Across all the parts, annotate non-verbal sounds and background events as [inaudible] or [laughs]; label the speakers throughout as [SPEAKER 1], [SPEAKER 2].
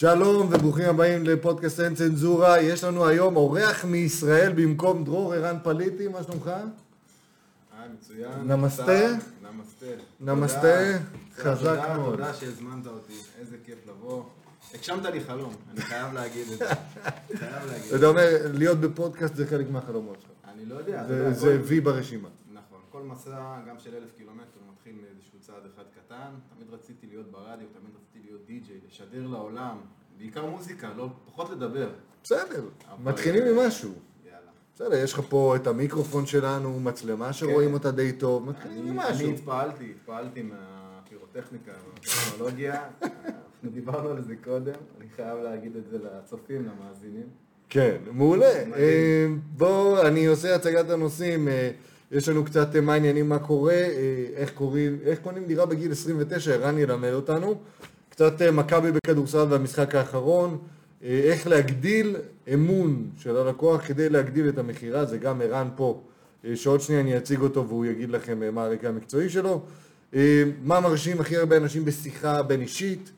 [SPEAKER 1] שלום וברוכים הבאים לפודקאסט אין צנזורה. יש לנו היום אורח מישראל במקום דרור ערן פליטי, מה שלומך?
[SPEAKER 2] היי, מצוין.
[SPEAKER 1] נמסטה.
[SPEAKER 2] תודה, נמסטה.
[SPEAKER 1] נמסטה.
[SPEAKER 2] תודה,
[SPEAKER 1] חזק
[SPEAKER 2] תודה,
[SPEAKER 1] מאוד.
[SPEAKER 2] תודה שהזמנת אותי, איזה כיף לבוא. הגשמת לי חלום, אני חייב להגיד את זה. [laughs] חייב להגיד את
[SPEAKER 1] אתה
[SPEAKER 2] זה.
[SPEAKER 1] אומר, להיות בפודקאסט זה חלק מהחלומות שלך.
[SPEAKER 2] אני לא יודע, אתה
[SPEAKER 1] זה- וי ברשימה.
[SPEAKER 2] נכון, כל מסע, גם של אלף קילומטר, מתחיל מאיזשהו צעד אחד קטן. תמיד רציתי להיות ברדיו, תמיד רציתי להיות די-ג'יי, לשדר לעולם. בעיקר מוזיקה, לא, פחות לדבר.
[SPEAKER 1] בסדר,
[SPEAKER 2] אבל-
[SPEAKER 1] מתחילים ממשהו.
[SPEAKER 2] יאללה.
[SPEAKER 1] בסדר, יש לך פה את המיקרופון שלנו, מצלמה שרואים אותה די טוב, מתחילים
[SPEAKER 2] אני
[SPEAKER 1] ממשהו.
[SPEAKER 2] אני התפעלתי, התפעלתי מהפירוטכניקה והטכנולוגיה. אנחנו דיברנו על זה קודם, אני חייב להגיד את זה לצופים, למאזינים.
[SPEAKER 1] כן, מעולה. אה, בואו, אני עושה הצגת הנושאים. יש לנו קצת אה, מה העניינים, מה קורה, אה, איך קוראים, איך קונים דירה בגיל 29, ערן ילמד אותנו. קצת אה, מכבי בכדורסל והמשחק האחרון. איך להגדיל אמון של הלקוח כדי להגדיל את המכירה, זה גם ערן פה, שעוד שנייה אני אציג אותו והוא יגיד לכם מה הרקע המקצועי שלו. מה מרשים הכי הרבה אנשים בשיחה בין אישית.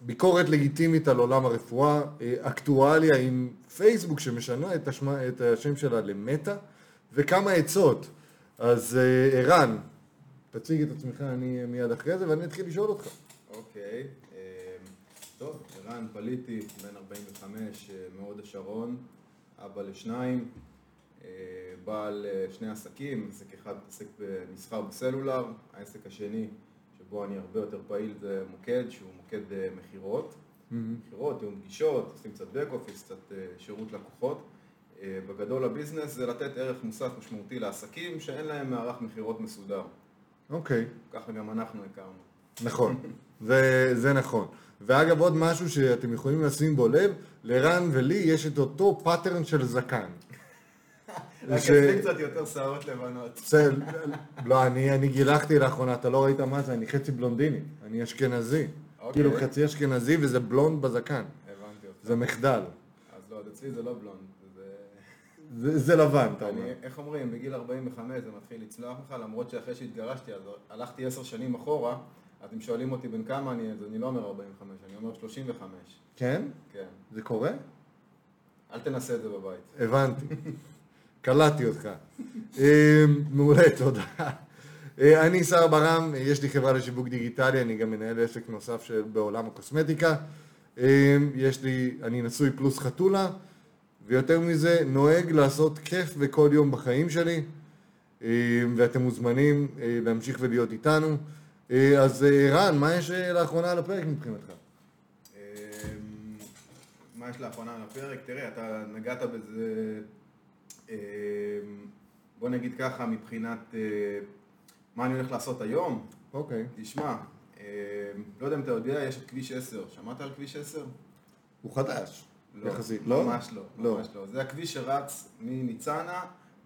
[SPEAKER 1] ביקורת לגיטימית על עולם הרפואה, אה, אקטואליה עם פייסבוק שמשנה את השם שלה למטה, וכמה עצות. אז אה, ערן, תציג את עצמך, אני מיד אחרי זה, ואני אתחיל לשאול אותך.
[SPEAKER 2] אוקיי, אה, טוב, ערן פליטי, בן 45, אה, מהוד השרון, אבא לשניים, אה, בעל שני עסקים, עסק אחד מתעסק במסחר בסלולר, העסק השני, שבו אני הרבה יותר פעיל, זה מוקד, שהוא מוקד מכירות. מכירות, תיאום פגישות, עושים קצת back office, קצת שירות לקוחות. אה, בגדול ה business זה לתת ערך מוסף משמעותי לעסקים שאין להם מערך מכירות מסודר.
[SPEAKER 1] אוקיי,
[SPEAKER 2] ככה גם אנחנו הכרנו.
[SPEAKER 1] נכון, זה, זה נכון. ואגב, עוד משהו שאתם יכולים לשים בו לב, לערן ולי יש את אותו pattern של זקן.
[SPEAKER 2] רק
[SPEAKER 1] ש-
[SPEAKER 2] אצלי קצת יותר שערות לבנות.
[SPEAKER 1] בסדר, לא, אני, אני גילחתי לאחרונה, אתה לא ראית מה זה, אני חצי בלונדיני, אני אשכנזי.
[SPEAKER 2] אוקיי.
[SPEAKER 1] כאילו חצי אשכנזי וזה בלונד בזקן,
[SPEAKER 2] הבנתי אותך.
[SPEAKER 1] זה מחדל.
[SPEAKER 2] אז לא, אצלי זה לא בלונד. זה...
[SPEAKER 1] לבן, אתה אומר.
[SPEAKER 2] איך אומרים, בגיל 45 זה מתחיל לצלוח לך, למרות שאחרי שהתגרשתי, אז הלכתי עשר שנים אחורה, אז אם שואלים אותי בן כמה אני, אז אני לא אומר 45, אני אומר 35.
[SPEAKER 1] כן?
[SPEAKER 2] כן.
[SPEAKER 1] זה קורה?
[SPEAKER 2] אל תנסה את זה בבית.
[SPEAKER 1] הבנתי. [laughs] קלטתי אותך. אה, מעולה, תודה. אה, אני שר ברם, יש לי חברה לשיווק דיגיטלי, אני גם מנהל עסק נוסף בעולם הקוסמטיקה. אה, יש לי, אני נשוי פלוס חתולה, ויותר מזה, נוהג לעשות כיף בכל יום בחיים שלי, אה, ואתם מוזמנים אה, להמשיך ולהיות איתנו. אה, אז ערן, מה יש לאחרונה על הפרק מבחינתך?
[SPEAKER 2] מה יש לאחרונה על הפרק? תראה, אתה נגעת בזה, בוא נגיד ככה, מבחינת מה אני הולך לעשות היום.
[SPEAKER 1] אוקיי.
[SPEAKER 2] תשמע, אמ, לא יודע אם אתה יודע, יש את כביש 10. שמעת על כביש 10?
[SPEAKER 1] הוא חדש,
[SPEAKER 2] לא,
[SPEAKER 1] יחסית, לא?
[SPEAKER 2] ממש לא,
[SPEAKER 1] לא.
[SPEAKER 2] ממש לא. זה הכביש שרץ מניצנה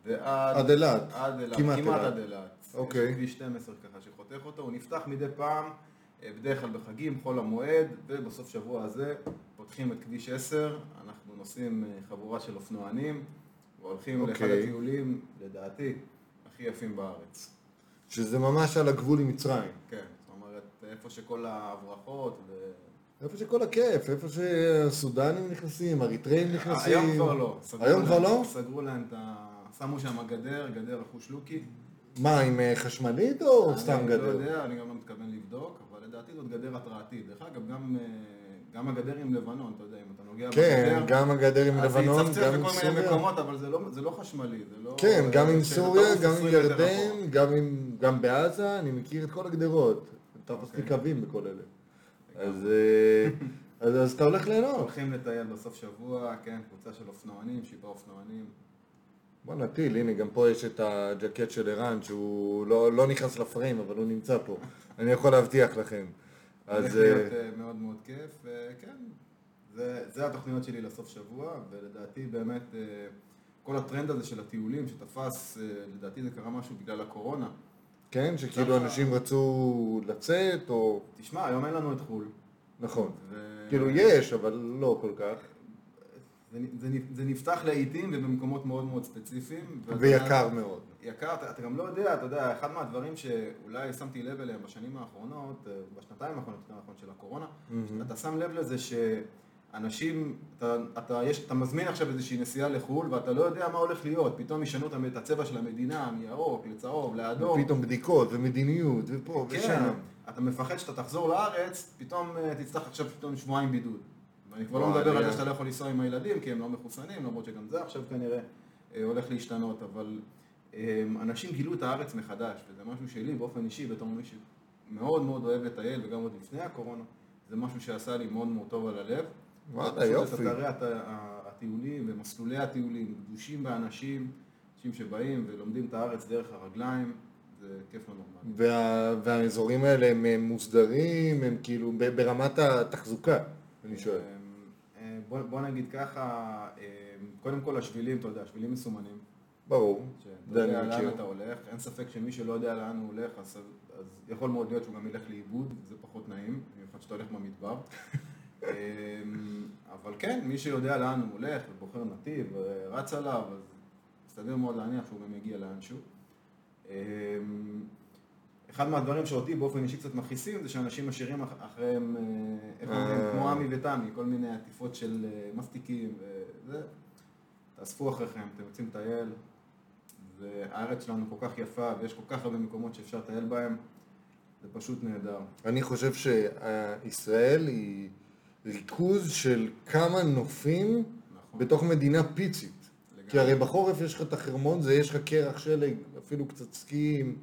[SPEAKER 2] ועד...
[SPEAKER 1] עד אילת.
[SPEAKER 2] עד אילת,
[SPEAKER 1] כמעט
[SPEAKER 2] כמעט. עד אילת.
[SPEAKER 1] אוקיי.
[SPEAKER 2] יש כביש 12 ככה שחותך אותו, הוא נפתח מדי פעם, אה, בדרך כלל בחגים, חול המועד, ובסוף שבוע הזה פותחים את כביש 10, אנחנו נוסעים אה, חבורה של אופנוענים, והולכים לאחד
[SPEAKER 1] אוקיי.
[SPEAKER 2] הטיולים, לדעתי, הכי יפים בארץ.
[SPEAKER 1] שזה ממש על הגבול עם מצרים.
[SPEAKER 2] כן, זאת אומרת, איפה שכל ההברחות ו...
[SPEAKER 1] איפה שכל הכיף, איפה שהסודנים נכנסים, אריתראים נכנסים.
[SPEAKER 2] היום כבר לא.
[SPEAKER 1] היום כבר לא?
[SPEAKER 2] סגרו להם את ה... שמו שם גדר, גדר אחוש לוקי.
[SPEAKER 1] מה, עם אה, חשמלית או סתם
[SPEAKER 2] אני
[SPEAKER 1] גדר?
[SPEAKER 2] לא יודע, אני גם לא מתכוון לבדוק, אבל לדעתי זאת גדר התרעתית. דרך אגב, גם, אה, גם הגדר עם לבנון, אתה יודע, אם אתה נוגע
[SPEAKER 1] כן,
[SPEAKER 2] בגדר,
[SPEAKER 1] גם הגדר עם לבנון,
[SPEAKER 2] אז זה
[SPEAKER 1] גם
[SPEAKER 2] יצפצף
[SPEAKER 1] עם
[SPEAKER 2] בכל מיני
[SPEAKER 1] סוריה.
[SPEAKER 2] מקומות, אבל זה לא, זה לא חשמלי, זה לא...
[SPEAKER 1] כן, גם עם סוריה, גם עם
[SPEAKER 2] 20 מטר אחורה.
[SPEAKER 1] ירדן, גם עם- גם בעזה, אני מכיר את כל הגדרות. לי
[SPEAKER 2] אוקיי.
[SPEAKER 1] קווים בכל אלה. אז אה, אז- אז אתה הולך ליהנות.
[SPEAKER 2] הולכים לטייל בסוף שבוע, כן, קבוצה של אופנוענים, שבעה אופנוענים.
[SPEAKER 1] בוא נטיל, הנה, גם פה יש את הג'קט של ערן, שהוא לא לא נכנס לפריים, אבל הוא נמצא פה. [laughs] אני יכול להבטיח לכם.
[SPEAKER 2] הולך
[SPEAKER 1] אז...
[SPEAKER 2] להיות
[SPEAKER 1] אה,
[SPEAKER 2] אה, מאוד מאוד כיף, וכן, זה, זה התוכניות שלי לסוף שבוע, ולדעתי באמת כל הטרנד הזה של הטיולים שתפס, לדעתי זה קרה משהו בגלל הקורונה.
[SPEAKER 1] כן, שכאילו אנשים רצו לצאת, או...
[SPEAKER 2] תשמע, היום אין לנו את חו"ל.
[SPEAKER 1] נכון.
[SPEAKER 2] ו-
[SPEAKER 1] כאילו יש, אבל לא כל כך.
[SPEAKER 2] זה, זה, זה נפתח לעיתים ובמקומות מאוד מאוד ספציפיים.
[SPEAKER 1] ויקר מאוד.
[SPEAKER 2] יקר, אתה, אתה גם לא יודע, אתה יודע, אחד מהדברים שאולי שמתי לב אליהם בשנים האחרונות, אה, בשנתיים האחרונות, יותר נכון, של הקורונה, אתה שם לב לזה שאנשים, אתה, אתה, יש, אתה מזמין עכשיו איזושהי נסיעה לחו"ל ואתה לא יודע מה הולך להיות, פתאום ישנו את- הצבע של המדינה, מירוק, לצהוב, לאדום.
[SPEAKER 1] ופתאום בדיקות ומדיניות ופה
[SPEAKER 2] כן,
[SPEAKER 1] ושם.
[SPEAKER 2] אתה מפחד שאתה תחזור לארץ, פתאום אה, תצטרך עכשיו פתאום שבועיים בידוד. ואני כבר לא מדבר על. זה שאתה לא יכול לנסוע עם הילדים, כי הם לא מחוסנים, למרות שגם זה עכשיו כנראה אה, הולך להשתנות, אבל אה, אנשים גילו את הארץ מחדש, וזה משהו שלי באופן אישי, בתור מי שמאוד מאוד אוהב לטייל, וגם עוד לפני הקורונה, זה משהו שעשה לי מאוד מאוד טוב על הלב.
[SPEAKER 1] וואלה, יופי.
[SPEAKER 2] את אתרי הט- הטיולים ומסלולי הטיולים, גדושים באנשים, אנשים שבאים ולומדים את הארץ דרך הרגליים, זה כיף לא נורמלי.
[SPEAKER 1] וה, והאזורים האלה הם מוסדרים, הם כאילו ברמת התחזוקה, אני שואל.
[SPEAKER 2] אה, בוא, בוא נגיד ככה, אה, קודם כל השבילים, אתה יודע, שבילים מסומנים.
[SPEAKER 1] ברור,
[SPEAKER 2] שאתה יודע לאן. אתה הולך, אין ספק שמי שלא יודע לאן הוא הולך, אז, אז יכול מאוד להיות שהוא גם ילך לאיבוד, זה פחות נעים, במיוחד שאתה הולך במדבר. [laughs] אה, אבל כן, מי שיודע לאן הוא הולך ובוחר נתיב ורץ עליו, אז מסתבר מאוד להניח שהוא גם יגיע לאנשהו. אה, אחד מהדברים שאותי באופן אישי קצת מכעיסים זה שאנשים משאירים אח- אחריהם, אה,
[SPEAKER 1] אה.
[SPEAKER 2] כמו עמי ותמי, כל מיני עטיפות של אה, מסטיקים וזה. תאספו אחריכם, אתם יוצאים לטייל, והארץ שלנו כל כך יפה ויש כל כך הרבה מקומות שאפשר לטייל בהם, זה פשוט נהדר.
[SPEAKER 1] אני חושב שישראל היא ריכוז של כמה נופים
[SPEAKER 2] נכון.
[SPEAKER 1] בתוך מדינה פיצית.
[SPEAKER 2] לגמרי.
[SPEAKER 1] כי הרי בחורף יש לך את החרמון, זה יש לך קרח שלג, אפילו קצת סקי,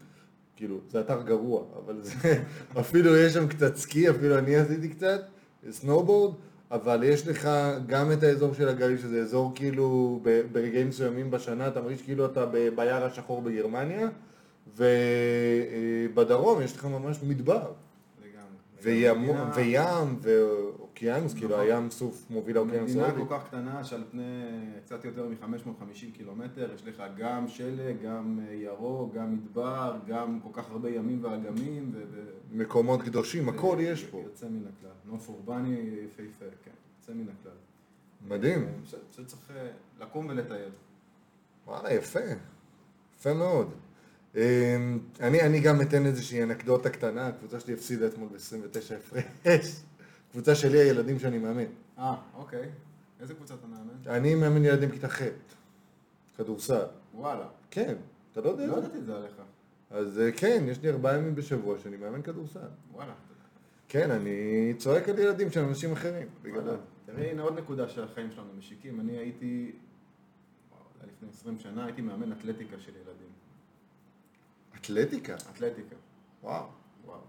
[SPEAKER 1] כאילו, זה אתר גרוע, אבל זה, [laughs] אפילו יש שם קצת סקי, אפילו אני עשיתי קצת, סנובורד, אבל יש לך גם את האזור של הגליל, שזה אזור כאילו, ברגעים מסוימים בשנה, אתה מרגיש כאילו אתה ביער השחור בגרמניה, ובדרום יש לך ממש מדבר,
[SPEAKER 2] לגמרי.
[SPEAKER 1] וים,
[SPEAKER 2] מדינה-
[SPEAKER 1] וים ואוקיינוס, כאילו
[SPEAKER 2] נכון.
[SPEAKER 1] הים סוף מוביל לאוקיינוס
[SPEAKER 2] מדינה. כל כך קטנה שעל פני קצת יותר מ-550 קילומטר, יש לך גם שלג, גם אה, ירוק, גם מדבר, גם כל כך הרבה ימים ואגמים,
[SPEAKER 1] מקומות קדושים, הכל יש פה.
[SPEAKER 2] יוצא מן הכלל. נוף אורבני יפהפה, כן, יוצא מן הכלל.
[SPEAKER 1] מדהים.
[SPEAKER 2] אה, פשוט פשוט צריך אה, לקום ולטייל.
[SPEAKER 1] וואלה, יפה. יפה מאוד. אמ, אני, אני גם אתן איזושהי אנקדוטה קטנה, הקבוצה שלי הפסידה אתמול ב-29 הפרש. קבוצה שלי, הילדים שאני מאמן.
[SPEAKER 2] אה, אוקיי. איזה קבוצה אתה מאמן?
[SPEAKER 1] אני מאמן ילדים כיתה ח', כדורסל.
[SPEAKER 2] וואלה.
[SPEAKER 1] כן, אתה לא יודע
[SPEAKER 2] לא? ידעתי את זה עליך.
[SPEAKER 1] אז אה, כן, יש לי ארבעה ימים בשבוע שאני מאמן כדורסל.
[SPEAKER 2] וואלה.
[SPEAKER 1] כן, אני צועק על ילדים של אנשים אחרים.
[SPEAKER 2] וואלה. תראי, הנה עוד נקודה שהחיים שלנו משיקים. אני הייתי, וואו, לפני 20 שנה, הייתי מאמן אתלטיקה של ילדים.
[SPEAKER 1] אתלטיקה?
[SPEAKER 2] אתלטיקה.
[SPEAKER 1] וואו.
[SPEAKER 2] וואו.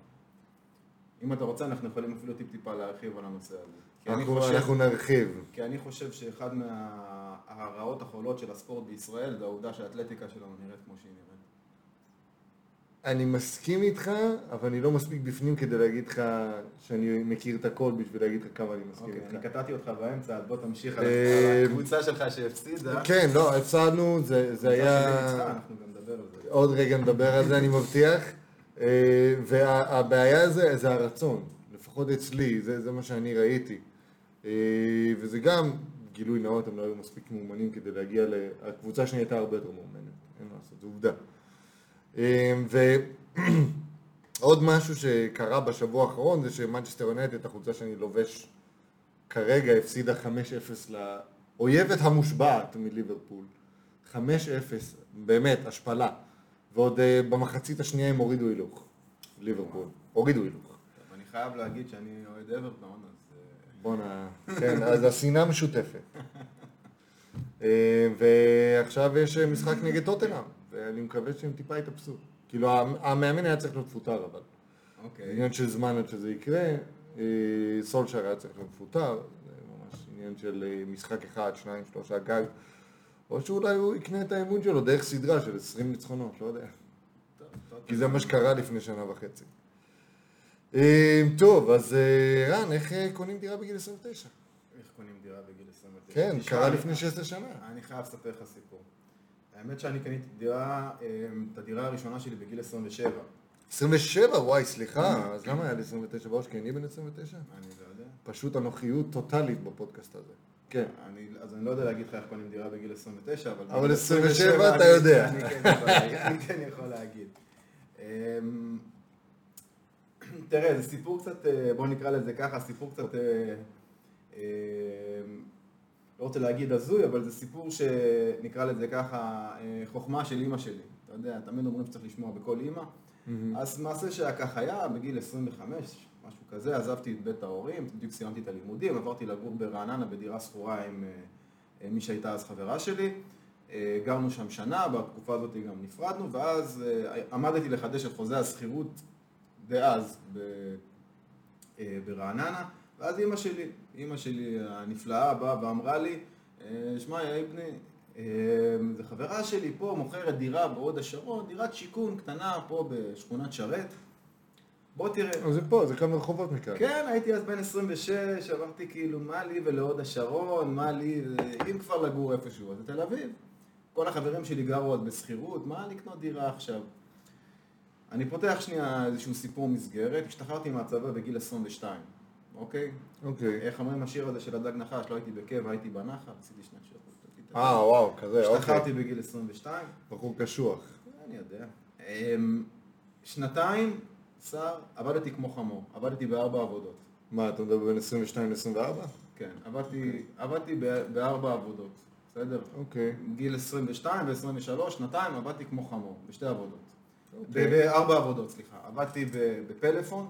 [SPEAKER 2] אם אתה רוצה, אנחנו יכולים אפילו טיפ-טיפה להרחיב על הנושא הזה. אני
[SPEAKER 1] אנחנו,
[SPEAKER 2] חושב-
[SPEAKER 1] אנחנו נרחיב.
[SPEAKER 2] כי אני חושב שאחד מהרעות החולות של הספורט בישראל זה העובדה שהאתלטיקה שלנו נראית כמו שהיא נראית.
[SPEAKER 1] אני מסכים איתך, אבל אני לא מספיק בפנים כדי להגיד לך שאני מכיר את הכל בשביל להגיד לך כמה אני מסכים
[SPEAKER 2] אוקיי, אני
[SPEAKER 1] איתך.
[SPEAKER 2] קטעתי אותך באמצע, אז בוא תמשיך על
[SPEAKER 1] אה,
[SPEAKER 2] הקבוצה שלך שהפסידה.
[SPEAKER 1] כן, לא, הפסדנו, זה, זה היה... עוד רגע נדבר על זה, אני מבטיח. אה, והבעיה זה, זה הרצון, לפחות אצלי, זה, זה מה שאני ראיתי. אה, וזה גם, גילוי נאות, הם לא היו מספיק מאומנים כדי להגיע ל... הקבוצה שלי הייתה הרבה יותר מאומנת, אין מה לעשות, זו עובדה. אה, ועוד [clears throat] משהו שקרה בשבוע האחרון זה שמנצ'סטר יונייטד, החולצה שאני לובש כרגע, הפסידה 5-0 לאויבת המושבעת מליברפול. 5-0, באמת, השפלה. ועוד אה, במחצית השנייה הם הורידו הילוך. ליברפול. הורידו הילוך.
[SPEAKER 2] אני חייב להגיד שאני אוהד אברטון, אז... אה,
[SPEAKER 1] בואנה, כן, אז השנאה משותפת. אה, ועכשיו יש משחק נגד טוטנאם, ואני מקווה שהם טיפה יתאפסו. כאילו, המ- המאמן היה צריך להיות מפוטר, אבל.
[SPEAKER 2] אוקיי.
[SPEAKER 1] עניין של זמן עד שזה יקרה. סולשר היה צריך להיות מפוטר, זה ממש עניין של משחק אחד, שניים, שלושה גג. או שאולי הוא יקנה את האמון שלו דרך סדרה של 20 ניצחונות, לא יודע. כי זה מה שקרה לפני שנה וחצי. אה, טוב, אז אה, רן, איך אה, קונים דירה בגיל 29?
[SPEAKER 2] איך קונים דירה בגיל 29?
[SPEAKER 1] כן, קרה לפני 16 שנה.
[SPEAKER 2] אני חייב לספר לך סיפור. האמת שאני קניתי דירה, את הדירה הראשונה שלי בגיל 27.
[SPEAKER 1] 27, וואי, סליחה, אז למה היה לי 29 בראש? כי אני בן 29?
[SPEAKER 2] אני לא יודע.
[SPEAKER 1] פשוט אנוכיות טוטאלית בפודקאסט הזה. כן.
[SPEAKER 2] אני, אז אני לא יודע להגיד לך איך קונים דירה בגיל 29, אבל...
[SPEAKER 1] אבל
[SPEAKER 2] בגיל
[SPEAKER 1] 27 אתה
[SPEAKER 2] אני-
[SPEAKER 1] יודע.
[SPEAKER 2] אני כן אני כן יכול להגיד. אמ, תראה, זה סיפור קצת, אה, בוא נקרא לזה ככה, סיפור קצת, אה, אה, לא רוצה להגיד הזוי, אבל זה סיפור שנקרא לזה ככה, אה, חוכמה של אימא שלי. אתה יודע, תמיד אומרים שצריך לשמוע בכל אימא. אז מעשה שהיה כך היה, בגיל 25, משהו כזה, עזבתי את בית ההורים, בדיוק סיימתי את הלימודים, עברתי לגור ברעננה בדירה שכורה עם אה, אה, מי שהייתה אז חברה שלי. אה, גרנו שם שנה, בתקופה הזאת גם נפרדנו, ואז עמדתי לחדש את חוזה השכירות דאז ב- ברעננה, ואז אימא שלי, אימא שלי הנפלאה באה ואמרה לי, שמע, יא אבני, אה, זו חברה שלי פה מוכרת דירה בהוד השרון, דירת שיכון קטנה פה בשכונת שרת, בוא תראה.
[SPEAKER 1] זה פה, זה כמה רחובות מכאן.
[SPEAKER 2] כן, הייתי אז בן 26, אמרתי כאילו, מה לי ולהוד השרון, מה לי, אם כבר לגור איפשהו, אז תל אביב. כל החברים שלי גרו עוד בשכירות, מה לקנות דירה עכשיו? אני פותח שנייה איזשהו סיפור מסגרת, השתחררתי מהצבא בגיל 22, אוקיי?
[SPEAKER 1] אוקיי.
[SPEAKER 2] איך אומרים השיר הזה של הדג נחש, לא הייתי בקבע, הייתי בנחל, עשיתי שנת שירות.
[SPEAKER 1] אה, וואו, כזה, אוקיי.
[SPEAKER 2] השתחררתי בגיל 22,
[SPEAKER 1] בחור קשוח.
[SPEAKER 2] אני יודע. אמ, שנתיים, שר, עבדתי כמו חמור, עבדתי בארבע עבודות.
[SPEAKER 1] מה, אתה מדבר בין 22 ל-24?
[SPEAKER 2] כן, עבדתי, עבדתי ב- בארבע עבודות, בסדר?
[SPEAKER 1] אוקיי.
[SPEAKER 2] גיל 22 ו-23, שנתיים, עבדתי כמו חמור, בשתי עבודות.
[SPEAKER 1] אוקיי.
[SPEAKER 2] ב- בארבע עבודות, סליחה. עבדתי בפלאפון,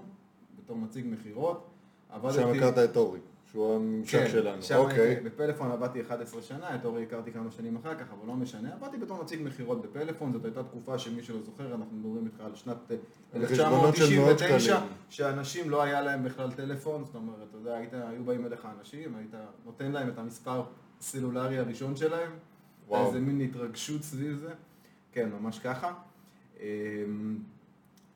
[SPEAKER 2] בתור מציג מכירות. עבדתי...
[SPEAKER 1] שם הכרת את אורי, שהוא הממשק
[SPEAKER 2] כן,
[SPEAKER 1] שלנו.
[SPEAKER 2] שם
[SPEAKER 1] אוקיי.
[SPEAKER 2] הייתי- בפלאפון עבדתי 11 שנה, את אורי הכרתי כמה שנים אחר כך, אבל לא משנה. עבדתי בתור נציג מכירות בפלאפון, זאת הייתה תקופה שמי שלא זוכר, אנחנו מדברים איתך על שנת אה,
[SPEAKER 1] על חשבונות של מאות
[SPEAKER 2] 1999,
[SPEAKER 1] שקלים.
[SPEAKER 2] שאנשים לא היה להם בכלל טלפון, זאת אומרת, אתה יודע, היית, היו באים אליך אנשים, היית נותן להם את המספר הסלולרי הראשון שלהם,
[SPEAKER 1] וואו.
[SPEAKER 2] איזה מין התרגשות סביב זה, כן, ממש ככה.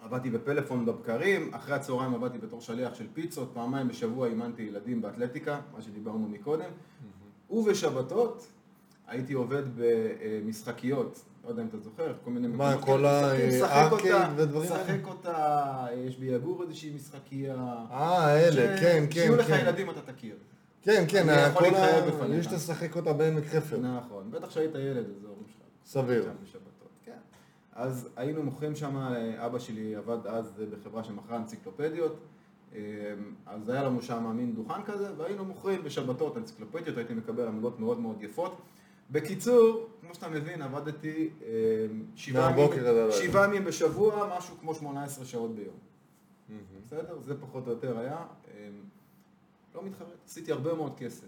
[SPEAKER 2] עבדתי בפלאפון בבקרים, אחרי הצהריים עבדתי בתור שליח של פיצות, פעמיים בשבוע אימנתי ילדים באתלטיקה, מה שדיברנו מקודם, ובשבתות הייתי עובד במשחקיות, לא יודע אם אתה זוכר, כל מיני
[SPEAKER 1] מה, כל
[SPEAKER 2] כאלה, משחקים,
[SPEAKER 1] ה-
[SPEAKER 2] שחק
[SPEAKER 1] ארקייד
[SPEAKER 2] אותה,
[SPEAKER 1] ודברים האלה?
[SPEAKER 2] שחק אותה, יש ביגור איזושהי משחקייה.
[SPEAKER 1] אה, אלה, כן, כן,
[SPEAKER 2] שיהיו לך
[SPEAKER 1] כן.
[SPEAKER 2] ילדים אתה תכיר.
[SPEAKER 1] כן, כן, כל ה... יש לשחק אותה בעמק חפר.
[SPEAKER 2] נכון, בטח שהיית ילד, אז ההורים שלך.
[SPEAKER 1] סביר.
[SPEAKER 2] אז היינו מוכרים שם, אבא שלי עבד אז בחברה שמכרה אנציקלופדיות, אמ, אז היה לנו שם מין דוכן כזה, והיינו מוכרים בשבתות אנציקלופדיות, הייתי מקבל עמלות מאוד מאוד יפות. בקיצור, כמו שאתה מבין, עבדתי אמ, שבעה ימים- בשבוע, משהו כמו 18 שעות ביום. בסדר? זה פחות או יותר היה. אמ, לא מתחרט, עשיתי הרבה מאוד כסף.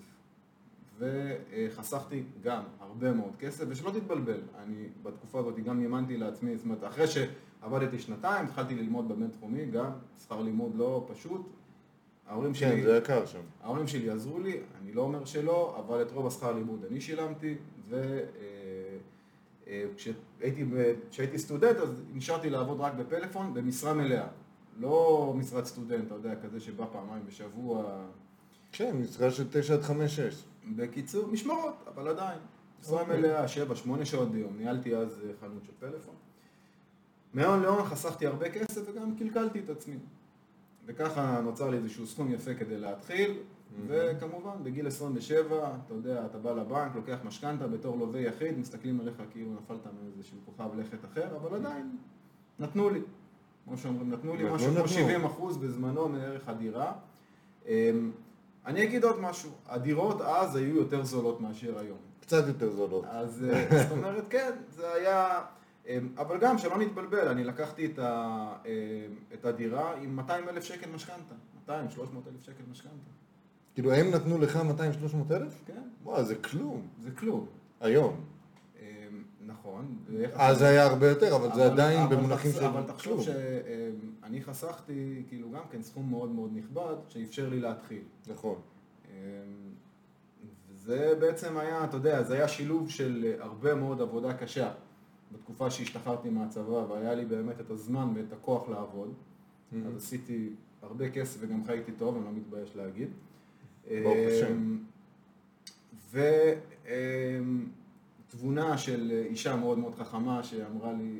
[SPEAKER 2] וחסכתי גם הרבה מאוד כסף, ושלא תתבלבל, אני בתקופה הזאת גם מימנתי לעצמי, זאת אומרת, אחרי שעבדתי שנתיים, התחלתי ללמוד בבינתחומי, גם שכר לימוד לא פשוט. ההורים
[SPEAKER 1] כן,
[SPEAKER 2] שלי,
[SPEAKER 1] זה יקר שם.
[SPEAKER 2] ההורים שלי עזרו לי, אני לא אומר שלא, אבל את רוב השכר לימוד אני שילמתי, וכשהייתי כשהייתי סטודנט אז נשארתי לעבוד רק בפלאפון במשרה מלאה. לא משרת סטודנט, אתה יודע, כזה שבא פעמיים בשבוע.
[SPEAKER 1] כן, משרה של 9 עד 5-6.
[SPEAKER 2] בקיצור, משמרות, אבל עדיין. משרה
[SPEAKER 1] אוקיי.
[SPEAKER 2] מלאה, 7, 8 שעות ביום. ניהלתי אז אה, חנות של פלאפון. מהון להון חסכתי הרבה כסף וגם קלקלתי את עצמי. וככה נוצר לי איזשהו סכום יפה כדי להתחיל, וכמובן בגיל 27, אתה יודע, אתה בא לבנק, לוקח משכנתה בתור לווה יחיד, מסתכלים עליך כאילו נפלת מאיזשהו כוכב לכת אחר, אבל עדיין נתנו לי. כמו שאומרים, נתנו לי משהו כמו
[SPEAKER 1] נתנו.
[SPEAKER 2] 70 אחוז בזמנו מערך הדירה. אני אגיד עוד משהו, הדירות אז היו יותר זולות מאשר היום.
[SPEAKER 1] קצת יותר זולות.
[SPEAKER 2] אז אה, זאת אומרת, כן, זה היה... אמ, אבל גם, שלא נתבלבל, אני לקחתי את, ה, אמ, את הדירה עם 200 אלף שקל משכנתה. 200, 300 אלף שקל משכנתה.
[SPEAKER 1] כאילו, הם נתנו לך 200-300 אלף?
[SPEAKER 2] כן,
[SPEAKER 1] וואו, זה כלום.
[SPEAKER 2] זה כלום.
[SPEAKER 1] היום.
[SPEAKER 2] אמ, נכון.
[SPEAKER 1] אז היה הרבה יותר, אבל זה עדיין במונחים של
[SPEAKER 2] אבל תחשוב. שאני חסכתי, כאילו, גם כן סכום מאוד מאוד נכבד, שאפשר לי להתחיל.
[SPEAKER 1] נכון.
[SPEAKER 2] אמ, זה בעצם היה, אתה יודע, זה היה שילוב של הרבה מאוד עבודה קשה בתקופה שהשתחררתי מהצבא והיה לי באמת את הזמן ואת הכוח לעבוד. אז עשיתי הרבה כסף וגם חייתי טוב, אני לא מתבייש להגיד.
[SPEAKER 1] ברוך השם.
[SPEAKER 2] ותבונה של אישה מאוד מאוד חכמה שאמרה לי,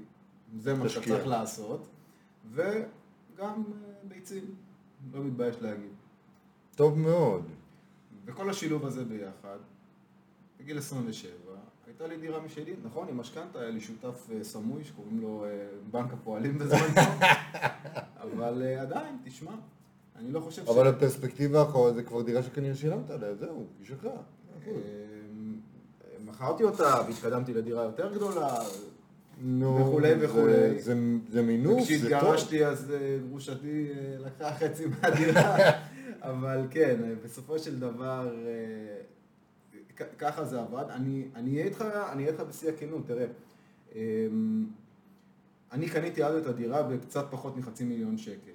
[SPEAKER 2] זה מה שאתה. צריך לעשות, וגם אה, ביצים, לא מתבייש להגיד.
[SPEAKER 1] טוב מאוד.
[SPEAKER 2] וכל השילוב הזה ביחד, בגיל 27, הייתה לי דירה משלי, נכון, עם משכנתה, היה לי שותף אה, סמוי שקוראים לו אה, בנק הפועלים בזמן [laughs] אבל אה, עדיין, תשמע, אני לא חושב ש...
[SPEAKER 1] אבל הפרספקטיבה האחרונה זה כבר דירה שכנראה שילמת עליה, זהו, היא שלך.
[SPEAKER 2] מכרתי אותה והתקדמתי לדירה יותר גדולה,
[SPEAKER 1] נו,
[SPEAKER 2] וכולי
[SPEAKER 1] זה-
[SPEAKER 2] וכולי.
[SPEAKER 1] זה- זה מינוף, זה טוב.
[SPEAKER 2] כשהתגרשתי אז אה, גרושתי אה, לקחה חצי מהדירה, [laughs] אבל כן, אה, בסופו של דבר ככה זה עבד. אני אני אהיה איתך, איתך בשיא הכנות, תראה. אה, אני קניתי אז את הדירה בקצת פחות מחצי מיליון שקל.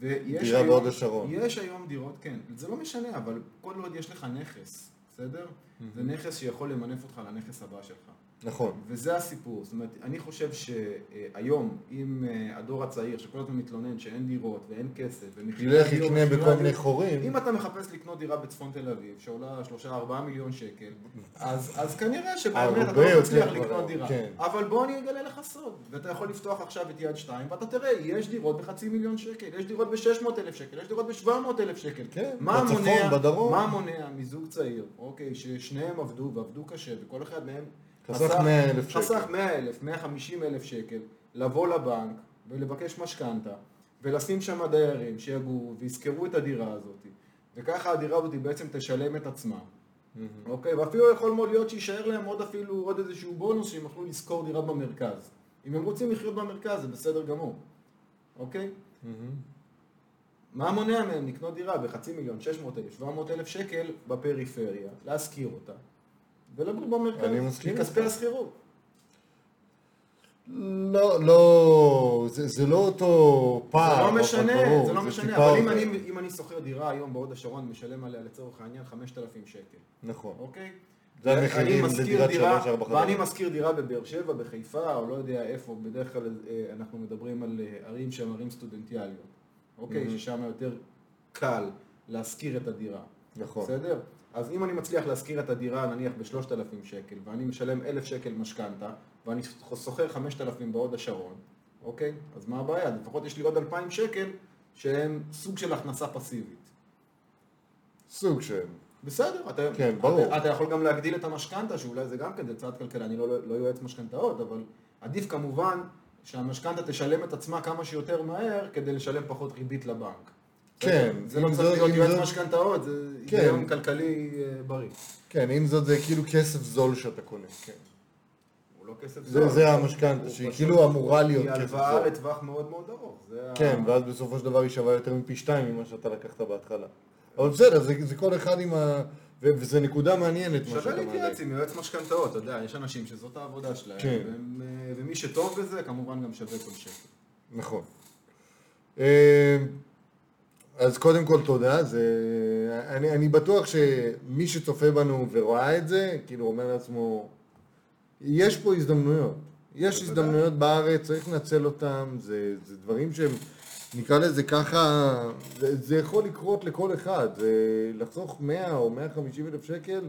[SPEAKER 2] ויש
[SPEAKER 1] דירה בהוד השרון.
[SPEAKER 2] יש היום דירות, כן. זה לא משנה, אבל כל עוד יש לך נכס, בסדר? זה נכס שיכול למנף אותך לנכס הבא שלך.
[SPEAKER 1] נכון.
[SPEAKER 2] וזה הסיפור, זאת אומרת, אני חושב שהיום, אם אה, הדור הצעיר, שכל הזמן מתלונן שאין דירות ואין כסף,
[SPEAKER 1] ילך יקנה בכל מיני חורים.
[SPEAKER 2] אם אתה מחפש לקנות דירה בצפון תל אביב, שעולה 3-4 מיליון שקל, אז, אז כנראה שבאמת אתה לא מצליח לקנות דירה.
[SPEAKER 1] כן.
[SPEAKER 2] אבל בוא אני אגלה לך סוד, ואתה יכול לפתוח עכשיו את יד 2, ואתה תראה, יש דירות בחצי מיליון שקל, יש דירות ב-600 אלף שקל, יש דירות ב-700 אלף שקל.
[SPEAKER 1] כן, בצפון,
[SPEAKER 2] מונע,
[SPEAKER 1] בדרום.
[SPEAKER 2] מה מונע מזוג צעיר, אוקיי, ששניהם עבדו ועבדו קשה, וכל אחד מהם
[SPEAKER 1] חסך 100,000 שקל.
[SPEAKER 2] חסך 100 אלף, 150 אלף שקל, לבוא לבנק ולבקש משכנתה, ולשים שם דיירים שיגורו וישכרו את הדירה הזאת, וככה הדירה הזאת בעצם תשלם את עצמה. אוקיי, ואפילו יכול מאוד להיות שיישאר להם עוד אפילו עוד איזשהו בונוס שהם יוכלו לשכור דירה במרכז. אם הם רוצים לחיות במרכז זה בסדר גמור, אוקיי? מה מונע מהם לקנות דירה בחצי מיליון, 600 אלף, 700 אלף שקל בפריפריה, להשכיר אותה, ולגור במרכז,
[SPEAKER 1] אני מסכים
[SPEAKER 2] מכספי. השכירות.
[SPEAKER 1] לא, לא, זה זה לא אותו
[SPEAKER 2] זה
[SPEAKER 1] פער.
[SPEAKER 2] לא
[SPEAKER 1] אבל
[SPEAKER 2] משנה,
[SPEAKER 1] ברור,
[SPEAKER 2] זה לא משנה,
[SPEAKER 1] טיפה
[SPEAKER 2] אבל אם. אני, אם אני שוכר דירה היום בהוד השרון, משלם עליה לצורך העניין 5,000 שקל,
[SPEAKER 1] נכון.
[SPEAKER 2] אוקיי?
[SPEAKER 1] זה המחירים לדירת שלוש, ארבע חדרים.
[SPEAKER 2] ואני משכיר דירה בבאר שבע, בחיפה, או לא יודע איפה, בדרך כלל אה, אנחנו מדברים על אה, ערים שהן ערים סטודנטיאליות, אוקיי? ששם יותר קל להשכיר את הדירה.
[SPEAKER 1] נכון.
[SPEAKER 2] בסדר? אז אם אני מצליח להשכיר את הדירה נניח ב-3,000 שקל, ואני משלם 1,000 שקל משכנתה, ואני שוכר 5,000 בהוד השרון, אוקיי? אז מה הבעיה? לפחות יש לי עוד 2,000 שקל שהם סוג של הכנסה פסיבית.
[SPEAKER 1] סוג של...
[SPEAKER 2] בסדר, אתה,
[SPEAKER 1] כן, ברור.
[SPEAKER 2] אתה, אתה יכול גם להגדיל את המשכנתה, שאולי זה גם כן, זה צעד כלכלי, אני לא, לא יועץ משכנתאות, אבל עדיף כמובן שהמשכנתה תשלם את עצמה כמה שיותר מהר, כדי לשלם פחות ריבית לבנק.
[SPEAKER 1] כן,
[SPEAKER 2] זה
[SPEAKER 1] אם
[SPEAKER 2] לא צריך להיות
[SPEAKER 1] אם
[SPEAKER 2] יועץ
[SPEAKER 1] זאת-
[SPEAKER 2] משכנתאות, זה
[SPEAKER 1] כן.
[SPEAKER 2] היגיון כלכלי אה, בריא.
[SPEAKER 1] כן, עם זאת זה כאילו כסף זול שאתה קונה, כן.
[SPEAKER 2] הוא לא כסף
[SPEAKER 1] זה-
[SPEAKER 2] זול.
[SPEAKER 1] זה המשכנתה, שהיא כאילו אמורה להיות
[SPEAKER 2] היא
[SPEAKER 1] כסף
[SPEAKER 2] הלוואה
[SPEAKER 1] זול.
[SPEAKER 2] לטווח מאוד מאוד ארוך. זה
[SPEAKER 1] כן, ואז בסופו של דבר היא שווה יותר מפי שתיים ממה שאתה לקחת בהתחלה. אבל בסדר, זה, זה כל אחד עם ה... ו- וזו נקודה מעניינת מה
[SPEAKER 2] שווה
[SPEAKER 1] שאתה מעלה.
[SPEAKER 2] להתייעץ עם יועץ משכנתאות, אתה יודע, יש אנשים שזאת העבודה שלהם,
[SPEAKER 1] כן.
[SPEAKER 2] והם, אה, ומי שטוב בזה, כמובן גם שווה כל שקל.
[SPEAKER 1] נכון. אז קודם כל תודה, זה... אני, אני בטוח שמי שצופה בנו ורואה את זה, כאילו אומר לעצמו, יש פה הזדמנויות. יש. הזדמנויות בארץ, צריך לנצל אותם, זה, זה דברים שהם, נקרא לזה ככה, זה, זה יכול לקרות לכל אחד, זה לחסוך 100 או 150 אלף שקל,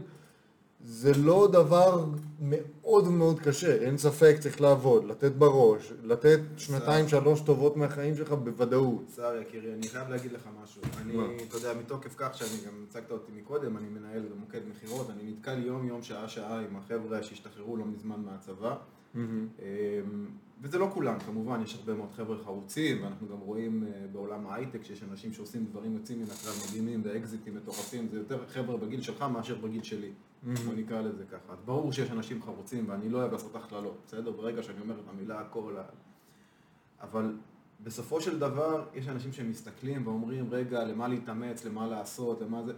[SPEAKER 1] זה לא דבר מאוד מאוד קשה, אין ספק, צריך לעבוד, לתת בראש, לתת שנתיים שלוש טובות מהחיים שלך בוודאות.
[SPEAKER 2] צער יקירי, אני חייב להגיד לך משהו. אני? אתה יודע, מתוקף כך שאני גם הצגת אותי מקודם, אני מנהל במוקד מכירות, אני נתקל יום-יום, שעה-שעה עם החבר'ה שהשתחררו לא מזמן מהצבא. אמ, וזה לא כולם, כמובן, יש הרבה מאוד חבר'ה חרוצים, ואנחנו גם רואים אה, בעולם ההייטק שיש אנשים שעושים דברים יוצאים מן הכלל מדהימים ואקזיטים מטורפים, זה יותר חבר'ה בגיל שלך מאשר בגיל שלי, בוא נקרא לזה ככה. אז ברור שיש אנשים חרוצים, ואני לא אוהב לעשות הכללות, בסדר? ברגע שאני אומר את המילה הכל, אבל בסופו של דבר יש אנשים שמסתכלים ואומרים, רגע, למה להתאמץ, למה לעשות, למה זה...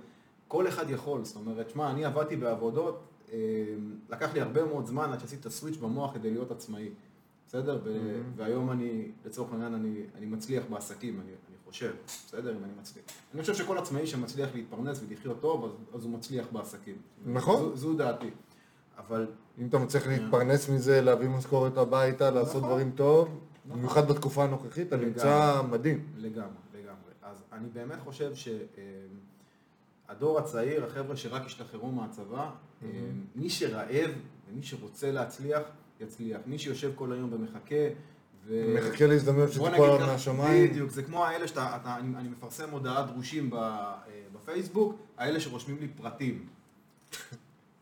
[SPEAKER 2] כל אחד יכול, זאת אומרת, שמע, אני עבדתי בעבודות, אה, לקח לי הרבה מאוד זמן עד שעשיתי את הסוויץ' במוח כדי להיות עצמאי, בסדר? ו- והיום אני, לצורך העניין, אני, אני מצליח בעסקים, אני חושב, בסדר? אם אני מצליח. אני חושב שכל עצמאי שמצליח להתפרנס ולחיות טוב, אז, אז הוא מצליח בעסקים.
[SPEAKER 1] נכון.
[SPEAKER 2] זו, זו דעתי. אבל
[SPEAKER 1] אם אתה מצליח להתפרנס מזה, להביא משכורת הביתה, לעשות
[SPEAKER 2] נכון.
[SPEAKER 1] דברים טוב,
[SPEAKER 2] נכון.
[SPEAKER 1] במיוחד בתקופה הנוכחית, אתה. נמצא מדהים.
[SPEAKER 2] לגמרי, לגמרי. אז אני באמת חושב שהדור הצעיר, החבר'ה שרק השתחררו מהצבא, אה, מי שרעב ומי שרוצה להצליח, יצליח. מי שיושב כל היום ומחכה ו-
[SPEAKER 1] מחכה להזדמנות שתיפול מהשמיים.
[SPEAKER 2] בדיוק, זה כמו האלה שאתה, אתה, אני, אני מפרסם הודעת דרושים ב, אה, בפייסבוק, האלה שרושמים לי פרטים.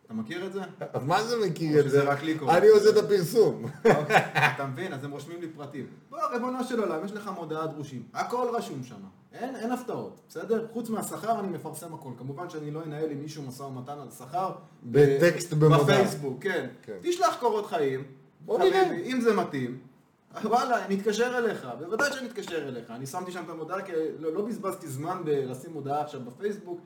[SPEAKER 2] אתה מכיר את זה?
[SPEAKER 1] אז מה זה מכיר את זה?
[SPEAKER 2] רק לי קורה?
[SPEAKER 1] אני עושה את הפרסום.
[SPEAKER 2] אוקיי, אתה מבין? אז הם רושמים לי פרטים. בוא, ריבונו של עולם, יש לך מודעת דרושים. הכל רשום שם. אין, אין הפתעות, בסדר? חוץ מהשכר אני מפרסם הכל. כמובן שאני לא אנהל עם מישהו משא ומתן על שכר.
[SPEAKER 1] בטקסט
[SPEAKER 2] אה,
[SPEAKER 1] במודעה.
[SPEAKER 2] בפייסבוק, כן.
[SPEAKER 1] כן.
[SPEAKER 2] תשלח קורות חיים.
[SPEAKER 1] בוא נראה.
[SPEAKER 2] אם זה מתאים. וואלה, אני אתקשר אליך, בוודאי שאני אתקשר אליך. אני שמתי שם את המודעה, כי לא, לא בזבזתי זמן בלשים מודעה עכשיו בפייסבוק,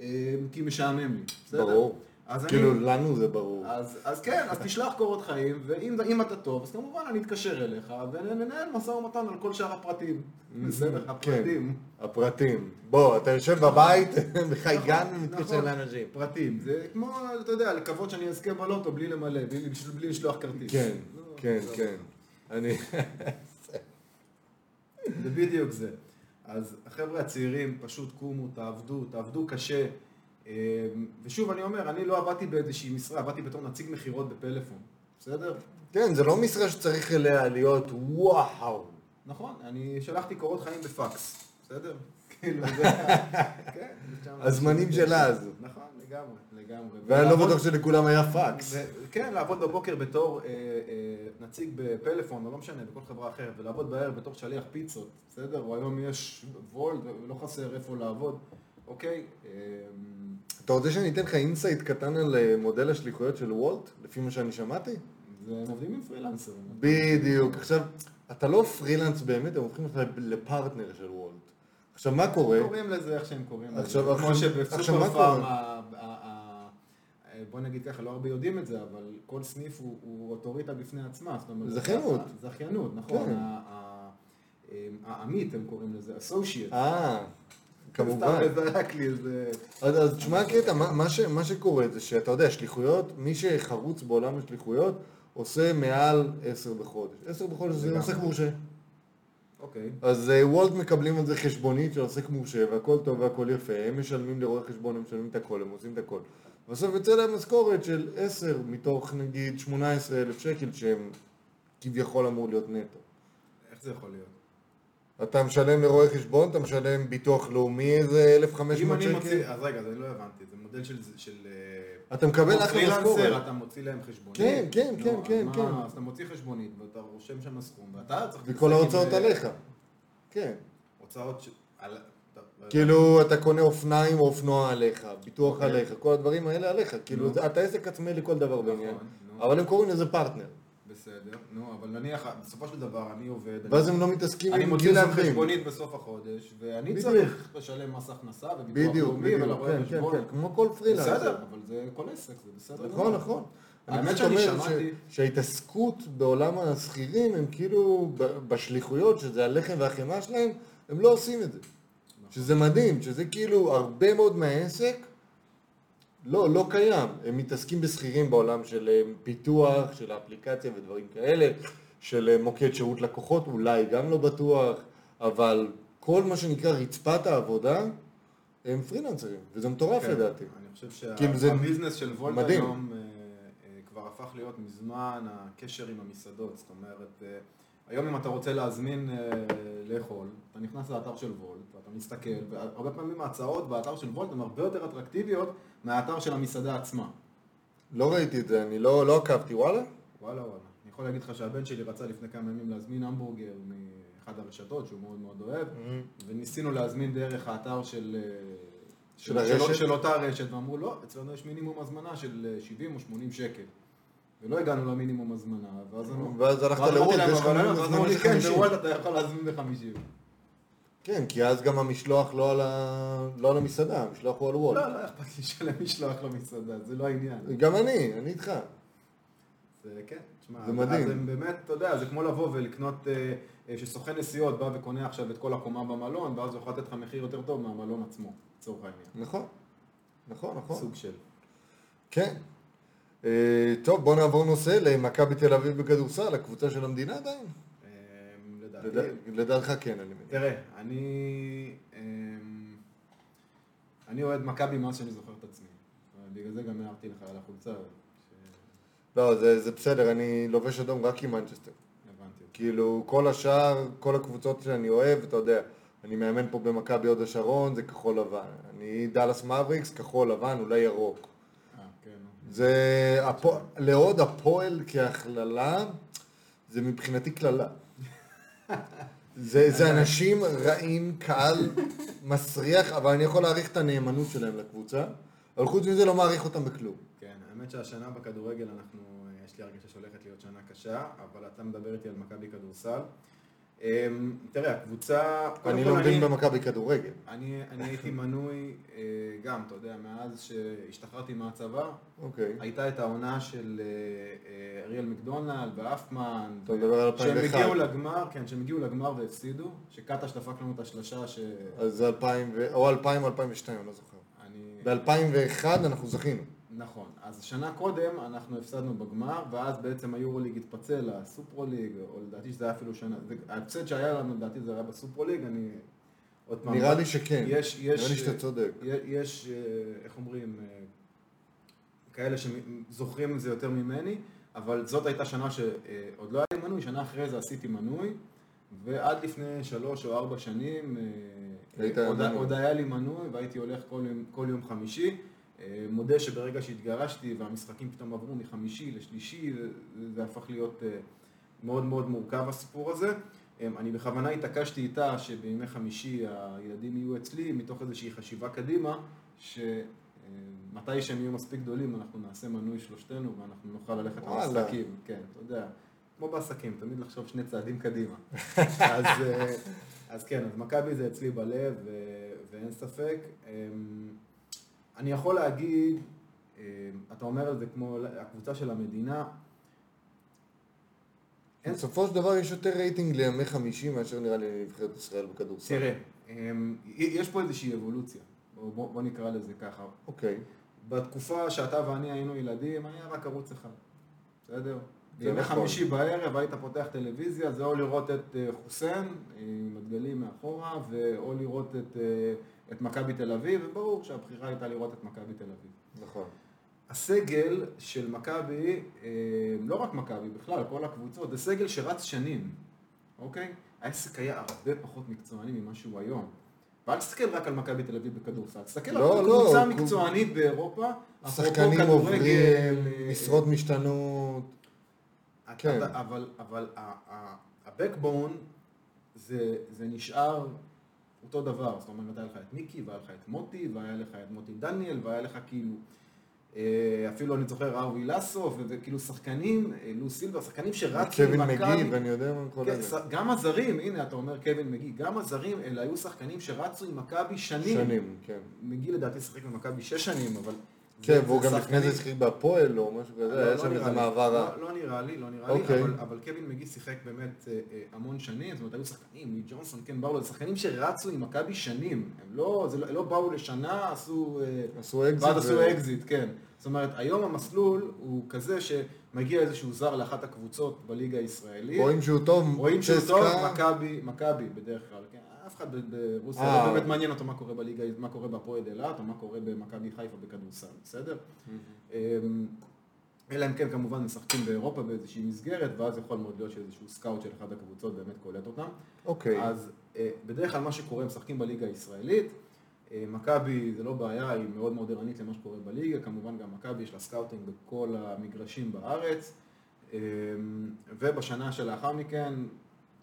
[SPEAKER 2] אה, כי משעמם לי, בסדר?
[SPEAKER 1] ברור.
[SPEAKER 2] אז אני-
[SPEAKER 1] כאילו, לנו זה ברור.
[SPEAKER 2] אז, אז כן, אז תשלח קורות חיים, ואם אם אתה טוב, אז כמובן אני אתקשר אליך, וננהל משא ומתן על כל שאר הפרטים. בסדר?
[SPEAKER 1] כן,
[SPEAKER 2] הפרטים.
[SPEAKER 1] הפרטים. בוא, אתה יושב בבית, [laughs] בחייגן ומתקשר
[SPEAKER 2] נכון.
[SPEAKER 1] לאנשים.
[SPEAKER 2] פרטים. זה כמו, אתה יודע, לקוות שאני אזכה בלוטו בלי למלא, בלי, בלי לשלוח כרטיס.
[SPEAKER 1] כן,
[SPEAKER 2] לא,
[SPEAKER 1] כן,
[SPEAKER 2] לא.
[SPEAKER 1] כן. אני...
[SPEAKER 2] זה בדיוק זה. אז החבר'ה הצעירים, פשוט קומו, תעבדו, תעבדו קשה. אה, ושוב, אני אומר, אני לא עבדתי באיזושהי משרה, עבדתי בתור נציג מכירות בפלאפון. בסדר?
[SPEAKER 1] כן, זה לא משרה שצריך אליה להיות וואו.
[SPEAKER 2] נכון, אני שלחתי קורות חיים בפקס, בסדר? כאילו, זה... [laughs] כן,
[SPEAKER 1] הזמנים של אז.
[SPEAKER 2] נכון, לגמרי, לגמרי.
[SPEAKER 1] ואני לא בטוח שלכולם היה פקס.
[SPEAKER 2] כן, לעבוד בבוקר בתור אה, אה, נציג בפלאפון, או לא משנה, בכל חברה אחרת, ולעבוד בערב בתור שליח פיצות, בסדר? או היום יש וולט, ולא חסר איפה לעבוד, אוקיי? אה,
[SPEAKER 1] אתה רוצה שאני אתן לך insight קטן על מודל השליחויות של וולט, לפי מה שאני שמעתי?
[SPEAKER 2] זה הם עובדים עם פרילנסרים.
[SPEAKER 1] בדיוק. עכשיו, אתה לא פרילנס באמת, הם הופכים אותך לפרטנר של וולט. עכשיו, מה קורה?
[SPEAKER 2] קוראים לזה איך שהם קוראים לזה.
[SPEAKER 1] עכשיו,
[SPEAKER 2] כמו שבסופר
[SPEAKER 1] מה
[SPEAKER 2] פארם, בוא נגיד ככה, לא הרבה יודעים את זה, אבל כל סניף הוא- הוא אוטוריטה בפני עצמה. זאת אומרת,
[SPEAKER 1] זכיינות.
[SPEAKER 2] זכיינות, נכון.
[SPEAKER 1] כן.
[SPEAKER 2] העמית הם קוראים לזה, associate.
[SPEAKER 1] אה, כמובן.
[SPEAKER 2] סתם זרק לי איזה...
[SPEAKER 1] אז, אז תשמע הקטע, מה, מה, ש, מה שקורה זה שאתה יודע, שליחויות, מי שחרוץ בעולם השליחויות, עושה מעל עשר בחודש. עשר בחודש זה. עוסק מורשה.
[SPEAKER 2] אוקיי.
[SPEAKER 1] אז אה, וולט מקבלים על זה חשבונית של עוסק מורשה, והכל טוב והכל יפה, הם משלמים לרואה חשבון, הם משלמים את הכל, הם עושים את הכל. בסוף יוצא להם משכורת של עשר מתוך נגיד 18 אלף שקל שהם כביכול אמור להיות נטו.
[SPEAKER 2] איך זה יכול להיות?
[SPEAKER 1] אתה משלם לרואה חשבון, אתה משלם ביטוח לאומי איזה
[SPEAKER 2] אם
[SPEAKER 1] 1,500
[SPEAKER 2] אני מוציא...
[SPEAKER 1] שקל,
[SPEAKER 2] אז רגע, אז אני לא הבנתי, זה מודל של... של אה,
[SPEAKER 1] אתה מקבל אחלה משכורת.
[SPEAKER 2] אתה מוציא להם חשבונית.
[SPEAKER 1] כן, כן,
[SPEAKER 2] נו,
[SPEAKER 1] כן,
[SPEAKER 2] אז
[SPEAKER 1] כן,
[SPEAKER 2] מה,
[SPEAKER 1] כן.
[SPEAKER 2] אז אתה מוציא חשבונית, ואתה רושם שם סכום, ואתה צריך...
[SPEAKER 1] וכל ההוצאות
[SPEAKER 2] אה,
[SPEAKER 1] עליך. כן.
[SPEAKER 2] הוצאות ש... על- לא
[SPEAKER 1] כאילו, אתה קונה אופניים או אופנוע עליך, ביטוח
[SPEAKER 2] אוקיי.
[SPEAKER 1] עליך, כל הדברים האלה עליך. כאילו, אתה עסק עצמאי לכל דבר
[SPEAKER 2] נכון,
[SPEAKER 1] בעניין.
[SPEAKER 2] נו.
[SPEAKER 1] אבל הם קוראים לזה פרטנר.
[SPEAKER 2] בסדר, נו, אבל נניח, בסופו של דבר אני עובד,
[SPEAKER 1] ואז הם לא מתעסקים
[SPEAKER 2] אני
[SPEAKER 1] עם
[SPEAKER 2] מוציא
[SPEAKER 1] גיל
[SPEAKER 2] להם. חשבונית בסוף החודש, ואני
[SPEAKER 1] בדיוק.
[SPEAKER 2] צריך לשלם מס הכנסה וביטוח
[SPEAKER 1] בדיוק,
[SPEAKER 2] לאומי
[SPEAKER 1] בדיוק,
[SPEAKER 2] ולרואה
[SPEAKER 1] כן, כן,
[SPEAKER 2] חשבון.
[SPEAKER 1] כן, כמו כל פרילנס.
[SPEAKER 2] בסדר, אבל זה כל עסק, זה בסדר.
[SPEAKER 1] נכון,
[SPEAKER 2] גמור.
[SPEAKER 1] נכון. אני
[SPEAKER 2] האמת
[SPEAKER 1] פשוט
[SPEAKER 2] שאני
[SPEAKER 1] אומר
[SPEAKER 2] שמעתי-
[SPEAKER 1] ש- שההתעסקות בעולם השכירים הם כאילו ב- בשליחויות, שזה הלחם והחמאה שלהם, הם לא עושים את זה.
[SPEAKER 2] נכון.
[SPEAKER 1] שזה מדהים, שזה כאילו הרבה מאוד מהעסק לא, לא קיים. הם מתעסקים בשכירים בעולם של אה, פיתוח, של האפליקציה ודברים כאלה, של אה, מוקד שירות לקוחות, אולי גם לא בטוח, אבל כל מה שנקרא רצפת העבודה, הם פרילנסרים, וזה מטורף
[SPEAKER 2] כן,
[SPEAKER 1] לדעתי.
[SPEAKER 2] אני חושב שהביזנס של וולט
[SPEAKER 1] מדהים.
[SPEAKER 2] היום אה, כבר הפך להיות מזמן הקשר עם המסעדות. זאת אומרת, היום אם אתה רוצה להזמין אה, לאכול, אתה נכנס לאתר של וולט, ואתה מסתכל, והרבה פעמים ההצעות באתר של וולט הן הרבה יותר אטרקטיביות מהאתר של המסעדה עצמה.
[SPEAKER 1] לא ראיתי את זה, אני לא, לא עקבתי, וואלה?
[SPEAKER 2] וואלה וואלה. אני יכול להגיד לך שהבן שלי רצה לפני כמה ימים להזמין המבורגר מאחד הרשתות שהוא מאוד מאוד אוהב, וניסינו להזמין דרך האתר של... אה,
[SPEAKER 1] של הרשת?
[SPEAKER 2] של אותה רשת, ואמרו לא, אצלנו יש מינימום הזמנה של אה, 70 או 80 שקל. ולא הגענו למינימום הזמנה, ואז אמרו...
[SPEAKER 1] ואז הלכת לוולט, יש לך
[SPEAKER 2] "אבל
[SPEAKER 1] מינימום
[SPEAKER 2] לא",
[SPEAKER 1] הזמנה
[SPEAKER 2] אמרו לי,
[SPEAKER 1] של
[SPEAKER 2] כן,
[SPEAKER 1] 50.
[SPEAKER 2] בוולט אתה יכול להזמין ב-50.
[SPEAKER 1] כן, כי אז גם המשלוח לא על, ה... לא על המסעדה, המשלוח הוא על וולט.
[SPEAKER 2] לא, לא אכפת לי לשלם משלוח למסעדה, זה לא העניין.
[SPEAKER 1] גם אני, אני איתך.
[SPEAKER 2] זה כן, תשמע,
[SPEAKER 1] זה
[SPEAKER 2] אז-
[SPEAKER 1] מדהים.
[SPEAKER 2] אז הם באמת, אתה יודע, זה כמו לבוא ולקנות, אה, אה, שסוכן נסיעות בא וקונה עכשיו את כל הקומה במלון, ואז הוא יכול לתת לך מחיר יותר טוב מהמלון עצמו, לצורך העניין.
[SPEAKER 1] נכון, נכון, נכון.
[SPEAKER 2] סוג של.
[SPEAKER 1] כן. אה, טוב, בוא נעבור נושא למכבי תל אביב בכדורסל, הקבוצה של המדינה עדיין?
[SPEAKER 2] אה,
[SPEAKER 1] לדעתך כן, אני מבין.
[SPEAKER 2] תראה, אני, אה, אני אוהד מכבי מאז שאני זוכר את עצמי. בגלל זה גם הערתי לך על החולצה.
[SPEAKER 1] לא, זה, בסדר, אני לובש אדום רק עם מנצ'סטר.
[SPEAKER 2] הבנתי.
[SPEAKER 1] כאילו, כל השאר, כל הקבוצות שאני אוהב, אתה יודע, אני מאמן פה במכבי הוד השרון, זה כחול לבן. אני דאלאס מבריקס, כחול לבן, אולי ירוק. זה, הפו- לעוד הפועל כהכללה, זה מבחינתי קללה. זה, זה אנשים רעים, קהל, מסריח, אבל אני יכול להעריך את הנאמנות שלהם לקבוצה, אבל חוץ מזה לא מעריך אותם בכלום.
[SPEAKER 2] כן, האמת שהשנה בכדורגל אנחנו, אה, יש לי הרגשה שהולכת להיות שנה קשה, אבל אתה מדבר איתי על מכבי כדורסל. אמ, תראה, הקבוצה...
[SPEAKER 1] אני לא מבין במכבי כדורגל.
[SPEAKER 2] אני, הייתי מנוי אה, גם, אתה יודע, מאז שהשתחררתי מהצבא,
[SPEAKER 1] אוקיי.
[SPEAKER 2] הייתה את העונה של אה, אה, אריאל מקדונלד ואפמן.
[SPEAKER 1] אתה מדבר על
[SPEAKER 2] שהם
[SPEAKER 1] 2001.
[SPEAKER 2] הגיעו לגמר, כן, שהם הגיעו לגמר והפסידו, שקטש דפק לנו את השלושה ש...
[SPEAKER 1] אז זה 2000, ו- או 2000 או 2002, אני לא זוכר.
[SPEAKER 2] אני...
[SPEAKER 1] ב-2001 אנחנו זכינו.
[SPEAKER 2] נכון. אז שנה קודם אנחנו הפסדנו בגמר, ואז בעצם היורוליג התפצל לסופרוליג, או לדעתי שזה היה אפילו שנה... ההפסד שהיה לנו, לדעתי זה היה בסופרוליג, אני... עוד פעם...
[SPEAKER 1] נראה לי שכן.
[SPEAKER 2] יש, יש...
[SPEAKER 1] נראה לי שאתה צודק.
[SPEAKER 2] יש, אה, איך אומרים, אה, כאלה שזוכרים את זה יותר ממני, אבל זאת הייתה שנה שעוד לא היה לי מנוי, שנה אחרי זה עשיתי מנוי, ועד לפני שלוש או ארבע שנים אה, עוד, היה לי מנוי והייתי הולך כל יום חמישי. אה, מודה שברגע שהתגרשתי והמשחקים פתאום עברו מחמישי לשלישי, זה, הפך להיות אה, מאוד מאוד מורכב הסיפור הזה. אה, אני בכוונה התעקשתי איתה שבימי חמישי הילדים יהיו אצלי מתוך איזושהי חשיבה קדימה, שמתי שהם יהיו מספיק גדולים אנחנו נעשה מנוי שלושתנו ואנחנו נוכל ללכת. למשחקים. כן, אתה יודע, כמו בעסקים, תמיד לחשוב שני צעדים קדימה. [laughs] אז, אז כן, אז מכבי זה אצלי בלב ואין ספק. אני יכול להגיד, אמ, אתה אומר את זה כמו הקבוצה של המדינה,
[SPEAKER 1] בסופו של דבר יש יותר רייטינג לימי חמישי מאשר נראה לי לנבחרת ישראל בכדורסל.
[SPEAKER 2] תראה, אמ, יש פה איזושהי אבולוציה, בוא, בוא, נקרא לזה ככה.
[SPEAKER 1] אוקיי.
[SPEAKER 2] בתקופה שאתה ואני היינו ילדים, היה רק ערוץ אחד, בסדר? בימי
[SPEAKER 1] נכון.
[SPEAKER 2] חמישי בערב היית פותח טלוויזיה, זה או לראות את אה, חוסיין עם הדגלים מאחורה, ואו לראות את, אה, את מכבי תל אביב, וברור שהבחירה הייתה לראות את מכבי תל אביב.
[SPEAKER 1] נכון.
[SPEAKER 2] הסגל של מכבי, אה, לא רק מכבי, בכלל, כל הקבוצות, זה סגל שרץ שנים, אוקיי? העסק היה הרבה פחות מקצועני ממה שהוא היום. ואל תסתכל רק על מכבי תל אביב בכדורסל, תסתכל
[SPEAKER 1] לא,
[SPEAKER 2] על
[SPEAKER 1] לא,
[SPEAKER 2] קבוצה מקצוענית באירופה,
[SPEAKER 1] שחקנים עוברים, משרות משתנות. כן.
[SPEAKER 2] אתה- אבל, אבל ה-backbone זה, זה נשאר אותו דבר, זאת אומרת, היה לך את מיקי, והיה לך את מוטי, והיה לך את מוטי דניאל, והיה לך כאילו, אה, אפילו אני זוכר ארווי לסוף, וכאילו שחקנים, אה, לו סילבר, שחקנים שרצו
[SPEAKER 1] קווין
[SPEAKER 2] עם מכבי.
[SPEAKER 1] מגי, ואני יודע מה כל
[SPEAKER 2] כן,
[SPEAKER 1] אלה.
[SPEAKER 2] גם הזרים, הנה אתה אומר קווין מגי, גם הזרים, אלה היו שחקנים שרצו עם מכבי שנים.
[SPEAKER 1] שנים, כן.
[SPEAKER 2] מגי לדעתי שיחק במכבי שש שנים, אבל...
[SPEAKER 1] כן, והוא גם לפני זה שיחק בהפועל או משהו כזה,
[SPEAKER 2] לא,
[SPEAKER 1] היה
[SPEAKER 2] לא
[SPEAKER 1] שם
[SPEAKER 2] נראה
[SPEAKER 1] איזה. מעבר רע.
[SPEAKER 2] לא, לא נראה לי, לא נראה לי,
[SPEAKER 1] אוקיי.
[SPEAKER 2] אבל, קווין מגי שיחק באמת אה, אה, המון שנים, זאת אומרת, היו שחקנים, ג'ונסון, כן, ברלו, זה שחקנים שרצו עם מכבי שנים, הם לא, באו לשנה, עשו, אה,
[SPEAKER 1] עשו אקזיט.
[SPEAKER 2] ואז עשו אקזיט, כן. זאת אומרת, היום המסלול הוא כזה שמגיע איזשהו זר לאחת הקבוצות בליגה הישראלית,
[SPEAKER 1] רואים שהוא טוב,
[SPEAKER 2] רואים שהוא טוב, מכבי, מכבי בדרך כלל, כן, אף אחד ברוסיה. לא באמת מעניין אותו מה קורה בליגה, מה קורה בהפועל אילת, או מה קורה במכבי חיפה בכדורסל, בסדר? אמ, אלא אם כן כמובן משחקים באירופה באיזושהי מסגרת, ואז יכול מאוד להיות שאיזשהו scout של אחת הקבוצות באמת קולט אותם.
[SPEAKER 1] אוקיי.
[SPEAKER 2] אז אה, בדרך כלל מה שקורה, משחקים בליגה הישראלית. אה, מכבי זה לא בעיה, היא מאוד מאוד ערנית למה שקורה בליגה, כמובן גם מכבי יש לה scouting בכל המגרשים בארץ. אה, ובשנה שלאחר מכן,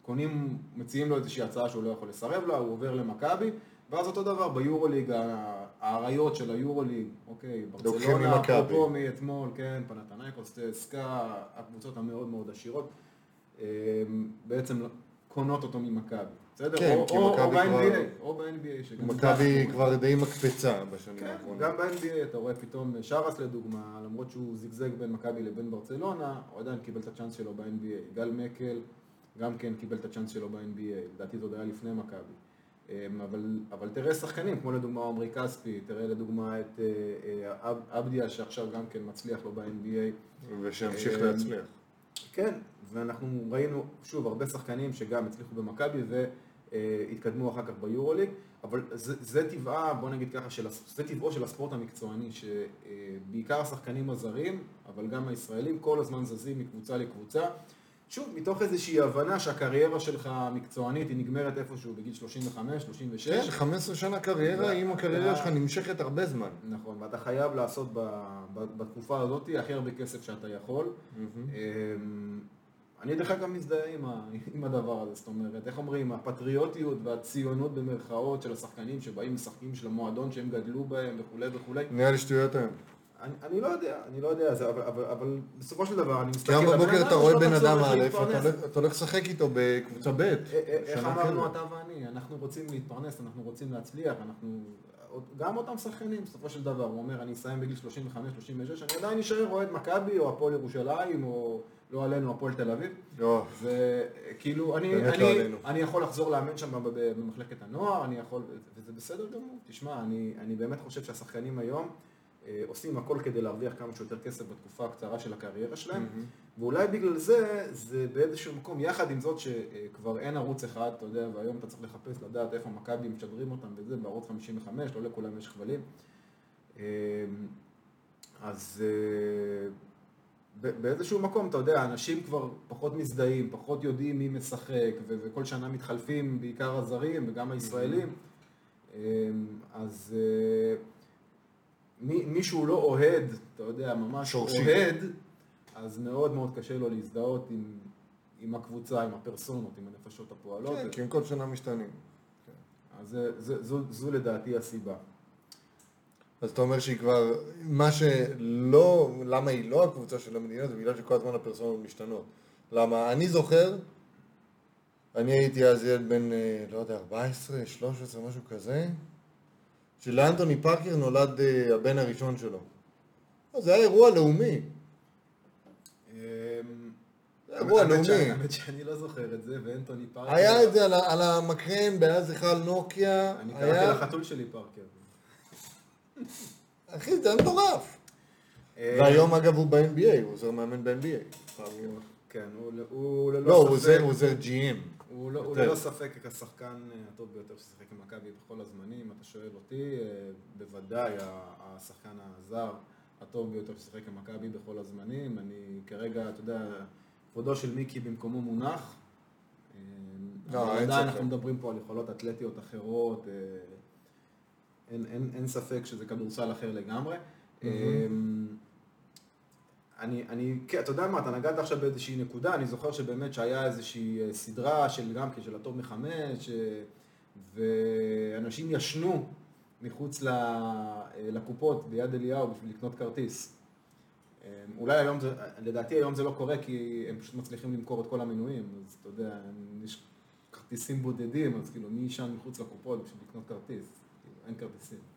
[SPEAKER 2] קונים, מציעים לו איזושהי הצעה שהוא לא יכול לסרב לה, הוא עובר למכבי, ואז אותו דבר ביורוליג, האריות של היורוליג, אוקיי, ברצלונה. אפרופו מאתמול, כן, פנתנייקוס, סקה, הקבוצות המאוד מאוד עשירות, אה, בעצם קונות אותו ממכבי, בסדר?
[SPEAKER 1] כן,
[SPEAKER 2] או-
[SPEAKER 1] כי
[SPEAKER 2] או-
[SPEAKER 1] מכבי
[SPEAKER 2] או ב-NBA, או ב-NBA, שגם
[SPEAKER 1] מכבי כבר די מקפצה בשנים
[SPEAKER 2] כן,
[SPEAKER 1] האחרונות.
[SPEAKER 2] גם ב-NBA אתה רואה פתאום שרס לדוגמה, למרות שהוא זיגזג בין מכבי לבין ברצלונה, הוא עדיין קיבל את הצ'אנס שלו ב-NBA. גל מקל גם כן קיבל את הצ'אנס שלו ב-NBA, לדעתי זה עוד היה לפני מכבי. אמ, אבל, אבל תראה שחקנים, כמו לדוגמה עמרי כספי, תראה לדוגמה את אה, אה, עבדיה שעכשיו גם כן מצליח לו ב-NBA.
[SPEAKER 1] ושימשיך
[SPEAKER 2] אה,
[SPEAKER 1] להצליח.
[SPEAKER 2] כן, ואנחנו ראינו, שוב, הרבה שחקנים שגם הצליחו במכבי והתקדמו אחר כך ביורוליג, אבל זה, זה טבעה, בוא נגיד ככה, של, זה טבעו של הספורט המקצועני, שבעיקר השחקנים הזרים, אבל גם הישראלים, כל הזמן זזים מקבוצה לקבוצה. שוב, מתוך איזושהי הבנה שהקריירה שלך המקצוענית היא נגמרת איפשהו בגיל 35, 36.
[SPEAKER 1] כן, 15 שנה קריירה, אם הקריירה שלך נמשכת הרבה זמן.
[SPEAKER 2] נכון, ואתה חייב לעשות בתקופה הזאת הכי הרבה כסף שאתה יכול. אמ, אני דרך אגב מזדהה עם, ה, עם הדבר הזה, זאת אומרת, איך אומרים, הפטריוטיות והציונות במרכאות של השחקנים שבאים משחקים של המועדון שהם גדלו בהם וכולי וכולי.
[SPEAKER 1] נראה לי שטויות היום.
[SPEAKER 2] אני, אני לא יודע, אני לא יודע, זה, אבל, אבל, אבל בסופו של דבר אני מסתכל
[SPEAKER 1] גם בבוקר אתה רואה
[SPEAKER 2] לו את
[SPEAKER 1] בן אדם א'. אתה הולך- לשחק איתו בקבוצה ב'.
[SPEAKER 2] אה, אה, איך
[SPEAKER 1] שנה
[SPEAKER 2] אמרנו. אתה ואני, אנחנו רוצים להתפרנס, אנחנו רוצים להצליח, אנחנו... גם אותם שחקנים, בסופו של דבר, הוא אומר, אני אסיים בגיל 35-36, אני עדיין אשאר אוהד מכבי, או הפועל ירושלים, או לא עלינו, הפועל תל אביב.
[SPEAKER 1] לא,
[SPEAKER 2] וכאילו, אני,
[SPEAKER 1] באמת
[SPEAKER 2] אני,
[SPEAKER 1] לא עלינו.
[SPEAKER 2] אני יכול לחזור לאמן שם במחלקת הנוער, אני יכול, וזה בסדר גמור. תשמע, אני, אני באמת חושב שהשחקנים היום אה, עושים הכל כדי להרוויח כמה שיותר כסף בתקופה הקצרה של הקריירה שלהם, ואולי בגלל זה, זה באיזשהו מקום, יחד עם זאת שכבר אין ערוץ אחד, אתה יודע, והיום אתה צריך לחפש לדעת איפה מכבי משדרים אותם וזה, בערוץ 55, לא לכולם יש כבלים. אה, אז אה, באיזשהו מקום, אתה יודע, אנשים כבר פחות מזדהים, פחות יודעים מי משחק, ו- וכל שנה מתחלפים, בעיקר הזרים וגם הישראלים. אה, אז מי, שהוא לא אוהד, אתה יודע, ממש
[SPEAKER 1] שורשי.
[SPEAKER 2] אוהד, אז מאוד מאוד קשה לו להזדהות עם, עם הקבוצה, עם הפרסונות, עם הנפשות הפועלות.
[SPEAKER 1] כן, כי הם כל שנה משתנים.
[SPEAKER 2] אז זה, זה, זו, זו לדעתי הסיבה.
[SPEAKER 1] אז אתה אומר שהיא כבר, מה שלא, למה היא לא הקבוצה של המדינה, זה בגלל שכל הזמן הפרסונות משתנות. למה? אני זוכר, אני הייתי אז ילד בן, אה, לא יודע, 14, 13, משהו כזה, שלאנטוני פארקר נולד אה, הבן הראשון שלו. אז זה היה אירוע לאומי. זה אירוע לאומי.
[SPEAKER 2] האמת שאני לא זוכר את זה, ואנטוני פארקר...
[SPEAKER 1] היה את זה על המקרן, ואז היכל נוקיה.
[SPEAKER 2] אני קראתי לחתול שלי פארקר.
[SPEAKER 1] אחי, זה היה מטורף.
[SPEAKER 2] אה,
[SPEAKER 1] והיום אגב הוא ב-NBA, הוא עוזר מאמן ב-NBA.
[SPEAKER 2] כן, הוא- ללא
[SPEAKER 1] לא,
[SPEAKER 2] ספק...
[SPEAKER 1] עוזר- הוא עוזר GM.
[SPEAKER 2] הוא לא- הוא. ללא ספק השחקן אה, הטוב ביותר ששיחק עם מכבי בכל הזמנים, אתה שואל אותי, אה, בוודאי השחקן הזר הטוב ביותר ששיחק עם מכבי בכל הזמנים. אני כרגע, אתה יודע, כבודו של מיקי במקומו מונח. אה,
[SPEAKER 1] לא,
[SPEAKER 2] עדיין. אנחנו מדברים פה על יכולות אתלטיות אחרות. אין, אין, אין ספק שזה כדורסל אחר לגמרי. אה, אני, אני, כן, אתה יודע מה, אתה נגעת עכשיו באיזושהי נקודה, אני זוכר שבאמת שהיה איזושהי אה, סדרה של גם כן, של הטוב מחמש, אה, ואנשים ישנו מחוץ אה, לקופות ביד אליהו בשביל לקנות כרטיס. אולי היום זה, לדעתי היום זה לא קורה כי הם פשוט מצליחים למכור את כל המנויים, אז אתה יודע, יש כרטיסים בודדים, אז כאילו מי ישן מחוץ לקופות בשביל לקנות כרטיס? כאילו, אין כרטיסים.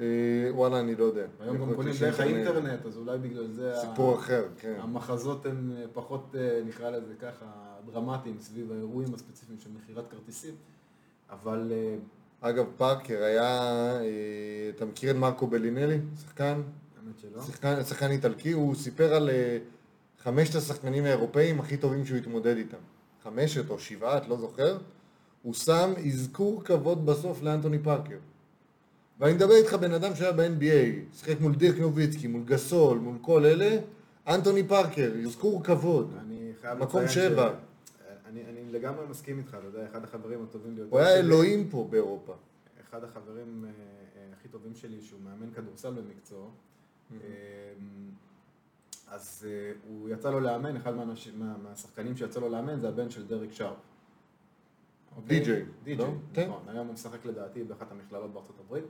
[SPEAKER 1] אה, וואלה, אני לא יודע.
[SPEAKER 2] היום גם קונים דרך האינטרנט, אז אולי בגלל זה...
[SPEAKER 1] סיפור אחר, כן.
[SPEAKER 2] המחזות הם אה, פחות, אה, נקרא לזה ככה, דרמטיים סביב האירועים הספציפיים של מכירת כרטיסים, אבל אה,
[SPEAKER 1] אגב, פארקר היה, אה, אתה מכיר את מרקו בלינלי? שחקן?
[SPEAKER 2] האמת שלא.
[SPEAKER 1] שחקן, שחקן איטלקי, הוא סיפר על אה, חמשת השחקנים האירופאים הכי טובים שהוא התמודד איתם. חמשת או שבעת, לא זוכר. הוא שם אזכור כבוד בסוף לאנטוני פארקר. ואני מדבר איתך בן אדם שהיה ב-NBA, שיחק מול דירק נוביצקי, מול גסול, מול כל אלה, אנטוני פארקר, אזכור כבוד. מקום שבע.
[SPEAKER 2] ש- אני, אני לגמרי מסכים איתך, אתה יודע, אחד החברים הטובים ביותר
[SPEAKER 1] הוא היה
[SPEAKER 2] שלי-
[SPEAKER 1] אלוהים פה באירופה.
[SPEAKER 2] אחד החברים אה, אה, הכי טובים שלי, שהוא מאמן כדורסל במקצועו, אה, אז אה, הוא יצא לו לאמן, אחד מהשחקנים שיצא לו לאמן זה הבן של דריק שרפ.
[SPEAKER 1] די.ג'יי,
[SPEAKER 2] די.ג'יי,
[SPEAKER 1] לא? כן.
[SPEAKER 2] נכון. היום הוא משחק לדעתי באחת המכללות בארצות הברית.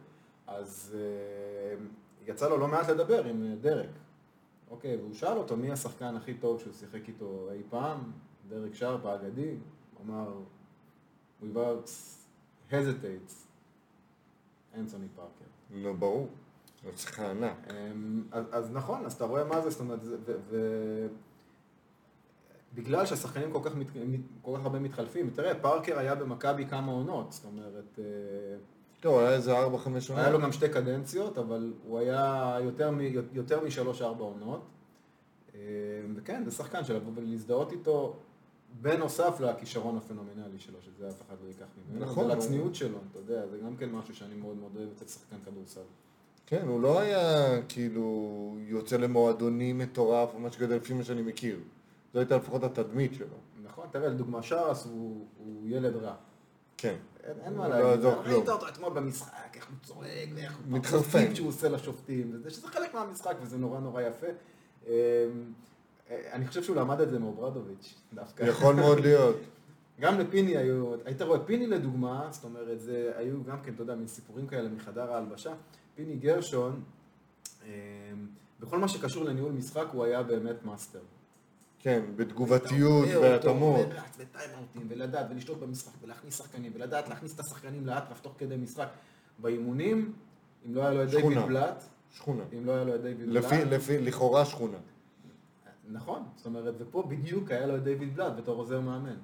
[SPEAKER 2] אז אה, יצא לו לא מעט לדבר עם אה, דרק. אוקיי, והוא שאל אותו מי השחקן הכי טוב שהוא שיחק איתו אי פעם, דרק שרפ האגדי, הוא אמר, without hesitates, אנסוני פארקר.
[SPEAKER 1] לא, ברור. הוא צריך ענק.
[SPEAKER 2] אמ, אז, אז נכון, אז אתה רואה מה זה, זאת אומרת, זה- ו... ו... בגלל שהשחקנים כל כך, מת... כל כך הרבה מתחלפים, תראה, פארקר היה במכבי כמה עונות, זאת אומרת,
[SPEAKER 1] טוב, היה איזה ארבע, חמש
[SPEAKER 2] היה לו. גם שתי קדנציות, אבל הוא היה יותר, מ... יותר משלוש-ארבע עונות. אה, וכן, זה שחקן שלבוא ולהזדהות איתו, בנוסף לכישרון הפנומנלי שלו, שזה אף אחד לא ייקח ממנו,
[SPEAKER 1] נכון, הוא-
[SPEAKER 2] ולצניעות שלו, אתה יודע, זה גם כן משהו שאני מאוד מאוד אוהב אצל שחקן כדורסל.
[SPEAKER 1] כן, הוא לא היה כאילו יוצא למועדונים מטורף או משהו כזה לפי מה שאני מכיר. זו הייתה לפחות התדמית שלו.
[SPEAKER 2] נכון, תראה, לדוגמה, שרס הוא, הוא ילד רע.
[SPEAKER 1] כן.
[SPEAKER 2] אין, אין מה
[SPEAKER 1] לא
[SPEAKER 2] להגיד,
[SPEAKER 1] יעזור
[SPEAKER 2] ראית. אותו אתמול במשחק, איך הוא צועק, ואיך הוא...
[SPEAKER 1] מתחרפן.
[SPEAKER 2] שהוא עושה לשופטים, וזה, שזה חלק מהמשחק, וזה נורא נורא יפה. אמ, אה, אני חושב שהוא למד את זה מאוברדוביץ', דווקא.
[SPEAKER 1] יכול מאוד להיות. [laughs]
[SPEAKER 2] גם לפיני היו, היית רואה פיני לדוגמה, זאת אומרת, זה היו גם כן, אתה יודע, מין סיפורים כאלה מחדר ההלבשה. פיני גרשון, אמ, בכל מה שקשור לניהול משחק, הוא היה באמת מאסטר.
[SPEAKER 1] כן, בתגובתיות.
[SPEAKER 2] ורץ וטיים-אאוטים, ולדעת, ולשלוט במשחק, ולהכניס שחקנים, ולדעת להכניס את השחקנים לאטרף תוך כדי משחק. באימונים, אם לא היה לו את דיוויד. בלאט,
[SPEAKER 1] שכונה.
[SPEAKER 2] אם לא היה לו את דיוויד בלאט,
[SPEAKER 1] לפי, לכאורה שכונה.
[SPEAKER 2] נכון, זאת אומרת, ופה בדיוק היה לו את דיוויד בלאט בתור עוזר מאמן.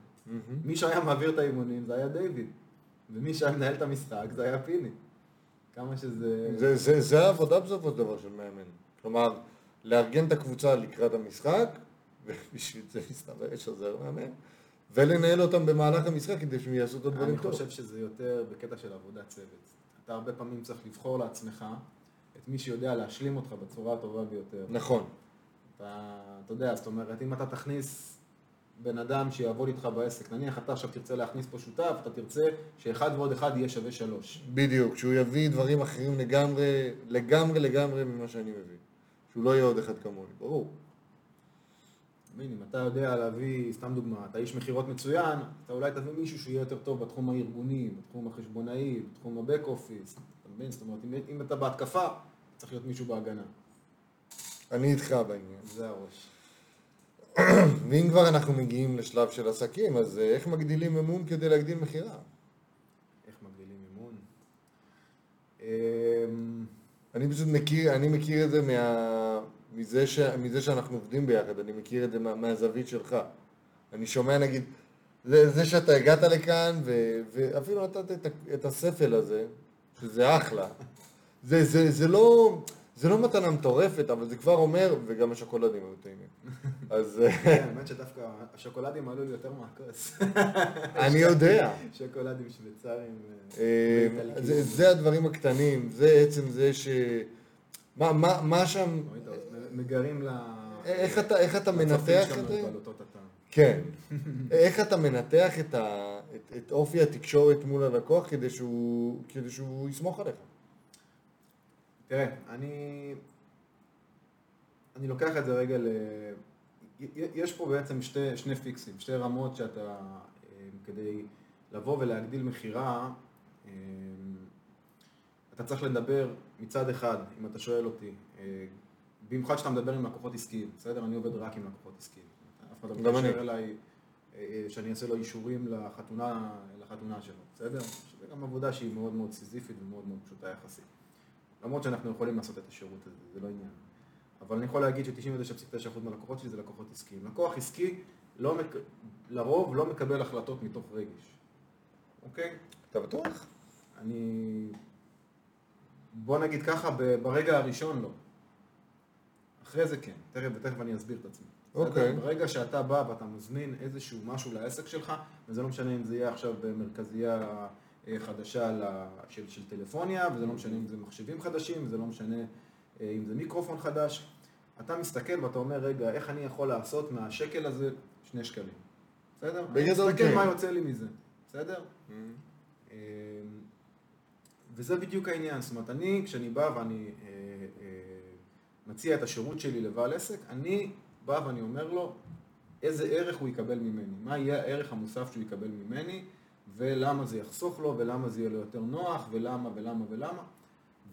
[SPEAKER 2] מי שהיה מעביר את האימונים זה היה דיוויד, ומי שהיה מנהל את המשחק זה היה פיני. כמה שזה...
[SPEAKER 1] זה, זה, זה העבודה בסופו של דבר של מאמן. כלומר, לארגן את הקבוצה לקראת המשחק, ובשביל זה מסתבר יש עוזר מאמן, ולנהל אותם במהלך המשחק כדי שהם יעשו את הדברים
[SPEAKER 2] אני
[SPEAKER 1] טוב.
[SPEAKER 2] חושב שזה יותר בקטע של עבודת צוות. אתה הרבה פעמים צריך לבחור לעצמך את מי שיודע להשלים אותך בצורה הטובה ביותר.
[SPEAKER 1] נכון.
[SPEAKER 2] אתה, אתה יודע, זאת אומרת, אם אתה תכניס בן אדם שיעבוד איתך בעסק, נניח אתה עכשיו תרצה להכניס פה שותף, אתה תרצה שאחד ועוד אחד יהיה שווה שלוש.
[SPEAKER 1] בדיוק, שהוא יביא דברים אחרים לגמרי, לגמרי לגמרי ממה שאני מביא. שהוא לא יהיה עוד אחד כמוני, ברור.
[SPEAKER 2] אתה מבין, אם אתה יודע להביא, סתם דוגמה, אתה איש מכירות מצוין, אתה אולי תביא מישהו שיהיה יותר טוב בתחום הארגוני, בתחום החשבונאי, בתחום הבק אופיס, אתה מבין? זאת אומרת, אם, אם אתה בהתקפה, צריך להיות מישהו בהגנה.
[SPEAKER 1] אני איתך בעניין.
[SPEAKER 2] זה הראש. [clears throat]
[SPEAKER 1] ואם כבר אנחנו מגיעים לשלב של עסקים, אז אה, איך מגדילים אמון כדי להגדיל מכירה?
[SPEAKER 2] איך מגדילים אימון? אמ,
[SPEAKER 1] אני פשוט מכיר, אני מכיר את זה מה... מזה, ש... מזה שאנחנו עובדים ביחד, אני מכיר את זה מה... מהזווית שלך. אני שומע נגיד, זה, זה שאתה הגעת לכאן ו... ואפילו נתת את, ה- את הספל הזה, שזה אחלה. זה, זה, זה, לא, זה לא מתנה מטורפת, אבל זה כבר אומר, וגם השוקולדים היו טעימים. אז אה,
[SPEAKER 2] כן, האמת שדווקא השוקולדים עלו לי יותר מהכוס.
[SPEAKER 1] אני יודע.
[SPEAKER 2] שוקולדים שוויצריים.
[SPEAKER 1] אה. זה, זה הדברים הקטנים, זה עצם זה ש... מה, מה, מה שם...
[SPEAKER 2] מגרים ל...
[SPEAKER 1] איך אתה, איך אתה מנתח את זה?
[SPEAKER 2] על אותו תת"ם.
[SPEAKER 1] כן. איך אתה מנתח את, ה, את, את אופי התקשורת מול הלקוח כדי שהוא, כדי שהוא יסמוך עליך?
[SPEAKER 2] תראה, אני... אני לוקח את זה רגע ל... יש פה בעצם שתי, שני פיקסים, שתי רמות שאתה, אה, כדי לבוא ולהגדיל מכירה, אה, אתה צריך לדבר מצד אחד, אם אתה שואל אותי, אה, במיוחד שאתה מדבר עם לקוחות עסקיים, בסדר? אני עובד רק עם לקוחות עסקיים. אף אחד לא. מתקשר אליי אה, אה, שאני אעשה לו אישורים לחתונה, לחתונה שלו, בסדר? שזה גם עבודה שהיא מאוד מאוד סיזיפית ומאוד מאוד פשוטה יחסית. למרות שאנחנו יכולים לעשות את השירות הזה, זה לא עניין. אבל אני יכול להגיד ש-99.9% מהלקוחות שלי זה לקוחות עסקיים. לקוח עסקי לא מק... לרוב לא מקבל החלטות מתוך רגש, אוקיי?
[SPEAKER 1] אתה בטוח?
[SPEAKER 2] אני... בוא נגיד ככה, ברגע הראשון לא. אחרי זה כן, תכף ותכף אני אסביר את עצמי.
[SPEAKER 1] אוקיי.
[SPEAKER 2] ברגע שאתה בא ואתה מזמין איזשהו משהו לעסק שלך, וזה לא משנה אם זה יהיה עכשיו במרכזייה אה, חדשה של, של טלפוניה, וזה לא משנה אם זה מחשבים חדשים, וזה לא משנה אה, אם זה מיקרופון חדש, אתה מסתכל ואתה אומר, רגע, איך אני יכול לעשות מהשקל הזה שני שקלים? בסדר?
[SPEAKER 1] בגדול
[SPEAKER 2] מסתכל
[SPEAKER 1] כן.
[SPEAKER 2] מה יוצא לי מזה, בסדר? אמ, וזה בדיוק העניין, זאת אומרת, אני, כשאני בא ואני אה, מציע את השירות שלי לבעל עסק, אני בא ואני אומר לו איזה ערך הוא יקבל ממני, מה יהיה הערך המוסף שהוא יקבל ממני, ולמה זה יחסוך לו, ולמה זה יהיה לו יותר נוח, ולמה ולמה ולמה,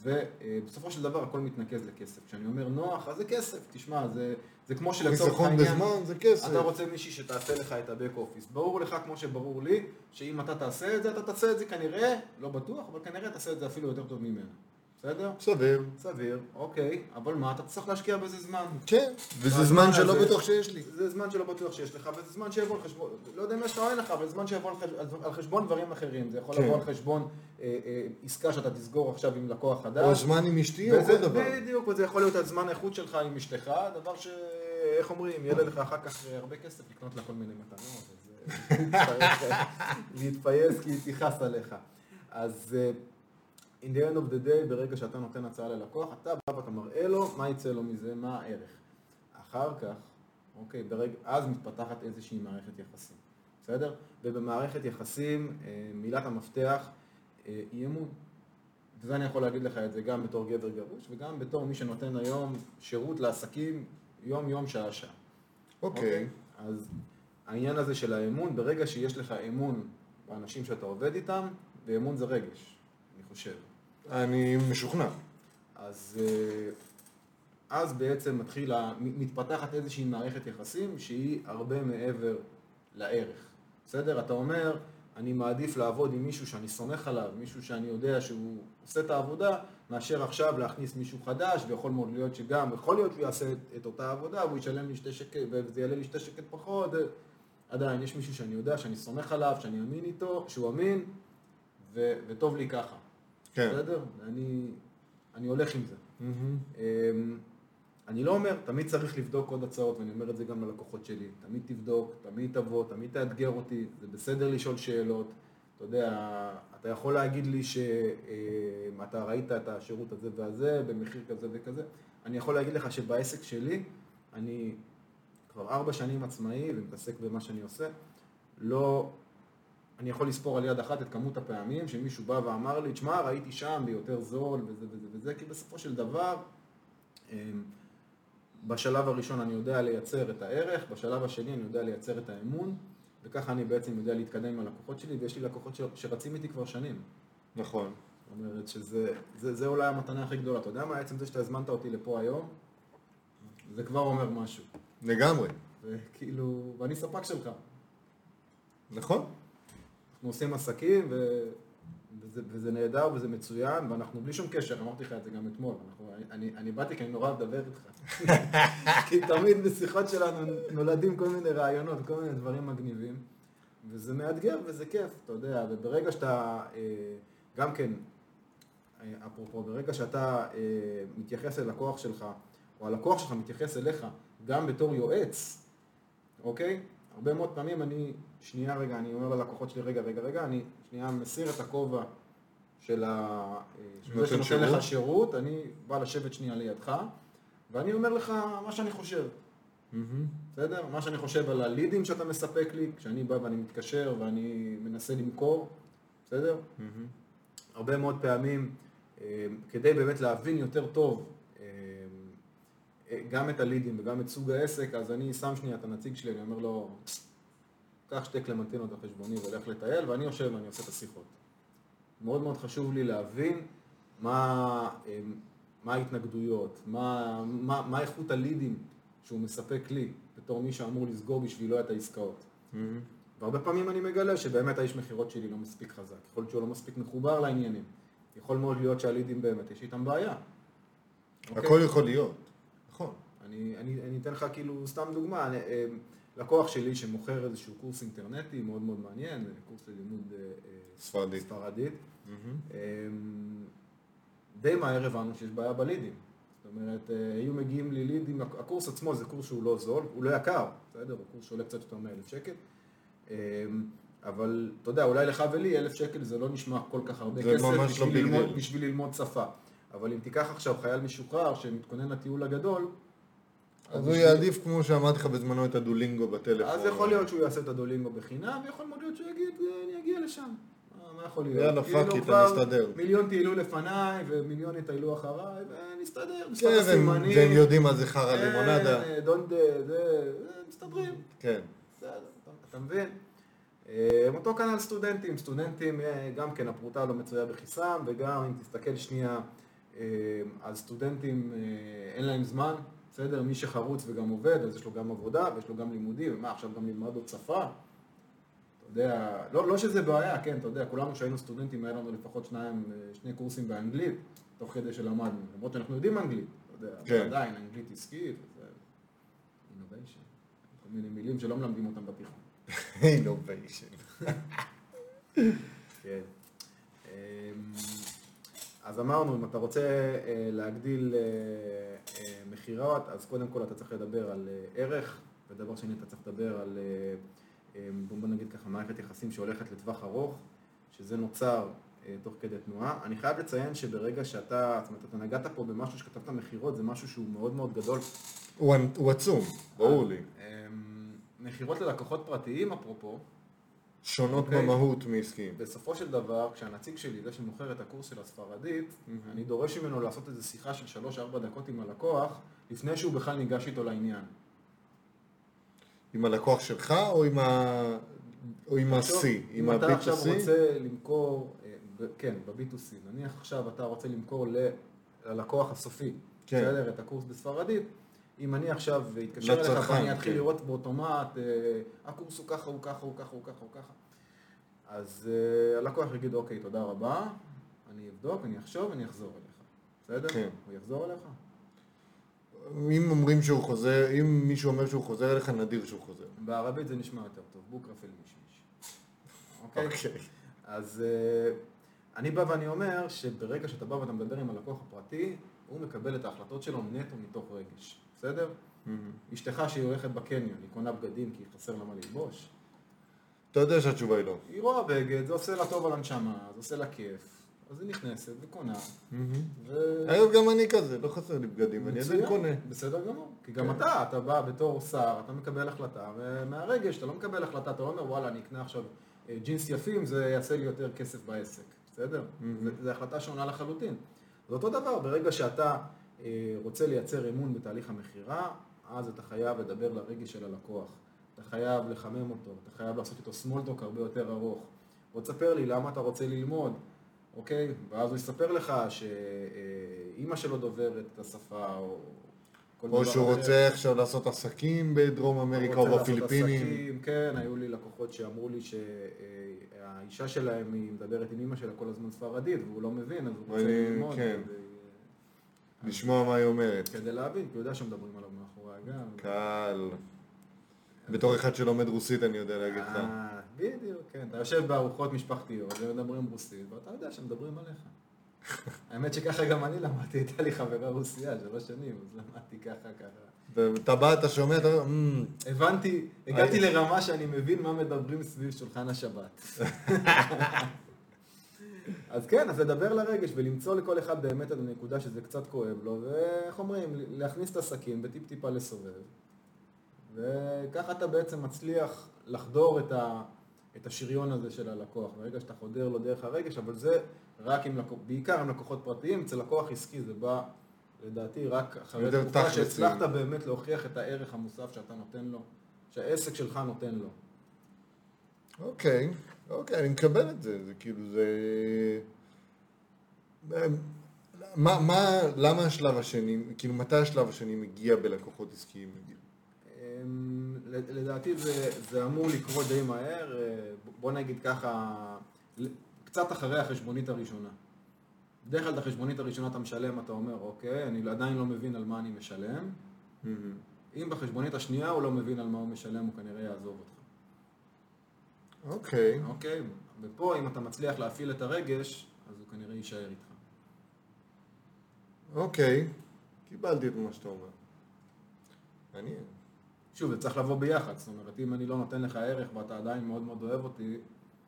[SPEAKER 2] ובסופו של דבר הכל מתנקז לכסף. כשאני אומר נוח, אז זה כסף, תשמע, זה, זה כמו שלצורך
[SPEAKER 1] חיסכון
[SPEAKER 2] העניין...
[SPEAKER 1] בזמן זה כסף.
[SPEAKER 2] אתה רוצה מישהי שתעשה לך את הבק אופיס. ברור לך, כמו שברור לי, שאם אתה תעשה את זה, אתה תעשה את זה כנראה, לא בטוח, אבל כנראה תעשה את זה אפילו יותר טוב ממנה. בסדר?
[SPEAKER 1] סביר.
[SPEAKER 2] סביר, אוקיי, אבל מה, אתה צריך להשקיע בזה זמן.
[SPEAKER 1] כן, וזה זמן שלא בטוח שיש לי.
[SPEAKER 2] זה זמן שלא בטוח שיש לך, וזה זמן שיבוא על חשבון, לא יודע אם יש לך או אין לך, אבל זה זמן שיבוא על חשבון, דברים אחרים. זה יכול
[SPEAKER 1] כן.
[SPEAKER 2] לבוא על חשבון אה, אה, עסקה שאתה תסגור עכשיו עם לקוח חדש.
[SPEAKER 1] או זמן עם אשתי או כל דבר.
[SPEAKER 2] בדיוק, וזה יכול להיות הזמן האיכות שלך עם אשתך, דבר ש... איך אומרים, יהיה לך אחר כך אה, הרבה כסף לקנות לה כל מיני מתנות, אז [laughs] להתפייס כי היא תכעס עליך. אז in the end of the day, ברגע שאתה נותן הצעה ללקוח, אתה בא ואתה מראה לו מה יצא לו מזה, מה הערך. אחר כך, אוקיי? ברג... אז מתפתחת איזושהי מערכת יחסים, בסדר? ובמערכת יחסים אה, מילת המפתח אה, היא אמון. וזה אני יכול להגיד לך את זה גם בתור גבר גרוש וגם בתור מי שנותן היום שירות לעסקים יום-יום, שעה-שעה.
[SPEAKER 1] אוקיי.
[SPEAKER 2] אז העניין הזה של האמון, ברגע שיש לך אמון באנשים שאתה עובד איתם, ואמון זה רגש, אני חושב.
[SPEAKER 1] אני משוכנע.
[SPEAKER 2] אז, אה, אז בעצם מתחילה, מתפתחת איזושהי מערכת יחסים שהיא הרבה מעבר לערך. בסדר? אתה אומר, אני מעדיף לעבוד עם מישהו שאני סומך עליו, מישהו שאני יודע שהוא עושה את העבודה, מאשר עכשיו להכניס מישהו חדש, ויכול מאוד להיות שגם, יכול להיות שהוא יעשה את, את אותה עבודה, והוא ישלם לי שתי שקט, וזה יעלה לי שתי שקט פחות, עדיין יש מישהו שאני יודע, שאני סומך עליו, שאני אמין איתו, שהוא אמין, ו, וטוב לי ככה.
[SPEAKER 1] כן.
[SPEAKER 2] בסדר? אני, אני הולך עם זה. אמ, אני לא אומר, תמיד צריך לבדוק עוד הצעות, ואני אומר את זה גם ללקוחות שלי. תמיד תבדוק, תמיד תבוא, תמיד תאתגר אותי, זה בסדר לשאול שאלות. אתה יודע, אתה יכול להגיד לי שאתה ראית את השירות הזה והזה, במחיר כזה וכזה. אני יכול להגיד לך שבעסק שלי, אני כבר ארבע שנים עצמאי ומתעסק במה שאני עושה. לא, אני יכול לספור על יד אחת את כמות הפעמים שמישהו בא ואמר לי, תשמע, ראיתי שם ביותר זול וזה וזה וזה, כי בסופו של דבר, אמ, בשלב הראשון אני יודע לייצר את הערך, בשלב השני אני יודע לייצר את האמון, וככה אני בעצם יודע להתקדם עם הלקוחות שלי, ויש לי לקוחות ש- שרצים איתי כבר שנים.
[SPEAKER 1] נכון.
[SPEAKER 2] זאת אומרת שזה זה, זה אולי המתנה הכי גדולה. אתה יודע מה? עצם זה שאתה הזמנת אותי לפה היום, זה כבר אומר משהו.
[SPEAKER 1] לגמרי.
[SPEAKER 2] וכאילו, ואני ספק שלך.
[SPEAKER 1] נכון.
[SPEAKER 2] אנחנו עושים עסקים, ו... וזה, וזה נהדר וזה מצוין, ואנחנו בלי שום קשר, אמרתי לך את זה גם אתמול. אנחנו, אני, אני באתי כי אני נורא לדבר איתך. [laughs] כי תמיד בשיחות שלנו נולדים כל מיני רעיונות, כל מיני דברים מגניבים, וזה מאתגר וזה כיף, אתה יודע, וברגע שאתה, אה, גם כן, אה, אפרופו, ברגע שאתה אה, מתייחס אל לקוח שלך, או הלקוח שלך מתייחס אליך, גם בתור יועץ, אוקיי? הרבה מאוד פעמים אני, שנייה רגע, אני אומר ללקוחות שלי, רגע, רגע, רגע, אני שנייה מסיר את הכובע של ה... אה, זה
[SPEAKER 1] נותן
[SPEAKER 2] שנותן
[SPEAKER 1] שירות.
[SPEAKER 2] לך שירות, אני בא לשבת שנייה לידך, ואני אומר לך מה שאני חושב. בסדר? מה שאני חושב על הלידים שאתה מספק לי, כשאני בא ואני מתקשר ואני מנסה למכור, בסדר? הרבה מאוד פעמים, אה, כדי באמת להבין יותר טוב גם את הלידים וגם את סוג העסק, אז אני שם שנייה את הנציג שלי, אני אומר לו, קח שתי קלמנטינות על חשבוני ולך לטייל, ואני יושב ואני עושה את השיחות. מאוד מאוד חשוב לי להבין מה, אה, מה ההתנגדויות, מה, מה, מה איכות הלידים שהוא מספק לי, בתור מי שאמור לסגור בשבילו את העסקאות.
[SPEAKER 1] מהמם.
[SPEAKER 2] והרבה פעמים אני מגלה שבאמת האיש מכירות שלי לא מספיק חזק, יכול להיות שהוא לא מספיק מחובר לעניינים, יכול מאוד להיות שהלידים באמת יש איתם בעיה. אוקיי?
[SPEAKER 1] הכל יכול להיות.
[SPEAKER 2] אני, אני, אני אתן לך כאילו סתם דוגמה, אני, אה, לקוח שלי שמוכר איזשהו קורס אינטרנטי מאוד מאוד מעניין, קורס ללימוד אה, אה,
[SPEAKER 1] ספרדית.
[SPEAKER 2] ספרדית. אה, די מהר הבנו שיש בעיה בלידים. זאת אומרת, אה, היו מגיעים לי לידים, הקורס עצמו זה קורס שהוא לא זול, הוא לא יקר, בסדר? הוא קורס שעולה קצת יותר מאלף שקל. אה, אבל אתה יודע, אולי לך ולי אלף שקל זה לא נשמע כל כך הרבה כסף
[SPEAKER 1] לא
[SPEAKER 2] בשביל,
[SPEAKER 1] בשביל
[SPEAKER 2] ללמוד. בשביל ללמוד שפה. אבל אם תיקח עכשיו חייל משוחרר שמתכונן לטיול הגדול,
[SPEAKER 1] אז הוא יעדיף, כמו שאמרתי לך בזמנו, את הדואולינגו בטלפון.
[SPEAKER 2] אז יכול להיות שהוא יעשה את הדואולינגו בחינם, ויכול מאוד להיות שהוא יגיד, "אה, אני אגיע לשם. מה- יכול להיות?
[SPEAKER 1] יאללה,
[SPEAKER 2] כאילו fuck
[SPEAKER 1] it, אסתדר.
[SPEAKER 2] מיליון טיילו לפניי, ומיליון יטיילו אחריי, ונסתדר,
[SPEAKER 1] כן, והם- יודעים מה זה חרא
[SPEAKER 2] כן,
[SPEAKER 1] לימונדה.
[SPEAKER 2] דון דה, זה, אה, מסתדרים.
[SPEAKER 1] כן.
[SPEAKER 2] אתה- מבין? אה, אותו כנ"ל סטודנטים, סטודנטים אה, גם כן הפרוטה לא מצויה בכיסם וגם אם תסתכל שנייה אה, על סטודנטים אה, אין להם זמן, בסדר? מי שחרוץ וגם עובד אז יש לו גם עבודה ויש לו גם לימודים, ומה עכשיו גם ללמד עוד שפה? אתה יודע, לא, לא שזה בעיה, כן, אתה יודע, כולנו שהיינו סטודנטים היה לנו לפחות שניים, שני קורסים באנגלית תוך כדי שלמדנו, למרות שאנחנו יודעים אנגלית, אתה יודע,
[SPEAKER 1] כן.
[SPEAKER 2] עדיין אנגלית עסקית, וזה innovation, כל מיני מילים שלא מלמדים אותם בתיכון. [laughs]
[SPEAKER 1] אינוביישן. [laughs]
[SPEAKER 2] כן. אז אמרנו, אם אתה רוצה אה, להגדיל אה, אה, מכירות, אז קודם כל אתה צריך לדבר על אה, ערך, ודבר שני אתה צריך לדבר על, אה, אה, בוא נגיד ככה, מערכת יחסים שהולכת לטווח ארוך, שזה נוצר אה, תוך כדי תנועה. אני חייב לציין שברגע שאתה, זאת אומרת, אתה נגעת פה במשהו שכתבת מכירות, זה משהו שהוא מאוד מאוד גדול.
[SPEAKER 1] הוא הוא עצום, ברור לי.
[SPEAKER 2] אה, מכירות ללקוחות פרטיים, אפרופו,
[SPEAKER 1] שונות
[SPEAKER 2] אוקיי.
[SPEAKER 1] במהות מעסקיים.
[SPEAKER 2] בסופו של דבר, כשהנציג שלי, זה שמוכר את הקורס של הספרדית, אני דורש ממנו לעשות איזו שיחה של 3-4 דקות עם הלקוח, לפני שהוא בכלל ניגש איתו לעניין.
[SPEAKER 1] עם הלקוח שלך או עם ה... או עם ה-C? עם
[SPEAKER 2] אם אתה עכשיו
[SPEAKER 1] ה-B2C?
[SPEAKER 2] רוצה למכור, אה, כן, ב-B2C, נניח עכשיו אתה רוצה למכור ללקוח הסופי,
[SPEAKER 1] כן.
[SPEAKER 2] בסדר, את הקורס בספרדית, אם אני עכשיו אתקשר אליך
[SPEAKER 1] לצרכן,
[SPEAKER 2] ואני אתחיל
[SPEAKER 1] כן.
[SPEAKER 2] לראות באוטומט, אה, הקורס הוא ככה, הוא ככה, הוא ככה, הוא ככה, הוא ככה, אז אה, הלקוח יגיד, אוקיי, תודה רבה, אני אבדוק, אני אחשוב, אני אחזור אליך, בסדר?
[SPEAKER 1] כן.
[SPEAKER 2] הוא יחזור אליך?
[SPEAKER 1] אם אומרים שהוא חוזר, אם מישהו אומר שהוא חוזר אליך, נדיר שהוא חוזר.
[SPEAKER 2] בערבית זה נשמע יותר טוב, בוקרה פיל מישמיש. אוקיי?
[SPEAKER 1] אוקיי.
[SPEAKER 2] אז אה, אני בא ואני אומר שברגע שאתה בא ואתה מדבר עם הלקוח הפרטי, הוא מקבל את ההחלטות שלו נטו מתוך רגש, בסדר? אשתך שהיא הולכת בקניון, היא קונה בגדים כי חסר לה מה ללבוש.
[SPEAKER 1] אתה יודע שהתשובה היא לא.
[SPEAKER 2] היא רואה בגד, זה עושה לה טוב על הנשמה, זה עושה לה כיף, אז היא נכנסת וקונה. ו...
[SPEAKER 1] אגב, גם אני כזה, לא חסר לי בגדים, אני עדיין קונה.
[SPEAKER 2] בסדר גמור. כי גם
[SPEAKER 1] כן.
[SPEAKER 2] אתה, אתה בא בתור שר, אתה מקבל החלטה, ומהרגש אתה לא מקבל החלטה, אתה לא אומר וואלה, אני אקנה עכשיו אה, ג'ינס יפים, זה יעשה לי יותר כסף בעסק, בסדר? זה- זו החלטה שונה לחלוטין. זה אותו דבר, ברגע שאתה רוצה לייצר אמון בתהליך המכירה, אז אתה חייב לדבר לרגש של הלקוח. אתה חייב לחמם אותו, אתה חייב לעשות איתו סמולטוק הרבה יותר ארוך. בוא תספר לי למה אתה רוצה ללמוד, אוקיי? ואז הוא יספר לך שאימא שלו דוברת את השפה, או כל
[SPEAKER 1] או
[SPEAKER 2] דבר
[SPEAKER 1] שהוא
[SPEAKER 2] אחר.
[SPEAKER 1] רוצה עכשיו לעשות עסקים בדרום אמריקה או בפיליפינים.
[SPEAKER 2] עסקים, כן, היו לי לקוחות שאמרו לי שהאישה שלהם, היא מדברת עם אימא שלה כל הזמן ספרדית, והוא לא מבין, אז הוא רוצה ללמוד.
[SPEAKER 1] כן.
[SPEAKER 2] כדי-
[SPEAKER 1] לשמוע מה היא אומרת.
[SPEAKER 2] כדי להבין, כי הוא יודע שמדברים עליו מאחורי הגב.
[SPEAKER 1] קל. בתור אחד שלומד רוסית אני יודע להגיד לך.
[SPEAKER 2] אה, בדיוק, כן. אתה יושב בארוחות משפחתיות ומדברים רוסית, ואתה יודע שמדברים עליך. [laughs] האמת שככה גם אני למדתי, הייתה לי חברה רוסייה שלוש שנים, אז למדתי ככה ככה.
[SPEAKER 1] ואתה בא, אתה שומע, אתה אומר, "אמ,
[SPEAKER 2] הבנתי, הגעתי לרמה שאני מבין מה מדברים סביב שולחן השבת. [laughs] אז כן, אז לדבר לרגש ולמצוא לכל אחד באמת את הנקודה שזה קצת כואב לו, ואיך אומרים, להכניס את הסכין וטיפ טיפה לסובב. וככה אתה בעצם מצליח לחדור את, ה, את השריון הזה של הלקוח, ברגע שאתה חודר לו דרך הרגש, אבל זה רק עם לקוח, בעיקר עם לקוחות פרטיים, אצל לקוח עסקי זה בא, לדעתי, רק אחרי תקופה. שהצלחת באמת להוכיח את הערך המוסף שאתה נותן לו, שהעסק שלך נותן לו.
[SPEAKER 1] אוקיי, אוקיי, אני מקבל את זה, זה כאילו, זה... מה, מה, למה השלב השני, כאילו, מתי השלב השני מגיע בלקוחות עסקיים?
[SPEAKER 2] אמ, לדעתי זה, זה אמור לקרות די מהר, אה, בוא נגיד ככה, קצת אחרי החשבונית הראשונה. בדרך כלל את החשבונית הראשונה אתה משלם, אתה אומר, אוקיי, אני עדיין לא מבין על מה אני משלם. אם בחשבונית השנייה הוא לא מבין על מה הוא משלם, הוא כנראה יעזוב אותך.
[SPEAKER 1] אוקיי,
[SPEAKER 2] אוקיי? ופה, אם אתה מצליח להפעיל את הרגש, אז הוא כנראה יישאר איתך.
[SPEAKER 1] אוקיי, קיבלתי את מה שאתה אומר. מעניין.
[SPEAKER 2] שוב, זה צריך לבוא ביחד, זאת אומרת, אם אני לא נותן לך ערך ואתה עדיין מאוד מאוד אוהב אותי,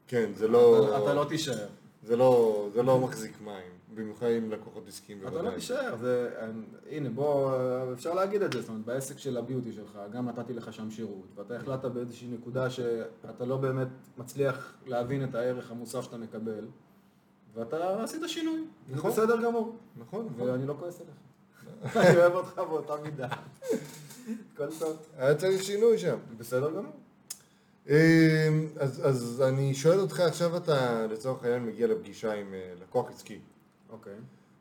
[SPEAKER 1] כן, זה לא...
[SPEAKER 2] אתה, אתה לא תישאר.
[SPEAKER 1] זה לא, זה לא מחזיק מים, במיוחד עם לקוחות עסקיים
[SPEAKER 2] אתה לא
[SPEAKER 1] בוודאי.
[SPEAKER 2] תישאר, זה, הנה בוא, אפשר להגיד את זה, זאת אומרת, בעסק של הביוטי שלך, גם נתתי לך שם שירות, ואתה החלטת באיזושהי נקודה שאתה לא באמת מצליח להבין את הערך המוסף שאתה מקבל, ואתה עשית שינוי,
[SPEAKER 1] נכון.
[SPEAKER 2] זה בסדר גמור,
[SPEAKER 1] נכון, נכון.
[SPEAKER 2] ואני לא כועס עליך, [laughs] אני אוהב אותך באותה מידה, [laughs] הכל טוב,
[SPEAKER 1] היה צריך שינוי שם.
[SPEAKER 2] בסדר גמור.
[SPEAKER 1] אמ, אז, אז אני שואל אותך, עכשיו אתה לצורך העניין מגיע לפגישה עם אה, לקוח עסקי.
[SPEAKER 2] אוקיי.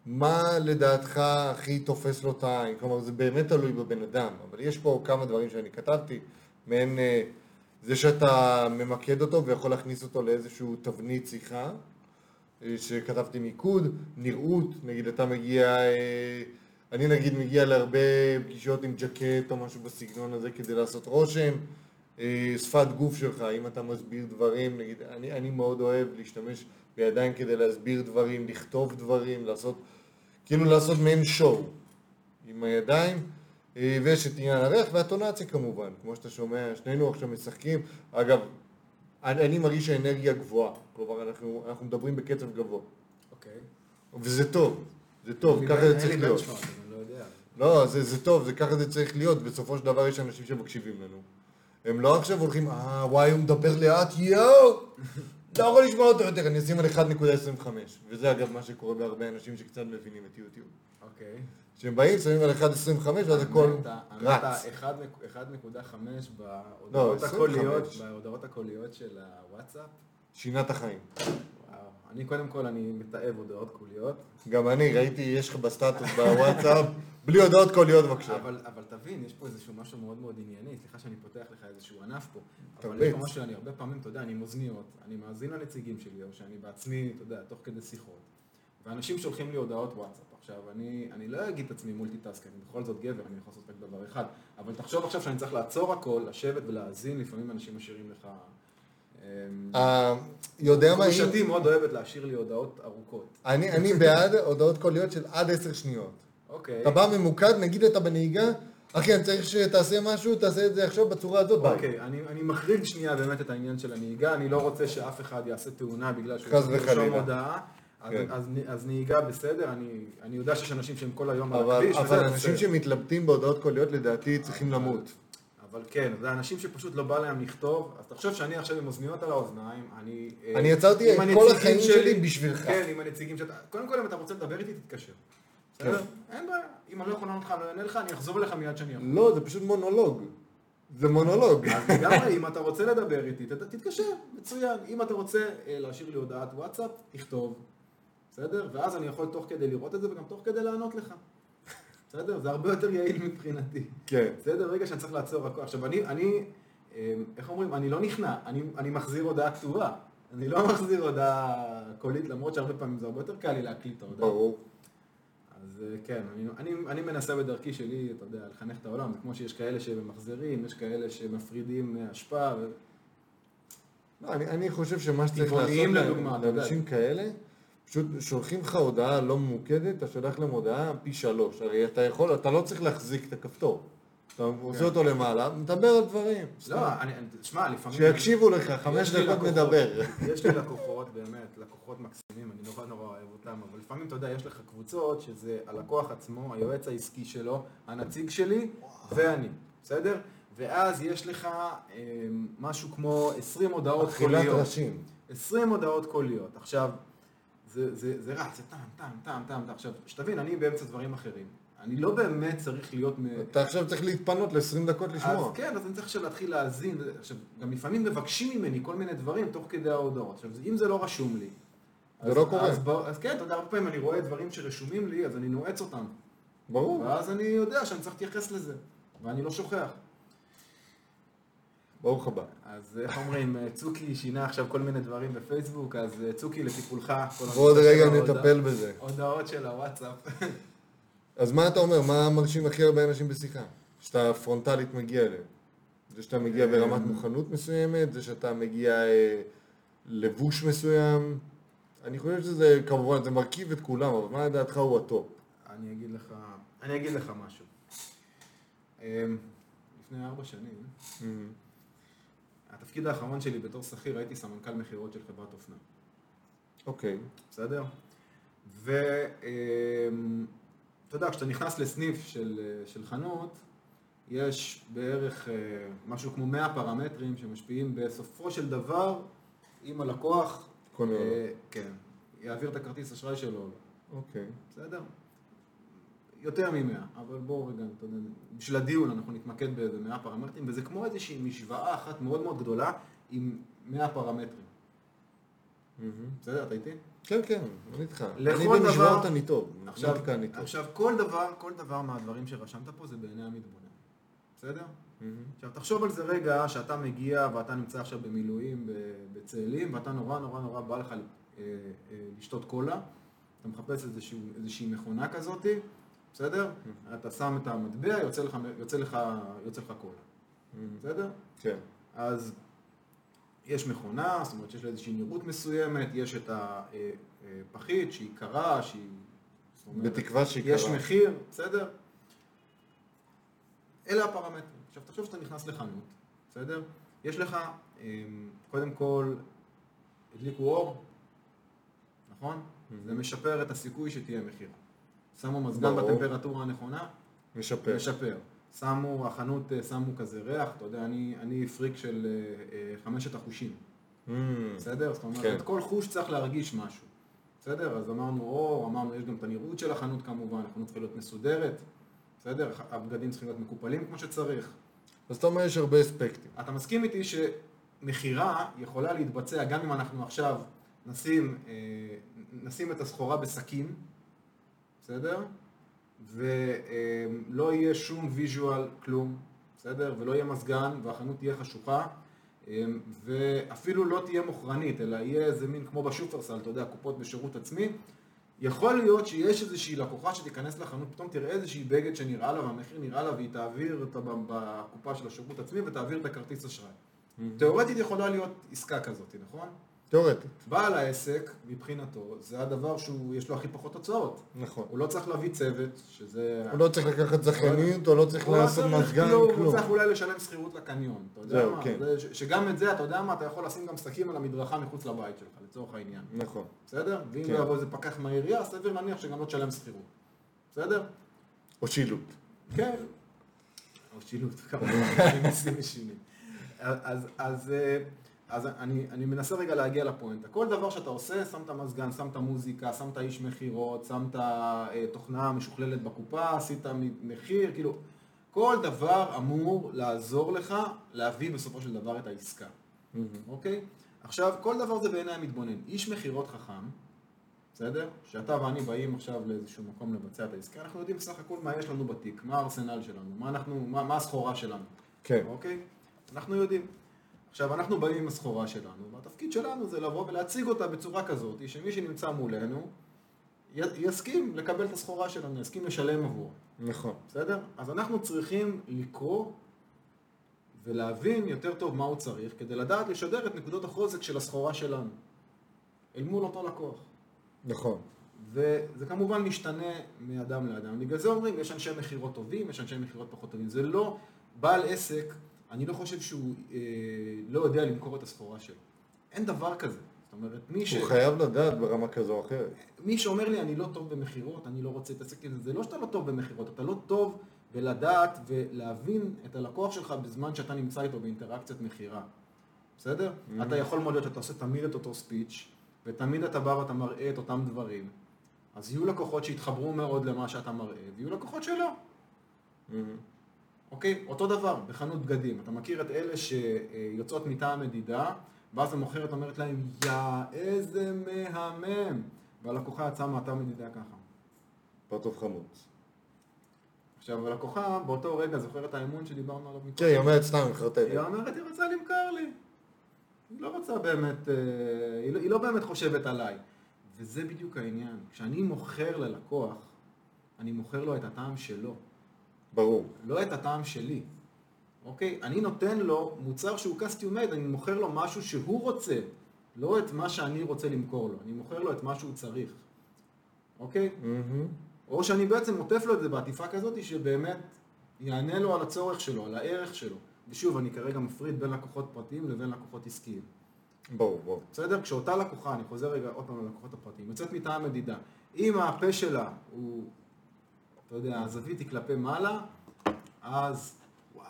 [SPEAKER 1] מה לדעתך הכי תופס לו את העין? כלומר, זה באמת תלוי בבן אדם, אבל יש פה כמה דברים שאני כתבתי, מעין אה, זה שאתה ממקד אותו ויכול להכניס אותו לאיזשהו תבנית שיחה, אה, שכתבתי מיקוד, נראות, נגיד אתה מגיע, אני נגיד מגיע להרבה פגישות עם ג'קט או משהו בסגנון הזה כדי לעשות רושם, שפת גוף שלך, אם אתה מסביר דברים, נגיד, אני, אני מאוד אוהב להשתמש בידיים כדי להסביר דברים, לכתוב דברים, לעשות, כאילו לעשות מעין שואו עם הידיים, אה, ויש את עניין הריח והטונציה כמובן, כמו שאתה שומע, שנינו עכשיו משחקים, אגב, אני, אני מרגיש האנרגיה גבוהה, כלומר אנחנו, אנחנו מדברים בקצב גבוה,
[SPEAKER 2] אוקיי.
[SPEAKER 1] וזה טוב, זה טוב, ככה
[SPEAKER 2] בן-
[SPEAKER 1] זה צריך להיות.
[SPEAKER 2] לא.
[SPEAKER 1] לא, זה, זה טוב, זה ככה זה צריך להיות, בסופו של דבר יש אנשים שמקשיבים לנו. הם לא עכשיו הולכים, אה, וואי, הוא מדבר לאט, יואו! לא יכול לשמוע אותו יותר, אני אשים על 1.25. וזה אגב מה שקורה בהרבה אנשים שקצת מבינים את יוטיוב.
[SPEAKER 2] אוקיי.
[SPEAKER 1] שהם באים, שמים על 1.25 ואז הכל
[SPEAKER 2] אמרת
[SPEAKER 1] רץ.
[SPEAKER 2] 1.5 בהודעות
[SPEAKER 1] לא, 25.
[SPEAKER 2] הקוליות, בהודעות הקוליות של הוואטסאפ.
[SPEAKER 1] שינה את החיים.
[SPEAKER 2] אני קודם כל, אני מתעב הודעות קוליות.
[SPEAKER 1] גם אני, ראיתי, יש לך בסטטוס בוואטסאפ, בלי הודעות קוליות בבקשה.
[SPEAKER 2] אבל, אבל תבין, יש פה איזשהו משהו מאוד מאוד ענייני, סליחה שאני פותח לך איזשהו ענף פה, אבל
[SPEAKER 1] תרביץ.
[SPEAKER 2] יש פה משהו, אני הרבה פעמים, אתה יודע, אני עם אוזניות, אני מאזין לנציגים שלי, או שאני בעצמי, אתה יודע, תוך כדי שיחות, ואנשים שולחים לי הודעות וואטסאפ. עכשיו, אני, אני לא אגיד את עצמי multitask, אני בכל זאת גבר, אני יכול לעשות רק דבר אחד, אבל תחשוב עכשיו שאני צריך לעצור הכל, לשבת ולהאזין, לפעמים אנשים משאירים לך... אמ,
[SPEAKER 1] אה, יודע מה,
[SPEAKER 2] גרושתי מאוד אוהבת להשאיר לי הודעות ארוכות.
[SPEAKER 1] אני בעד הודעות קוליות של עד עשר שניות.
[SPEAKER 2] אוקיי.
[SPEAKER 1] אתה בא ממוקד, נגיד אתה בנהיגה, אחי, אני צריך שתעשה משהו, תעשה את זה עכשיו בצורה הזאת.
[SPEAKER 2] אוקיי, אני, אני מחריג שנייה באמת את העניין של הנהיגה, אני לא רוצה שאף אחד יעשה תאונה בגלל שהוא
[SPEAKER 1] חס
[SPEAKER 2] צריך
[SPEAKER 1] וחלילה.
[SPEAKER 2] לרשום הודעה, אז,
[SPEAKER 1] כן.
[SPEAKER 2] אז, אז נהיגה בסדר, אני, אני יודע שיש אנשים שהם כל היום על הכביש,
[SPEAKER 1] אבל אנשים
[SPEAKER 2] בסדר.
[SPEAKER 1] שמתלבטים בהודעות קוליות לדעתי צריכים
[SPEAKER 2] אבל-
[SPEAKER 1] למות.
[SPEAKER 2] אבל כן, זה אנשים שפשוט לא בא להם לכתוב, אז תחשוב שאני עכשיו עם אוזניות על האוזניים, אני... אה,
[SPEAKER 1] אני יצרתי את כל החיים שלי בשבילך.
[SPEAKER 2] כן, עם הנציגים שאתה... קודם כל, אם אתה רוצה לדבר איתי, תתקשר. בסדר? אין בעיה. אם אני לא יכול לענות לך, אני לא אענה לך, אני אחזור אליך מיד שאני יכול.
[SPEAKER 1] לא, זה פשוט מונולוג. זה מונולוג.
[SPEAKER 2] אז לגמרי, אם אתה רוצה לדבר איתי, תתקשר, מצוין. אם אתה רוצה אה, להשאיר לי הודעת וואטסאפ, תכתוב, בסדר? ואז אני יכול תוך כדי לראות את זה וגם תוך כדי לענות לך. בסדר? זה הרבה יותר יעיל מבחינתי.
[SPEAKER 1] כן.
[SPEAKER 2] בסדר? רגע שאני צריך לעצור הכל. עכשיו, אני, אני, אה, איך אומרים? אני לא נכנע, אני, אני מחזיר הודעה כתובה. אני לא מחזיר הודעה קולית, למרות שהרבה פעמים זה הרבה יותר קל לי להקליט את ההודעה.
[SPEAKER 1] ברור.
[SPEAKER 2] אז אה, כן, אני, אני, אני מנסה בדרכי שלי, אתה יודע, לחנך את העולם. זה כמו שיש כאלה שממחזרים, יש כאלה שמפרידים אשפה. ו...
[SPEAKER 1] לא, אני, אני חושב שמה שצריך לעשות. לאנשים כאלה, פשוט שולחים לך הודעה לא ממוקדת, אתה שולח להם הודעה פי שלוש. הרי אתה יכול, אתה לא צריך להחזיק את הכפתור. אתה עושה אותו למעלה, מדבר על דברים.
[SPEAKER 2] לא, אני, תשמע, לפעמים...
[SPEAKER 1] שיקשיבו לך, חמש דקות
[SPEAKER 2] לקוחות-
[SPEAKER 1] מדבר.
[SPEAKER 2] יש לי לקוחות, באמת, לקוחות מקסימים, אני נורא נורא אוהב אותם, אבל לפעמים, אתה יודע, יש לך קבוצות שזה הלקוח עצמו, היועץ העסקי שלו, הנציג שלי ואני, בסדר? ואז יש לך אה, משהו כמו 20 הודעות
[SPEAKER 1] אכילת
[SPEAKER 2] קוליות.
[SPEAKER 1] ראשים.
[SPEAKER 2] 20 הודעות קוליות. עכשיו, זה, זה, זה רץ, זה טעם, טעם, טעם, טעם. עכשיו, שתבין, אני באמצע דברים אחרים. אני לא באמת צריך להיות... מ...
[SPEAKER 1] אתה עכשיו צריך להתפנות ל-20 דקות
[SPEAKER 2] אז
[SPEAKER 1] לשמוע.
[SPEAKER 2] כן, אז אני צריך עכשיו להתחיל להאזין. עכשיו, גם לפעמים מבקשים ממני כל מיני דברים תוך כדי ההודעות. עכשיו, אם זה לא רשום לי...
[SPEAKER 1] זה
[SPEAKER 2] אז-
[SPEAKER 1] לא קורה.
[SPEAKER 2] אז, ב- אז כן, אתה יודע, הרבה פעמים אני רואה דברים שרשומים לי, אז אני נועץ אותם.
[SPEAKER 1] ברור.
[SPEAKER 2] ואז אני יודע שאני צריך להתייחס לזה. ואני לא שוכח.
[SPEAKER 1] ברוך הבא.
[SPEAKER 2] אז איך אומרים, צוקי שינה עכשיו כל מיני דברים בפייסבוק, אז אה, צוקי לטיפולך.
[SPEAKER 1] ועוד
[SPEAKER 2] הנושא
[SPEAKER 1] רגע נטפל בזה.
[SPEAKER 2] הודעות של הוואטסאפ. [laughs]
[SPEAKER 1] אז מה אתה אומר? מה מרשים הכי הרבה אנשים בשיחה? שאתה פרונטלית מגיע אליהם. זה שאתה מגיע ברמת מוכנות מסוימת, זה שאתה מגיע אה, לבוש מסוים. אני חושב שזה, כמובן, זה מרכיב את כולם, אבל מה לדעתך הוא ה top?
[SPEAKER 2] אני אגיד לך, אני אגיד לך משהו. אמ, לפני ארבע שנים, התפקיד האחרון שלי בתור שכיר הייתי סמנכ"ל מכירות של חברת אופנה,
[SPEAKER 1] אוקיי.
[SPEAKER 2] בסדר? ואתה יודע, כשאתה נכנס לסניף של, של חנות, יש בערך אה, משהו כמו 100 פרמטרים שמשפיעים בסופו של דבר אם הלקוח,
[SPEAKER 1] קונה.
[SPEAKER 2] אה, כן, יעביר את הכרטיס אשראי שלו או.
[SPEAKER 1] אוקיי.
[SPEAKER 2] בסדר? יותר ממאה, אבל בואו רגע, אתה יודע, בשביל הדיון אנחנו נתמקד באיזה מאה פרמטרים, וזה כמו איזושהי משוואה אחת מאוד מאוד גדולה עם מאה פרמטרים. בסדר, אתה איתי?
[SPEAKER 1] כן, כן, אני איתך. אני במשוואות אני טוב.
[SPEAKER 2] עכשיו,
[SPEAKER 1] מתמטיקה אני טוב.
[SPEAKER 2] עכשיו כל דבר, כל דבר מהדברים שרשמת פה זה בעיני המתבונן. בסדר? עכשיו תחשוב על זה רגע שאתה מגיע ואתה נמצא עכשיו במילואים בצאלים ואתה נורא נורא נורא בא לך אה, אה, לשתות קולה, אתה מחפש איזושהי מכונה כזאתי, בסדר? אתה שם את המטבע, יוצא לך, יוצא לך, יוצא לך קולה. בסדר?
[SPEAKER 1] כן.
[SPEAKER 2] אז יש מכונה, זאת אומרת שיש לה איזושהי נראות מסוימת, יש את הפחית שהיא קרה, שהיא... אומרת,
[SPEAKER 1] בתקווה שהיא
[SPEAKER 2] יש
[SPEAKER 1] קרה.
[SPEAKER 2] מחיר, בסדר? אלה הפרמטרים. עכשיו תחשוב שאתה נכנס לחנות, בסדר? יש לך, אמ, קודם כל, הדליקו אור, נכון? זה משפר את הסיכוי שתהיה מכירה. שמו מזגן
[SPEAKER 1] ברור.
[SPEAKER 2] בטמפרטורה הנכונה,
[SPEAKER 1] משפר.
[SPEAKER 2] משפר. שמו, החנות אה, שמו כזה ריח, אתה יודע, אני, אני פריק של אה, אה, חמשת החושים,
[SPEAKER 1] Mm.
[SPEAKER 2] בסדר? זאת אומרת,
[SPEAKER 1] כן.
[SPEAKER 2] כל חוש צריך להרגיש משהו, בסדר? אז אמרנו אור, אמרנו, יש גם את הנראות של החנות כמובן, החנות צריכה להיות מסודרת, בסדר? הבגדים צריכים להיות מקופלים כמו שצריך.
[SPEAKER 1] אז אתה אומר יש הרבה אספקטים.
[SPEAKER 2] אתה מסכים איתי שמכירה יכולה להתבצע גם אם אנחנו עכשיו נשים, אה, נשים את הסחורה בשקים, בסדר? ולא יהיה שום ויז'ואל כלום, בסדר? ולא יהיה מזגן והחנות תהיה חשוכה אה, ואפילו לא תהיה מוכרנית, אלא יהיה איזה מין כמו בשופרסל, אתה יודע, קופות בשירות עצמי. יכול להיות שיש איזושהי לקוחה שתיכנס לחנות, פתאום תראה איזושהי בגד שנראה לה והמחיר נראה לה והיא תעביר אותה בקופה של השירות עצמי ותעביר בכרטיס אשראי. תאורטית יכולה להיות עסקה כזאת, נכון?
[SPEAKER 1] תיאורטית.
[SPEAKER 2] בעל העסק, מבחינתו, זה הדבר שהוא, יש לו הכי פחות הוצאות.
[SPEAKER 1] נכון.
[SPEAKER 2] הוא לא צריך להביא צוות, שזה...
[SPEAKER 1] הוא לא צריך לקחת זכיינית, או לא צריך
[SPEAKER 2] הוא לא
[SPEAKER 1] לעשות מזגן,
[SPEAKER 2] כלום, הוא. צריך אולי לשלם שכירות לקניון, אתה יודע מה?
[SPEAKER 1] כן.
[SPEAKER 2] שגם את זה, אתה יודע מה, אתה יכול לשים גם שקים על המדרכה מחוץ לבית שלך, לצורך העניין.
[SPEAKER 1] נכון.
[SPEAKER 2] בסדר? ואם
[SPEAKER 1] כן.
[SPEAKER 2] לא יבוא איזה פקח מהעירייה, סביר להניח שגם לא תשלם שכירות. בסדר?
[SPEAKER 1] או שילוט.
[SPEAKER 2] כן. או שילוט, כמובן, [laughs] אז, אה, אז אני, אני מנסה רגע להגיע לפואנטה. כל דבר שאתה עושה, שמת מזגן, שמת מוזיקה, שמת איש מכירות, שמת אה, תוכנה משוכללת בקופה, עשית מחיר, כאילו, כל דבר אמור לעזור לך להביא בסופו של דבר את העסקה, אוקיי? עכשיו, כל דבר זה בעיני המתבונן. איש מכירות חכם, בסדר? שאתה ואני באים עכשיו לאיזשהו מקום לבצע את העסקה, אנחנו יודעים סך הכל מה יש לנו בתיק, מה הארסנל שלנו, מה, אנחנו, מה, מה הסחורה שלנו,
[SPEAKER 1] כן.
[SPEAKER 2] אוקיי? אנחנו יודעים. עכשיו, אנחנו באים עם הסחורה שלנו, והתפקיד שלנו זה לבוא ולהציג אותה בצורה כזאת, שמי שנמצא מולנו יסכים לקבל את הסחורה שלנו, יסכים לשלם עבור,
[SPEAKER 1] נכון.
[SPEAKER 2] בסדר? אז אנחנו צריכים לקרוא ולהבין יותר טוב מה הוא צריך, כדי לדעת לשדר את נקודות החוזק של הסחורה שלנו, אל מול אותו לקוח.
[SPEAKER 1] נכון.
[SPEAKER 2] וזה כמובן משתנה מאדם לאדם. בגלל זה אומרים, יש אנשי מכירות טובים, יש אנשי מכירות פחות טובים. זה לא, בעל עסק, אני לא חושב שהוא אה, לא יודע למכור את הסחורה שלו. אין דבר כזה. זאת אומרת, מי, ש...
[SPEAKER 1] הוא חייב לדעת ברמה כזו או אחרת.
[SPEAKER 2] מי שאומר לי, אני לא טוב במכירות, אני לא רוצה להתעסק עם זה, זה לא שאתה לא טוב במכירות, אתה לא טוב בלדעת ולהבין את הלקוח שלך בזמן שאתה נמצא איתו באינטראקציית מכירה. בסדר?
[SPEAKER 1] Mm-hmm.
[SPEAKER 2] אתה יכול מאוד להיות שאתה עושה תמיד את אותו ספיץ', ותמיד אתה בא ואתה מראה את אותם דברים. אז יהיו לקוחות שיתחברו מאוד למה שאתה מראה, ויהיו לקוחות שלא. אוקיי? אותו דבר, בחנות בגדים. אתה מכיר את אלה שיוצאות מטעם מדידה, ואז המוכרת אומרת להם, יא, איזה מהמם. והלקוחה יצאה מאתר מדידה ככה.
[SPEAKER 1] פרצוף חמוץ.
[SPEAKER 2] עכשיו, הלקוחה באותו רגע זוכר את האמון שדיברנו עליו מקודם.
[SPEAKER 1] כן, היא אומרת סתם, היא חרטטת.
[SPEAKER 2] היא אומרת, היא רוצה למכור לי. היא לא רוצה באמת, אה, היא לא, היא לא באמת חושבת עליי. וזה בדיוק העניין. כשאני מוכר ללקוח, אני מוכר לו את הטעם שלו,
[SPEAKER 1] ברור.
[SPEAKER 2] לא את הטעם שלי. אוקיי? אני נותן לו מוצר שהוא custom made, אני מוכר לו משהו שהוא רוצה, לא את מה שאני רוצה למכור לו. אני מוכר לו את מה שהוא צריך. אוקיי?
[SPEAKER 1] מהמם.
[SPEAKER 2] או שאני בעצם עוטף לו את זה בעטיפה כזאת שבאמת יענה לו על הצורך שלו, על הערך שלו. ושוב, אני כרגע מפריד בין לקוחות פרטיים לבין לקוחות עסקיים.
[SPEAKER 1] ברור, ברור.
[SPEAKER 2] בסדר? כשאותה לקוחה, אני חוזר רגע עוד פעם ללקוחות הפרטיים, יוצאת מטעם מדידה. אם הפה שלה הוא, אתה יודע, הזווית היא כלפי מעלה, אז וואו,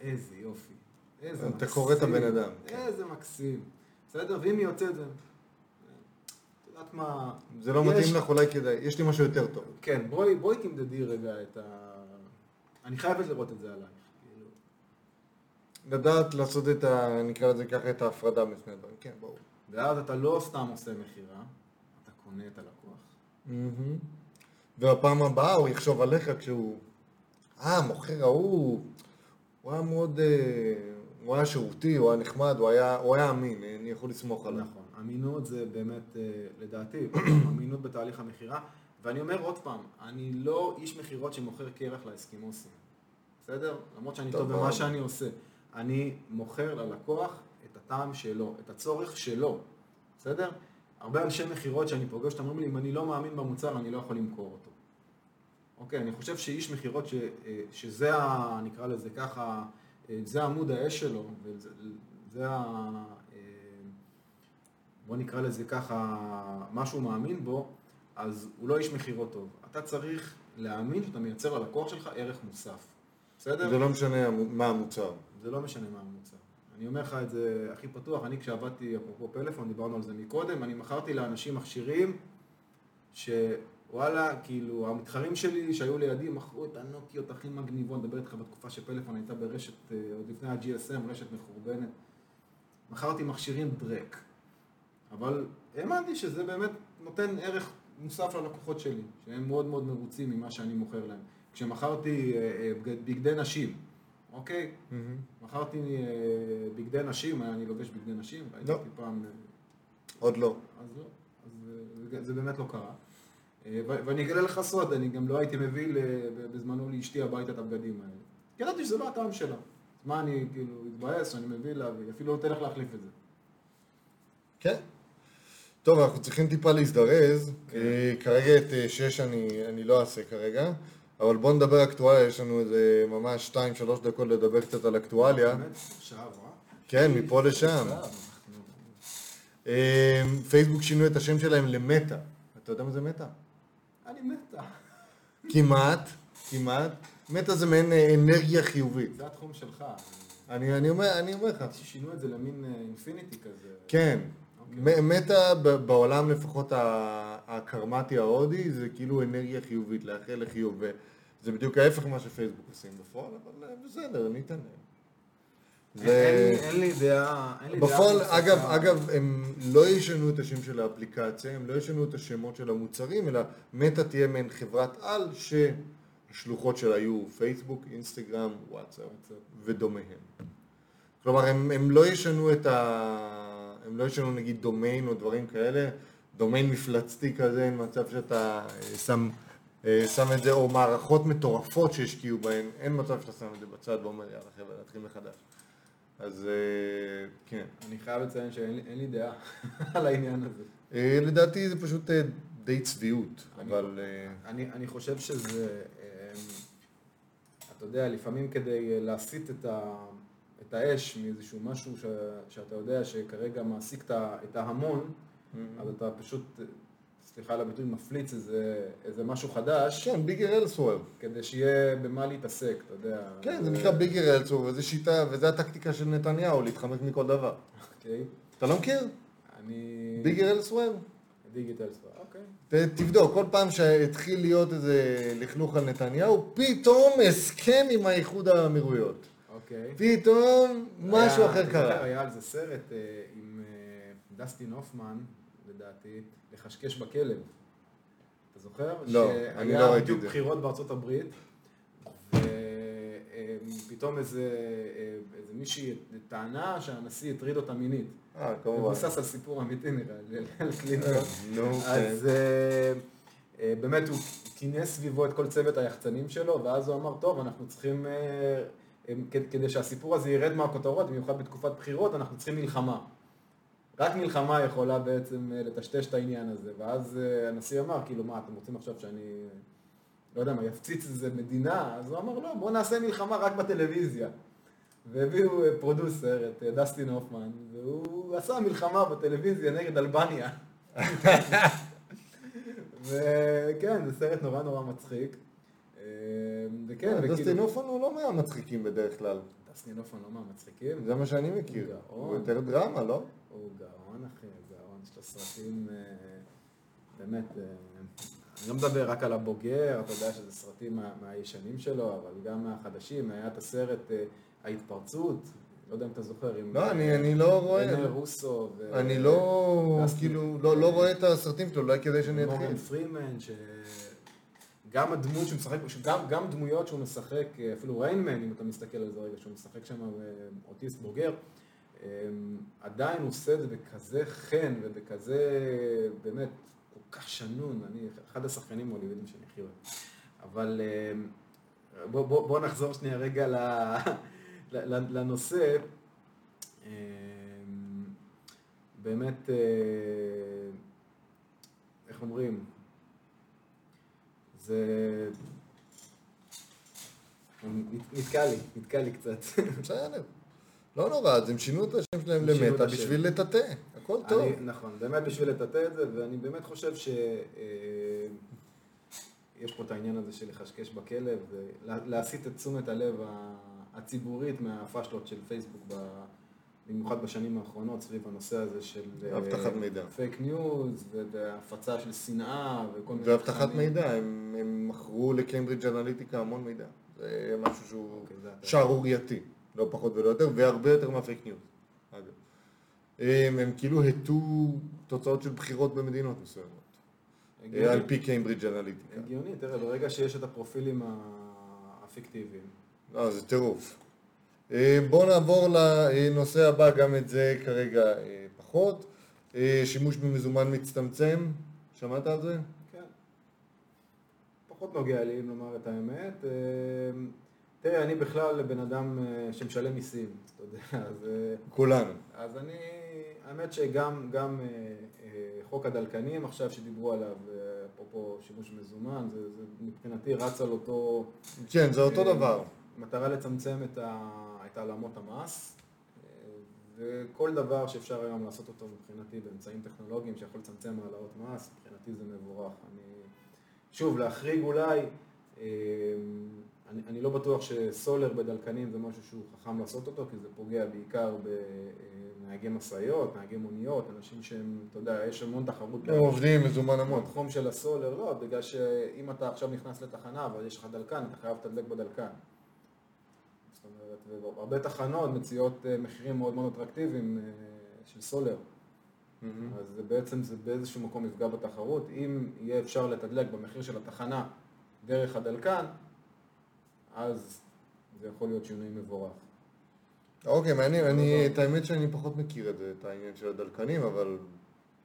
[SPEAKER 2] איזה יופי. איזה
[SPEAKER 1] אתה
[SPEAKER 2] מקסים.
[SPEAKER 1] קורא את הבן אדם, כן.
[SPEAKER 2] איזה מקסים. בסדר? ואם היא יוצאת זה... את יודעת מה...
[SPEAKER 1] זה לא מתאים לך, אולי כדאי. יש לי משהו יותר טוב.
[SPEAKER 2] כן, בואי, תמדדי רגע את ה... אני חייבת לראות את זה עלייך. כאילו.
[SPEAKER 1] לדעת לעשות את ה... נקרא לזה ככה, את ההפרדה שני הדברים. כן, ברור.
[SPEAKER 2] ואז אתה לא סתם עושה מכירה, אתה קונה את הלקוח.
[SPEAKER 1] מהמם. והפעם הבאה הוא יחשוב עליך כשהוא... אה, המוכר ההוא, הוא היה מאוד... אה, הוא היה שירותי, הוא היה נחמד, הוא היה, הוא היה אמין, אני יכול לסמוך עליו.
[SPEAKER 2] נכון, אמינות זה באמת, אה, לדעתי, [clears throat] אמינות בתהליך המכירה. ואני אומר עוד פעם, אני לא איש מכירות שמוכר קרח לאסקימוסים, בסדר? למרות שאני
[SPEAKER 1] טוב
[SPEAKER 2] במה. שאני עושה. אני מוכר ללקוח את הטעם שלו, את הצורך שלו, בסדר? הרבה אנשי מכירות שאני פוגש, אומרים לי, אם אני לא מאמין במוצר, אני לא יכול למכור אותו. אוקיי, אני חושב שאיש מכירות, ש, אה, שזה, ה, נקרא לזה ככה, אה, זה עמוד האש שלו, וזה זה ה... אה, בוא נקרא לזה ככה, מה שהוא מאמין בו, אז הוא לא איש מכירות טוב. אתה צריך להאמין שאתה מייצר ללקוח שלך ערך מוסף. בסדר?
[SPEAKER 1] זה לא משנה מה המוצר.
[SPEAKER 2] זה לא משנה מה המוצר. אני אומר לך את זה הכי פתוח, אני כשעבדתי, אפרופו פלאפון, דיברנו על זה מקודם, אני מכרתי לאנשים מכשירים שוואלה, כאילו, המתחרים שלי שהיו לידי מכרו את הנוקיות הכי מגניבות, מדבר איתך בתקופה שפלאפון הייתה ברשת, אה, עוד לפני ה-GSM, רשת מחורבנת. מכרתי מכשירים דרק. אבל האמנתי שזה באמת נותן ערך מוסף ללקוחות שלי, שהם מאוד מאוד מרוצים ממה שאני מוכר להם. כשמכרתי אה, אה, בגד- בגדי נשים, אוקיי? מכרתי אה, בגדי נשים, אני לובש בגדי נשים, ראיתי
[SPEAKER 1] לא.
[SPEAKER 2] פעם, אה,
[SPEAKER 1] עוד לא.
[SPEAKER 2] אז לא, אז אה, זה- באמת לא קרה. ואני אגלה לך סוד, אני גם לא הייתי מביא בזמנו לאשתי הביתה את הבגדים האלה. כי ידעתי שזה לא הטעם שלה. אז מה אני כאילו אתבאס שאני מביא לה, והיא אפילו לא תלך להחליף את זה.
[SPEAKER 1] כן. טוב, אנחנו צריכים טיפה להזדרז.
[SPEAKER 2] כן.
[SPEAKER 1] כרגע את שש אני לא אעשה כרגע, אבל בואו נדבר אקטואליה, יש לנו איזה ממש 2-3 דקות לדבר קצת על אקטואליה.
[SPEAKER 2] באמת, שעה עברה.
[SPEAKER 1] כן, מפה לשם. אה, פייסבוק שינו את השם שלהם למטא. אתה יודע מה זה מטא?
[SPEAKER 2] אני מתה.
[SPEAKER 1] כמעט, כמעט. מטא זה מעין אה, אנרגיה חיובית.
[SPEAKER 2] זה התחום שלך.
[SPEAKER 1] אני, אומר, לך.
[SPEAKER 2] ששינו את זה למין אה, אינפיניטי כזה.
[SPEAKER 1] כן.
[SPEAKER 2] אוקיי.
[SPEAKER 1] מ- מטא ב- בעולם לפחות הקרמטי ההודי זה כאילו אנרגיה חיובית, לאחל לחיוב. זה בדיוק ההפך ממה שפייסבוק עושים בפועל, אבל אה, בסדר, ניתן להם.
[SPEAKER 2] אין- אין לי- דעה.
[SPEAKER 1] בפועל. אגב, אגב, הם לא ישנו את השם של האפליקציה, הם לא ישנו את השמות של המוצרים, אלא מטא תהיה מעין חברת על שהשלוחות שלה יהיו פייסבוק, אינסטגרם, וואטסאפ ודומיהם. כלומר, הם, הם לא ישנו את ה... הם לא ישנו נגיד דומיין או דברים כאלה, דומיין מפלצתי כזה, אין מצב שאתה אה, שם, אה, שם את זה, או מערכות מטורפות שהשקיעו בהן, אין מצב שאתה שם את זה בצד ואומר יאללה חבר'ה, נתחיל מחדש. אז אה, כן.
[SPEAKER 2] אני חייב לציין שאין לי- דעה [laughs] על העניין הזה.
[SPEAKER 1] לדעתי זה פשוט די צביעות,
[SPEAKER 2] אני-
[SPEAKER 1] אבל...
[SPEAKER 2] אני, אני חושב שזה, אתה יודע, לפעמים כדי להסיט את, ה, את האש מאיזשהו משהו ש, שאתה יודע שכרגע מעסיק את ההמון, אז אתה פשוט, אה, סליחה על הביטוי, מפליץ איזה, איזה משהו חדש,
[SPEAKER 1] כן, ביגר אלסוור.
[SPEAKER 2] כדי שיהיה במה להתעסק, אתה יודע.
[SPEAKER 1] כן, זה נקרא ביגר אלסוור, וזו שיטה, וזו הטקטיקה של נתניהו, להתחמק מכל דבר.
[SPEAKER 2] אוקיי,
[SPEAKER 1] אתה לא מכיר?
[SPEAKER 2] אני...
[SPEAKER 1] ביגר אלסוור?
[SPEAKER 2] דיגיטל ספר, אוקיי.
[SPEAKER 1] תבדוק, כל פעם שהתחיל להיות איזה לכלוך על נתניהו, פתאום הסכם עם האיחוד האמירויות.
[SPEAKER 2] אוקיי.
[SPEAKER 1] פתאום משהו
[SPEAKER 2] היה-
[SPEAKER 1] אחר קרה.
[SPEAKER 2] היה על זה סרט אה, עם אה, דסטין הופמן, לדעתי, לכשכש בכלב. אתה זוכר?
[SPEAKER 1] לא, אני לא ראיתי
[SPEAKER 2] שהיה
[SPEAKER 1] את
[SPEAKER 2] בדיוק
[SPEAKER 1] זה.
[SPEAKER 2] בחירות בארצות הברית, ופתאום איזה אה, איזה מישהי טענה שהנשיא הטריד אותה מינית.
[SPEAKER 1] אה, כמובן.
[SPEAKER 2] מבוסס על סיפור אמיתי נראה לי, על קלינטון.
[SPEAKER 1] נו, כן.
[SPEAKER 2] אז באמת הוא כינס סביבו את כל צוות היחצנים שלו, ואז הוא אמר, טוב, אנחנו צריכים, כדי שהסיפור הזה ירד מהכותרות, במיוחד בתקופת בחירות, אנחנו צריכים מלחמה. רק מלחמה יכולה בעצם אה, לטשטש את העניין הזה. ואז אה, הנשיא אמר, כאילו, מה, אתם רוצים עכשיו שאני, לא יודע מה, יפציץ איזה מדינה? אז הוא אמר, לא, בואו נעשה מלחמה רק בטלוויזיה. והביאו אה, פרודוסר, את דסטין הופמן, והוא עשה מלחמה בטלוויזיה נגד אלבניה. [laughs] וכן, זה סרט נורא נורא מצחיק. אה, וכן,
[SPEAKER 1] אה, דסטין
[SPEAKER 2] וכאילו...
[SPEAKER 1] הופמן הוא לא מהמצחיקים בדרך כלל.
[SPEAKER 2] דסטין הופמן לא מהמצחיקים.
[SPEAKER 1] זה מה שאני מכיר. הוא יותר דרמה, לא?
[SPEAKER 2] הוא גאון אחי, גאון, יש לו סרטים, אה, באמת, אה, אני לא מדבר רק על הבוגר, אתה יודע שזה סרטים מה- מהישנים שלו, אבל גם מהחדשים, היה את הסרט ההתפרצות, לא יודע אם אתה זוכר, עם
[SPEAKER 1] לא, אני אני לא רואה.
[SPEAKER 2] רנה רוסו, ו-
[SPEAKER 1] אני לא,
[SPEAKER 2] דסטין-
[SPEAKER 1] כאילו, לא לא רואה את הסרטים שלו, אולי כדי שאני אתחיל.
[SPEAKER 2] מורגן פרימן, שגם הדמות שהוא משחק, גם, גם דמויות שהוא משחק, אפילו ריינמן, אם אתה מסתכל על זה רגע, שהוא משחק שם אה, אוטיסט בוגר, אה, עדיין הוא עושה את זה בכזה חן ובכזה, באמת, כל כך שנון, אני אחד השחקנים ההוליוודים שאני הכי אוהב. אבל אה, בוא, בוא, בוא נחזור שנייה רגע לנושא. אה, באמת, אה, איך אומרים? זה... נתקע לי, נתקע לי קצת.
[SPEAKER 1] בסדר. לא נורא, אז הם שינו את השם שלהם למטה. בשביל לטאטא. הכל טוב.
[SPEAKER 2] נכון, באמת בשביל לטאטא את זה, ואני באמת חושב ש... אה, יש פה את העניין הזה של לחשקש בכלב, ולהסיט את תשומת הלב הציבורית מהפאשלות של פייסבוק, במיוחד בשנים האחרונות, סביב הנושא הזה של...
[SPEAKER 1] אבטחת מידע.
[SPEAKER 2] fake news, והפצה של שנאה, וכל מיני...
[SPEAKER 1] ואבטחת מידע, הם, הם מכרו לקיימברידג' אנליטיקה המון מידע. זה משהו שהוא okay, אוקיי, שערורייתי, לא פחות ולא יותר, והרבה יותר מה fake news, אגב. הם, הם כאילו הטו תוצאות של בחירות במדינות מסוימות. הגיוני. על פי קיימברידג' אנליטיקה.
[SPEAKER 2] הגיוני, תראה, ברגע שיש את הפרופילים הפיקטיביים.
[SPEAKER 1] לא, זה טירוף. בואו נעבור לנושא הבא, גם את זה כרגע פחות. שימוש במזומן מצטמצם, שמעת על זה?
[SPEAKER 2] כן. פחות נוגע לי, אם לומר את האמת. תראה, אני בכלל בן אדם שמשלם מיסים, אתה יודע, [laughs] אז...
[SPEAKER 1] כולנו.
[SPEAKER 2] אז אני, האמת שגם גם חוק הדלקנים עכשיו שדיברו עליו, אפרופו שימוש מזומן, זה, זה מבחינתי רץ על אותו...
[SPEAKER 1] כן, זה אותו דבר.
[SPEAKER 2] מטרה לצמצם את, ה, העלמות המס, וכל דבר שאפשר היום לעשות אותו מבחינתי באמצעים טכנולוגיים שיכול לצמצם העלאות מס, מבחינתי זה מבורך. אני, שוב, להחריג אולי, אני, אני לא בטוח שסולר בדלקנים זה משהו שהוא חכם לעשות אותו, כי זה פוגע בעיקר בנהגי משאיות, נהגי מוניות, אנשים שהם, אתה יודע, יש המון תחרות.
[SPEAKER 1] הם עובדים מזומן המון.
[SPEAKER 2] בתחום של הסולר, לא, בגלל שאם אתה עכשיו נכנס לתחנה, אבל יש לך דלקן, אתה חייב לתדלק בדלקן. אומרת, והרבה תחנות מציעות אה, מחירים מאוד מאוד אטרקטיביים אה, של סולר. Mm-hmm. אז בעצם זה באיזשהו מקום יפגע בתחרות. אם יהיה אפשר לתדלק במחיר של התחנה דרך הדלקן, אז זה יכול להיות שינוי מבורך.
[SPEAKER 1] אוקיי, מעניין, אני, את האמת שאני פחות מכיר את זה, את העניין של הדלקנים, אבל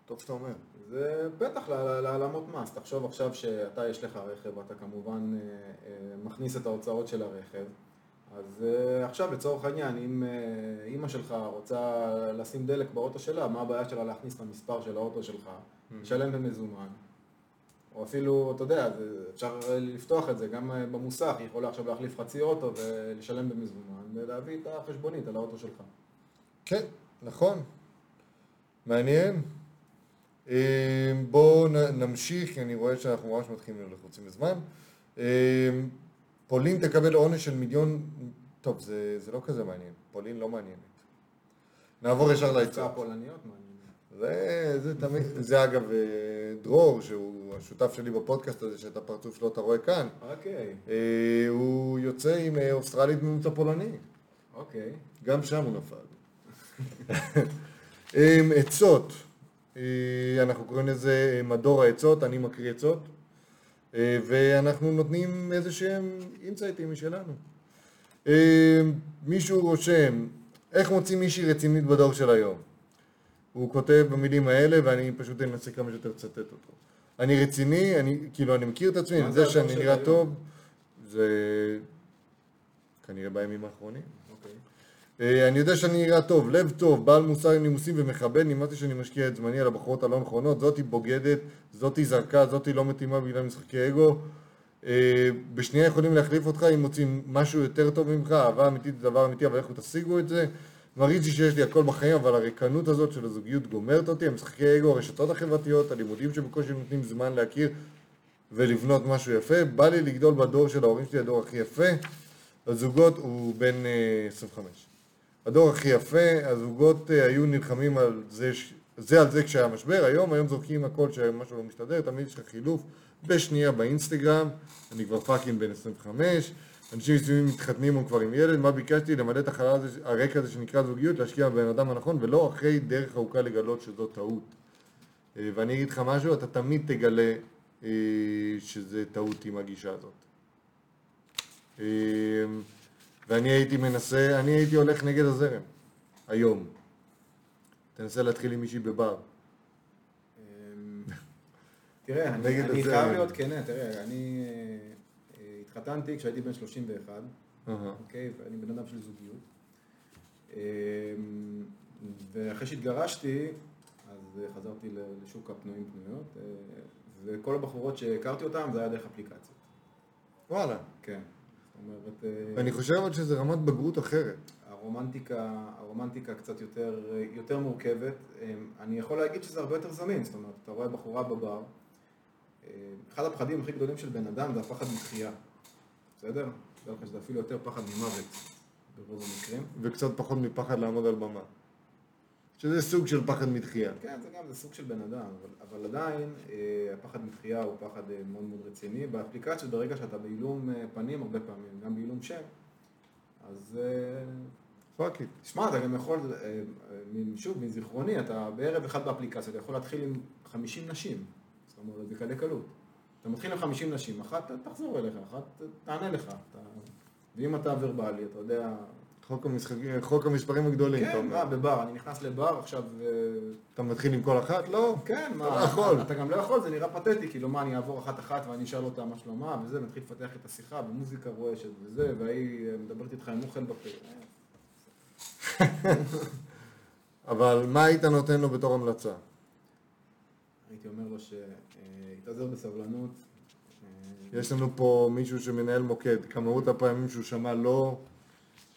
[SPEAKER 1] טוב שאתה אומר.
[SPEAKER 2] זה פתח להעלמות מס, תחשוב עכשיו שאתה יש לך רכב, אתה כמובן אה, מכניס את ההוצאות של הרכב, אז אה, עכשיו לצורך העניין, אם אימא שלך רוצה לשים דלק באוטו שלה, מה הבעיה שלה להכניס את המספר של האוטו שלך, mm-hmm. לשלם במזומן, או אפילו, אתה יודע, אפשר לפתוח את זה, גם במוסך, היא יכולה עכשיו להחליף חצי אוטו ולשלם במזומן, ולהביא את החשבונית על האוטו שלך.
[SPEAKER 1] כן, נכון. מעניין. אה, בואו נמשיך, כי אני רואה שאנחנו ממש מתחילים לחוצים בזמן. אה, פולין תקבל עונש של מיליון... טוב, זה, זה לא כזה מעניין. פולין לא מעניינת. נעבור ישר לעצות. זה, זה תמיד, זה אגב אה, דרור, שהוא השותף שלי בפודקאסט הזה, שאת הפרצוף שלו אתה רואה כאן.
[SPEAKER 2] אוקיי.
[SPEAKER 1] הוא יוצא עם אוסטרלית ממוצע פולני.
[SPEAKER 2] אוקיי.
[SPEAKER 1] גם שם הוא נפל. [laughs] עצות. אנחנו קוראים לזה מדור העצות, אני מקריא עצות. ואנחנו נותנים איזה שהם אינסייטים משלנו. מישהו רושם, איך מוצאים מישהי רצינית בדור של היום? הוא כותב במילים האלה, ואני פשוט אנסה כמה שיותר לצטט אותו. אני רציני, אני, כאילו, אני מכיר את עצמי, זה שאני נראה טוב, זה כנראה בימים האחרונים. אה, אני יודע שאני נראה טוב, לב טוב, בעל מוסר נימוסים ומכבד, נמאסתי שאני משקיע את זמני על הבחורות הלא נכונות, זאתי בוגדת, זאתי זרקה, זאתי לא מתאימה בגלל משחקי אגו. אה, בשנייה יכולים להחליף אותך אם מוצאים משהו יותר טוב ממך, אהבה אמיתית זה דבר אמיתי, אבל איך תשיגו את זה? מרגיש לי שיש לי הכל בחיים, אבל הריקנות הזאת של הזוגיות גומרת אותי, המשחקי אגו, הרשתות החברתיות, הלימודים שבקושי נותנים זמן להכיר ולבנות משהו יפה. בא לי לגדול בדור של ההורים שלי, הדור הכי יפה. הזוגות הוא בן 25. הדור הכי יפה, הזוגות אה, היו נלחמים על זה, זה על זה כשהיה משבר, היום, היום זורקים הכל שמשהו לא מסתדר, תמיד יש לך חילוף בשנייה באינסטגרם, אני כבר fucking בן 25. אנשים מסוימים מתחתנים או כבר עם ילד, מה ביקשתי? למלא את החלל הזה, הרקע הזה שנקרא זוגיות, להשקיע בבן אדם הנכון, ולא אחרי דרך ארוכה לגלות שזו טעות. אה, ואני אגיד לך משהו, אתה תמיד תגלה אה, שזה טעות עם הגישה הזאת. אה, ואני הייתי מנסה, אני הייתי הולך נגד הזרם, היום. תנסה להתחיל עם מישהי בבר.
[SPEAKER 2] תראה, אני חייב להיות כנה, תראה, אני... התחתנתי כשהייתי בן 31, אוקיי, ואני בן אדם של זוגיות. אמ, ואחרי שהתגרשתי, אז חזרתי לשוק הפנויים פנויות, אה, וכל הבחורות שהכרתי אותן זה היה דרך אפליקציות.
[SPEAKER 1] וואלה.
[SPEAKER 2] כן.
[SPEAKER 1] אומרת... אה, אני חושב אבל שזה רמת בגרות אחרת.
[SPEAKER 2] הרומנטיקה, הרומנטיקה קצת יותר, יותר מורכבת. אמ, אני יכול להגיד שזה הרבה יותר זמין, זאת אומרת, אתה רואה בחורה בבר, אה, אחד הפחדים הכי גדולים של בן אדם זה הפחד מתחייה, בסדר? לך שזה אפילו יותר פחד ממוות ברוב המקרים.
[SPEAKER 1] וקצת פחות מפחד לעמוד על במה. שזה סוג של פחד מתחייה.
[SPEAKER 2] כן, זה גם, זה סוג של בן אדם, אבל, אבל עדיין אה, הפחד מתחייה הוא פחד אה, מאוד מאוד רציני. באפליקציות, ברגע שאתה בעילום אה, פנים הרבה פעמים, גם בעילום שם, אז אה,
[SPEAKER 1] fuck it.
[SPEAKER 2] תשמע, אתה גם יכול, אה, אה, שוב, מזיכרוני, אתה בערב אחד באפליקציה, אתה יכול להתחיל עם 50 נשים, זאת אומרת, בקלי קלות. אתה מתחיל עם 50 נשים, אחת תחזור אליך, אחת תענה לך. אתה... ואם אתה ורבלי, אתה יודע...
[SPEAKER 1] חוק, המשחקים, חוק המספרים הגדולים,
[SPEAKER 2] כן. מה, בבר, אני נכנס לבר עכשיו...
[SPEAKER 1] אתה מתחיל עם כל אחת? לא.
[SPEAKER 2] כן, מה,
[SPEAKER 1] אתה לא יכול.
[SPEAKER 2] אתה גם לא יכול, זה נראה פתטי, כאילו מה, אני אעבור אחת-אחת ואני אשאל אותה מה שלומה וזה, ונתחיל לפתח את השיחה במוזיקה רועשת וזה, והיא אה, מדברת איתך עם אוכל בפה. [laughs]
[SPEAKER 1] אבל מה היית נותן לו בתור המלצה?
[SPEAKER 2] הייתי אומר לו שיתאזר בסבלנות. אה,
[SPEAKER 1] יש לנו פה מישהו שמנהל מוקד, כמות הפעמים שהוא שמע לא,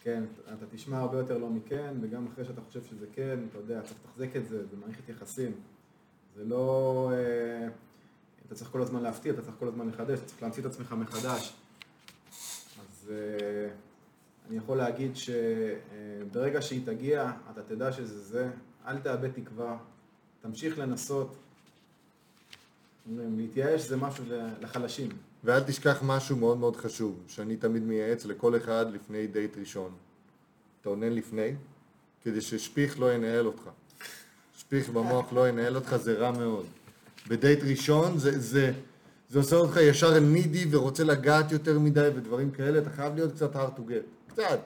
[SPEAKER 2] כן, אתה תשמע הרבה יותר לא מכן, וגם אחרי שאתה חושב שזה כן, אתה יודע, צריך לתחזק את זה, זה מערכת יחסים. זה לא... אה, אתה צריך כל הזמן להפתיע, אתה צריך כל הזמן לחדש, אתה צריך להמציא את עצמך מחדש. אז אה, אני יכול להגיד שברגע שהיא תגיע, אתה תדע שזה זה, אל תאבד תקווה, תמשיך לנסות. להתייאש זה משהו לחלשים.
[SPEAKER 1] ואל תשכח משהו מאוד מאוד חשוב, שאני תמיד מייעץ לכל אחד לפני דייט ראשון. תאונן לפני, כדי ששפיך לא ינהל אותך. שפיך במוח לא ינהל אותך, זה רע מאוד. בדייט ראשון זה, זה, זה עושה אותך ישר נידי ורוצה לגעת יותר מדי ודברים כאלה, אתה חייב להיות קצת hard to get. קצת,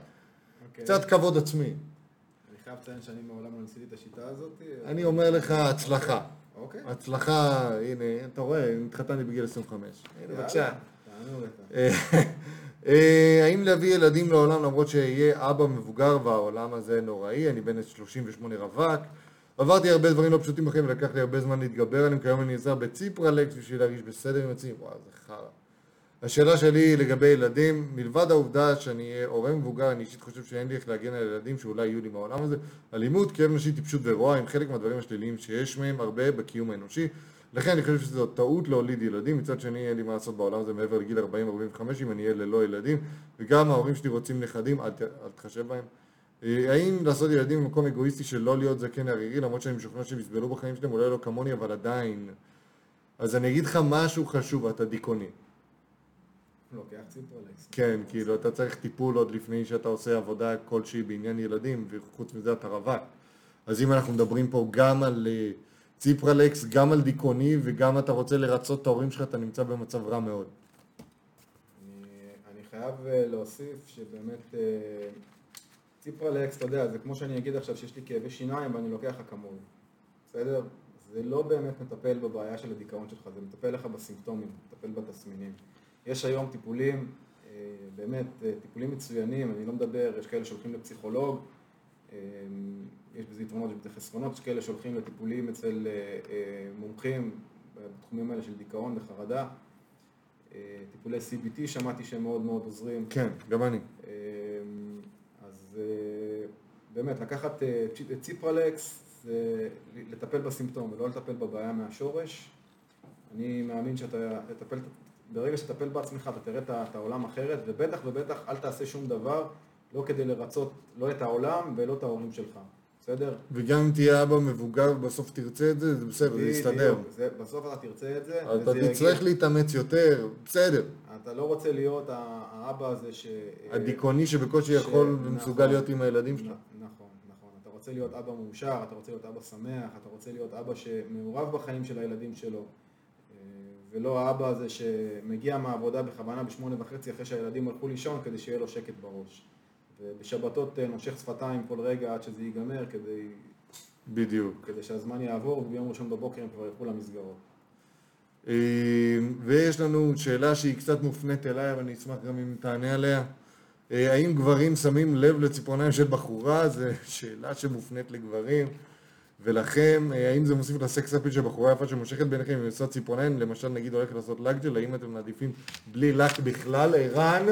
[SPEAKER 2] אוקיי?
[SPEAKER 1] קצת כבוד עצמי.
[SPEAKER 2] אני חייב לציין שאני מעולם לא ניסיתי את השיטה הזאת.
[SPEAKER 1] אני אומר לך, הצלחה.
[SPEAKER 2] אוקיי.
[SPEAKER 1] הצלחה, הנה, אתה רואה, התחתנתי בגיל 25. הנה, בבקשה. אה, אה, האם להביא ילדים לעולם למרות שאהיה אבא מבוגר והעולם הזה נוראי, אני בן 38 רווק. עברתי הרבה דברים לא פשוטים בחיים ולקח לי הרבה זמן להתגבר עליהם, כיום אני נעזר בציפרלקס בשביל להרגיש בסדר עם עצמי, וואו זה חרא. השאלה שלי היא לגבי ילדים, מלבד העובדה שאני אהיה הורה מבוגר, אני אישית חושב שאין לי איך להגן על ילדים שאולי יהיו לי מהעולם הזה. אלימות, כאב נשי, טיפשות ורוע הם חלק מהדברים השליליים שיש מהם הרבה בקיום האנושי. לכן אני חושב שזו טעות להוליד ילדים, מצד שני אין לי מה לעשות בעולם הזה מעבר לגיל 40-45 אם אני אהיה ללא ילדים, וגם ההורים שלי רוצים נכדים, אל, ת- אל תחשב בהם. אה, האם לעשות ילדים במקום אגואיסטי של לא להיות זקן ערירי, למרות שאני משוכנע שהם יסבלו בחיים שלהם, אולי לא כמוני, אבל עדיין. אז אני אגיד לך משהו חשוב, אתה דיכאוני.
[SPEAKER 2] לוקח ציפרלקס.
[SPEAKER 1] כן, כאילו אתה צריך טיפול עוד לפני שאתה עושה עבודה כלשהי בעניין ילדים, וחוץ מזה אתה רווק. אז אם אנחנו מדברים פה גם על אה, ציפרלקס, גם על דיכאוני, וגם אתה רוצה לרצות את ההורים שלך, אתה נמצא במצב רע מאוד.
[SPEAKER 2] אני, אני חייב אה, להוסיף שבאמת אה, ציפרלקס, אתה יודע, זה כמו שאני אגיד עכשיו שיש לי כאבי שיניים ואני לוקח אקמול, בסדר? זה לא באמת מטפל בבעיה של הדיכאון שלך, זה מטפל לך בסימפטומים, מטפל בתסמינים. יש היום טיפולים, אה, באמת, אה, טיפולים מצוינים, אני לא מדבר, יש כאלה שהולכים לפסיכולוג, אה, יש בזה יתרונות ובזה חסרונות, יש כאלה שהולכים לטיפולים אצל מומחים בתחומים האלה של דיכאון וחרדה. טיפולי CBT שמעתי שהם מאוד מאוד עוזרים.
[SPEAKER 1] כן, גם אני.
[SPEAKER 2] אז באמת, לקחת את ציפרלקס זה לטפל בסימפטום ולא לטפל בבעיה מהשורש. אני מאמין שאתה תטפל, ברגע שתטפל בעצמך אתה תראה את העולם אחרת, ובטח ובטח אל תעשה שום דבר, לא כדי לרצות לא את העולם ולא את ההורים שלך, בסדר?
[SPEAKER 1] וגם אם תהיה אבא מבוגר ובסוף תרצה את זה, זה בסדר, זה יסתדר.
[SPEAKER 2] בסוף אתה תרצה את זה,
[SPEAKER 1] אתה תצטרך
[SPEAKER 2] יגיע.
[SPEAKER 1] להתאמץ יותר, בסדר.
[SPEAKER 2] אתה לא רוצה להיות האבא הזה ש...
[SPEAKER 1] הדיכאוני שבקושי
[SPEAKER 2] ש-
[SPEAKER 1] יכול
[SPEAKER 2] נכון.
[SPEAKER 1] ומסוגל להיות עם הילדים שלו.
[SPEAKER 2] נ- נכון, נכון. אתה רוצה להיות אבא מאושר, אתה רוצה להיות אבא שמח, אתה רוצה להיות אבא שמעורב בחיים של הילדים שלו, ולא האבא הזה שמגיע מהעבודה בכוונה בשמונה וחצי אחרי שהילדים הלכו לישון כדי שיהיה לו שקט בראש. ובשבתות אה, נושך שפתיים כל רגע עד שזה ייגמר כדי,
[SPEAKER 1] בדיוק.
[SPEAKER 2] כדי שהזמן יעבור וביום ראשון בבוקר הם כבר ילכו למסגרות.
[SPEAKER 1] אה, ויש לנו שאלה שהיא קצת מופנית אליי, אבל אני אשמח גם אם תענה עליה. אה, האם גברים שמים לב לציפורניים של בחורה? זו שאלה שמופנית לגברים. ולכם, אה, האם זה מוסיף לסקס אפיל של בחורה יפה שמושכת בעיניכם עם עושה ציפורניים? למשל, נגיד הולך לעשות לגג'ל, האם אתם מעדיפים בלי לק בכלל? ערן,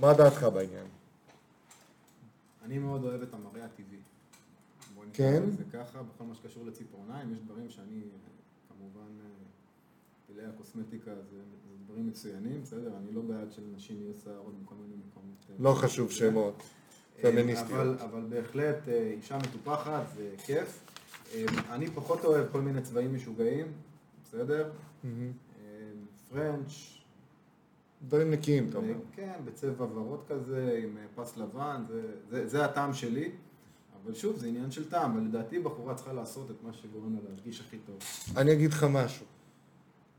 [SPEAKER 1] מה דעתך בעניין?
[SPEAKER 2] אני מאוד אוהב את המראה הטבעי. בוא נקרא
[SPEAKER 1] כן?
[SPEAKER 2] לזה ככה, בכל מה שקשור לציפורניים, יש דברים שאני אה, כמובן אה, טילי הקוסמטיקה זה, זה דברים מצוינים, בסדר? אני לא בעד שלנשים יהיו שערות בכל מיני מקומות. אה,
[SPEAKER 1] לא חשוב שמות. פמיניסטיות.
[SPEAKER 2] אבל, אבל בהחלט אה, אישה מטופחת זה כיף. אה, אני פחות אוהב כל מיני צבעים משוגעים, בסדר? אה, פרנץ',
[SPEAKER 1] דברים נקיים, אתה אומר.
[SPEAKER 2] כן, בצבע ורוד כזה, עם פס לבן, זה, זה, זה הטעם שלי. אבל שוב, זה עניין של טעם, ולדעתי בחורה צריכה לעשות את מה שגורם לה להרגיש הכי טוב.
[SPEAKER 1] אני אגיד לך משהו.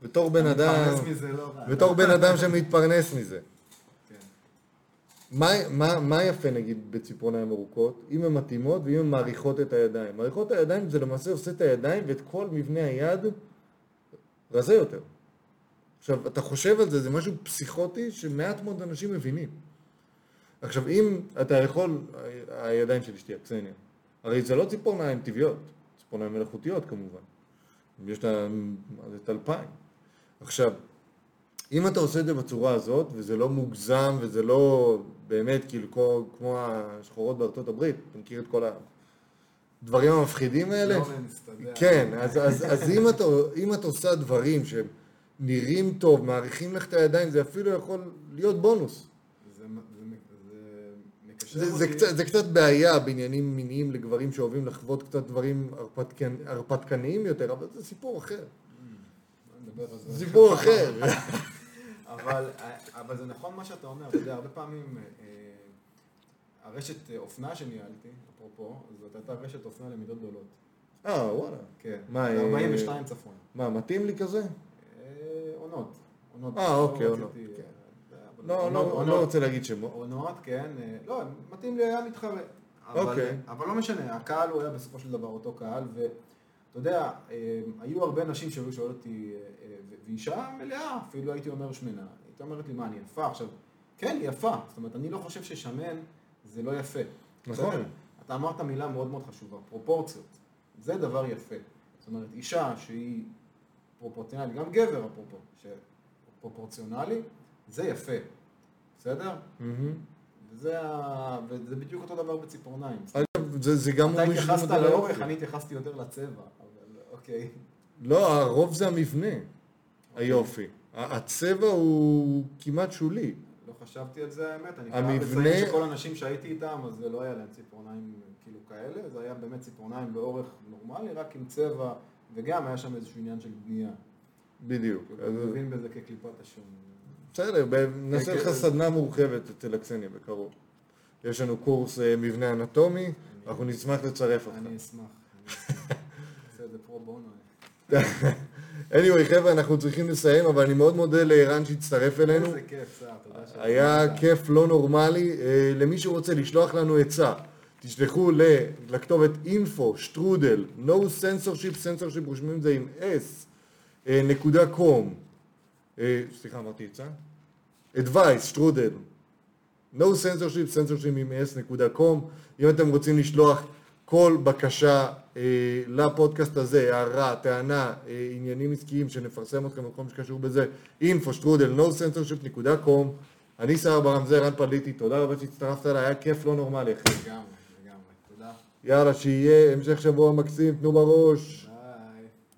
[SPEAKER 1] בתור בן אדם,
[SPEAKER 2] להתפרנס מזה לא רע.
[SPEAKER 1] בתור בן אדם שמתפרנס מזה. מה, מה, מה יפה נגיד בציפורניים ארוכות? אם הן מתאימות ואם הן מעריכות את הידיים. מעריכות את הידיים זה למעשה עושה את הידיים ואת כל מבנה היד רזה יותר. עכשיו, אתה חושב על זה, זה משהו פסיכוטי שמעט מאוד אנשים מבינים. עכשיו, אם אתה יכול, הידיים של אשתי, הקסניה, הרי זה לא ציפורניים טבעיות, ציפורניים מלאכותיות כמובן. יש לה זה טלפיים. עכשיו, אם אתה עושה את זה בצורה הזאת, וזה לא מוגזם, וזה לא באמת כאילו כמו, כמו השחורות בארצות הברית, אתה מכיר את כל הדברים המפחידים האלה?
[SPEAKER 2] לא.
[SPEAKER 1] כן, אז, אז, אז אם, אתה, אם את עושה דברים שהם נראים טוב, מעריכים לך את הידיים, זה אפילו יכול להיות בונוס.
[SPEAKER 2] זה, זה,
[SPEAKER 1] קצת, זה קצת בעיה בעניינים מיניים לגברים שאוהבים לחוות קצת דברים הרפתקנ, הרפתקניים יותר, אבל זה סיפור אחר.
[SPEAKER 2] זה.
[SPEAKER 1] סיפור אחר. [laughs]
[SPEAKER 2] אבל, אבל זה נכון מה שאתה אומר, אתה יודע, הרבה פעמים אה, הרשת אה, אופנה שניהלתי, אפרופו, זאת הייתה רשת אופנה למידות גדולות.
[SPEAKER 1] אה, וואלה.
[SPEAKER 2] כן.
[SPEAKER 1] מה, אה,
[SPEAKER 2] 42 צפון.
[SPEAKER 1] מה, מתאים לי כזה?
[SPEAKER 2] אה, עונות. עונות.
[SPEAKER 1] אה,
[SPEAKER 2] לא
[SPEAKER 1] אוקיי, עונות,
[SPEAKER 2] אה,
[SPEAKER 1] כן. לא,
[SPEAKER 2] עונות-
[SPEAKER 1] לא. לא רוצה להגיד שמות.
[SPEAKER 2] עונות, כן. אה, לא, מתאים לי היה מתחרה. אבל,
[SPEAKER 1] אוקיי.
[SPEAKER 2] אבל לא משנה, הקהל הוא היה בסופו של דבר אותו קהל, ואתה יודע, אה, היו הרבה נשים שהיו שואלות אותי, אה, אה, ואישה מלאה, אפילו הייתי אומר שמנה. הייתה אומרת לי, מה, אני יפה? עכשיו, כן, היא יפה. זאת אומרת, אני לא חושב ששמן זה לא יפה.
[SPEAKER 1] נכון.
[SPEAKER 2] בסדר? אתה אמרת מילה מאוד מאוד חשובה, פרופורציות. זה דבר יפה. זאת אומרת, אישה שהיא פרופורציונלית, גם גבר אפרופו, שפרופורציונלי, זה יפה. בסדר?
[SPEAKER 1] מהמם.
[SPEAKER 2] וזה, ה... וזה בדיוק אותו דבר בציפורניים.
[SPEAKER 1] אגב, זה, זה גם
[SPEAKER 2] אתה התייחסת לאורך. אני התייחסתי יותר לצבע, אבל אוקיי.
[SPEAKER 1] לא, הרוב זה המבנה, היופי. הצבע הוא כמעט שולי.
[SPEAKER 2] לא חשבתי על זה האמת, אני חייב לציין שכל האנשים שהייתי איתם, אז זה לא היה להם ציפורניים כאילו כאלה, זה היה באמת ציפורניים באורך נורמלי, רק עם צבע, וגם היה שם איזשהו עניין של בנייה.
[SPEAKER 1] בדיוק. אז-
[SPEAKER 2] מבין בזה כקליפת השום.
[SPEAKER 1] בסדר, נעשה
[SPEAKER 2] כן,
[SPEAKER 1] לך
[SPEAKER 2] כן.
[SPEAKER 1] סדנה מורחבת אצל הקסניה בקרוב. יש לנו קורס אה, מבנה אנטומי, אנחנו נשמח לצרף אותך.
[SPEAKER 2] אני אשמח. אני אשמח. נעשה את זה פרו בונו. [laughs]
[SPEAKER 1] anyway, חבר'ה, אנחנו צריכים לסיים, אבל אני מאוד מודה לערן שהצטרף אלינו.
[SPEAKER 2] איזה כיף, סער, תודה שאתה
[SPEAKER 1] היה. כיף לא נורמלי. אה, למי שרוצה לשלוח לנו עצה, תשלחו לכתובת info, שטרודל, no censorship, censorship רושמים את זה עם s, אה, נקודה com. אה, סליחה, אמרתי עצה? advice, שטרודל. no censorship, censorship עם s, נקודה com. אם אתם רוצים לשלוח כל בקשה לפודקאסט הזה, הערה, טענה, אה, עניינים עסקיים, שנפרסם אתכם מה שקשור בזה, info, שטרודל, no censorship, נקודה com. אני שר ברם, זה רן פליטי, תודה רבה שהצטרפת אליי, היה כיף לא נורמלי, אחי.
[SPEAKER 2] לגמרי, לגמרי. תודה.
[SPEAKER 1] יאללה, שיהיה המשך שבוע מקסים, תנו בראש.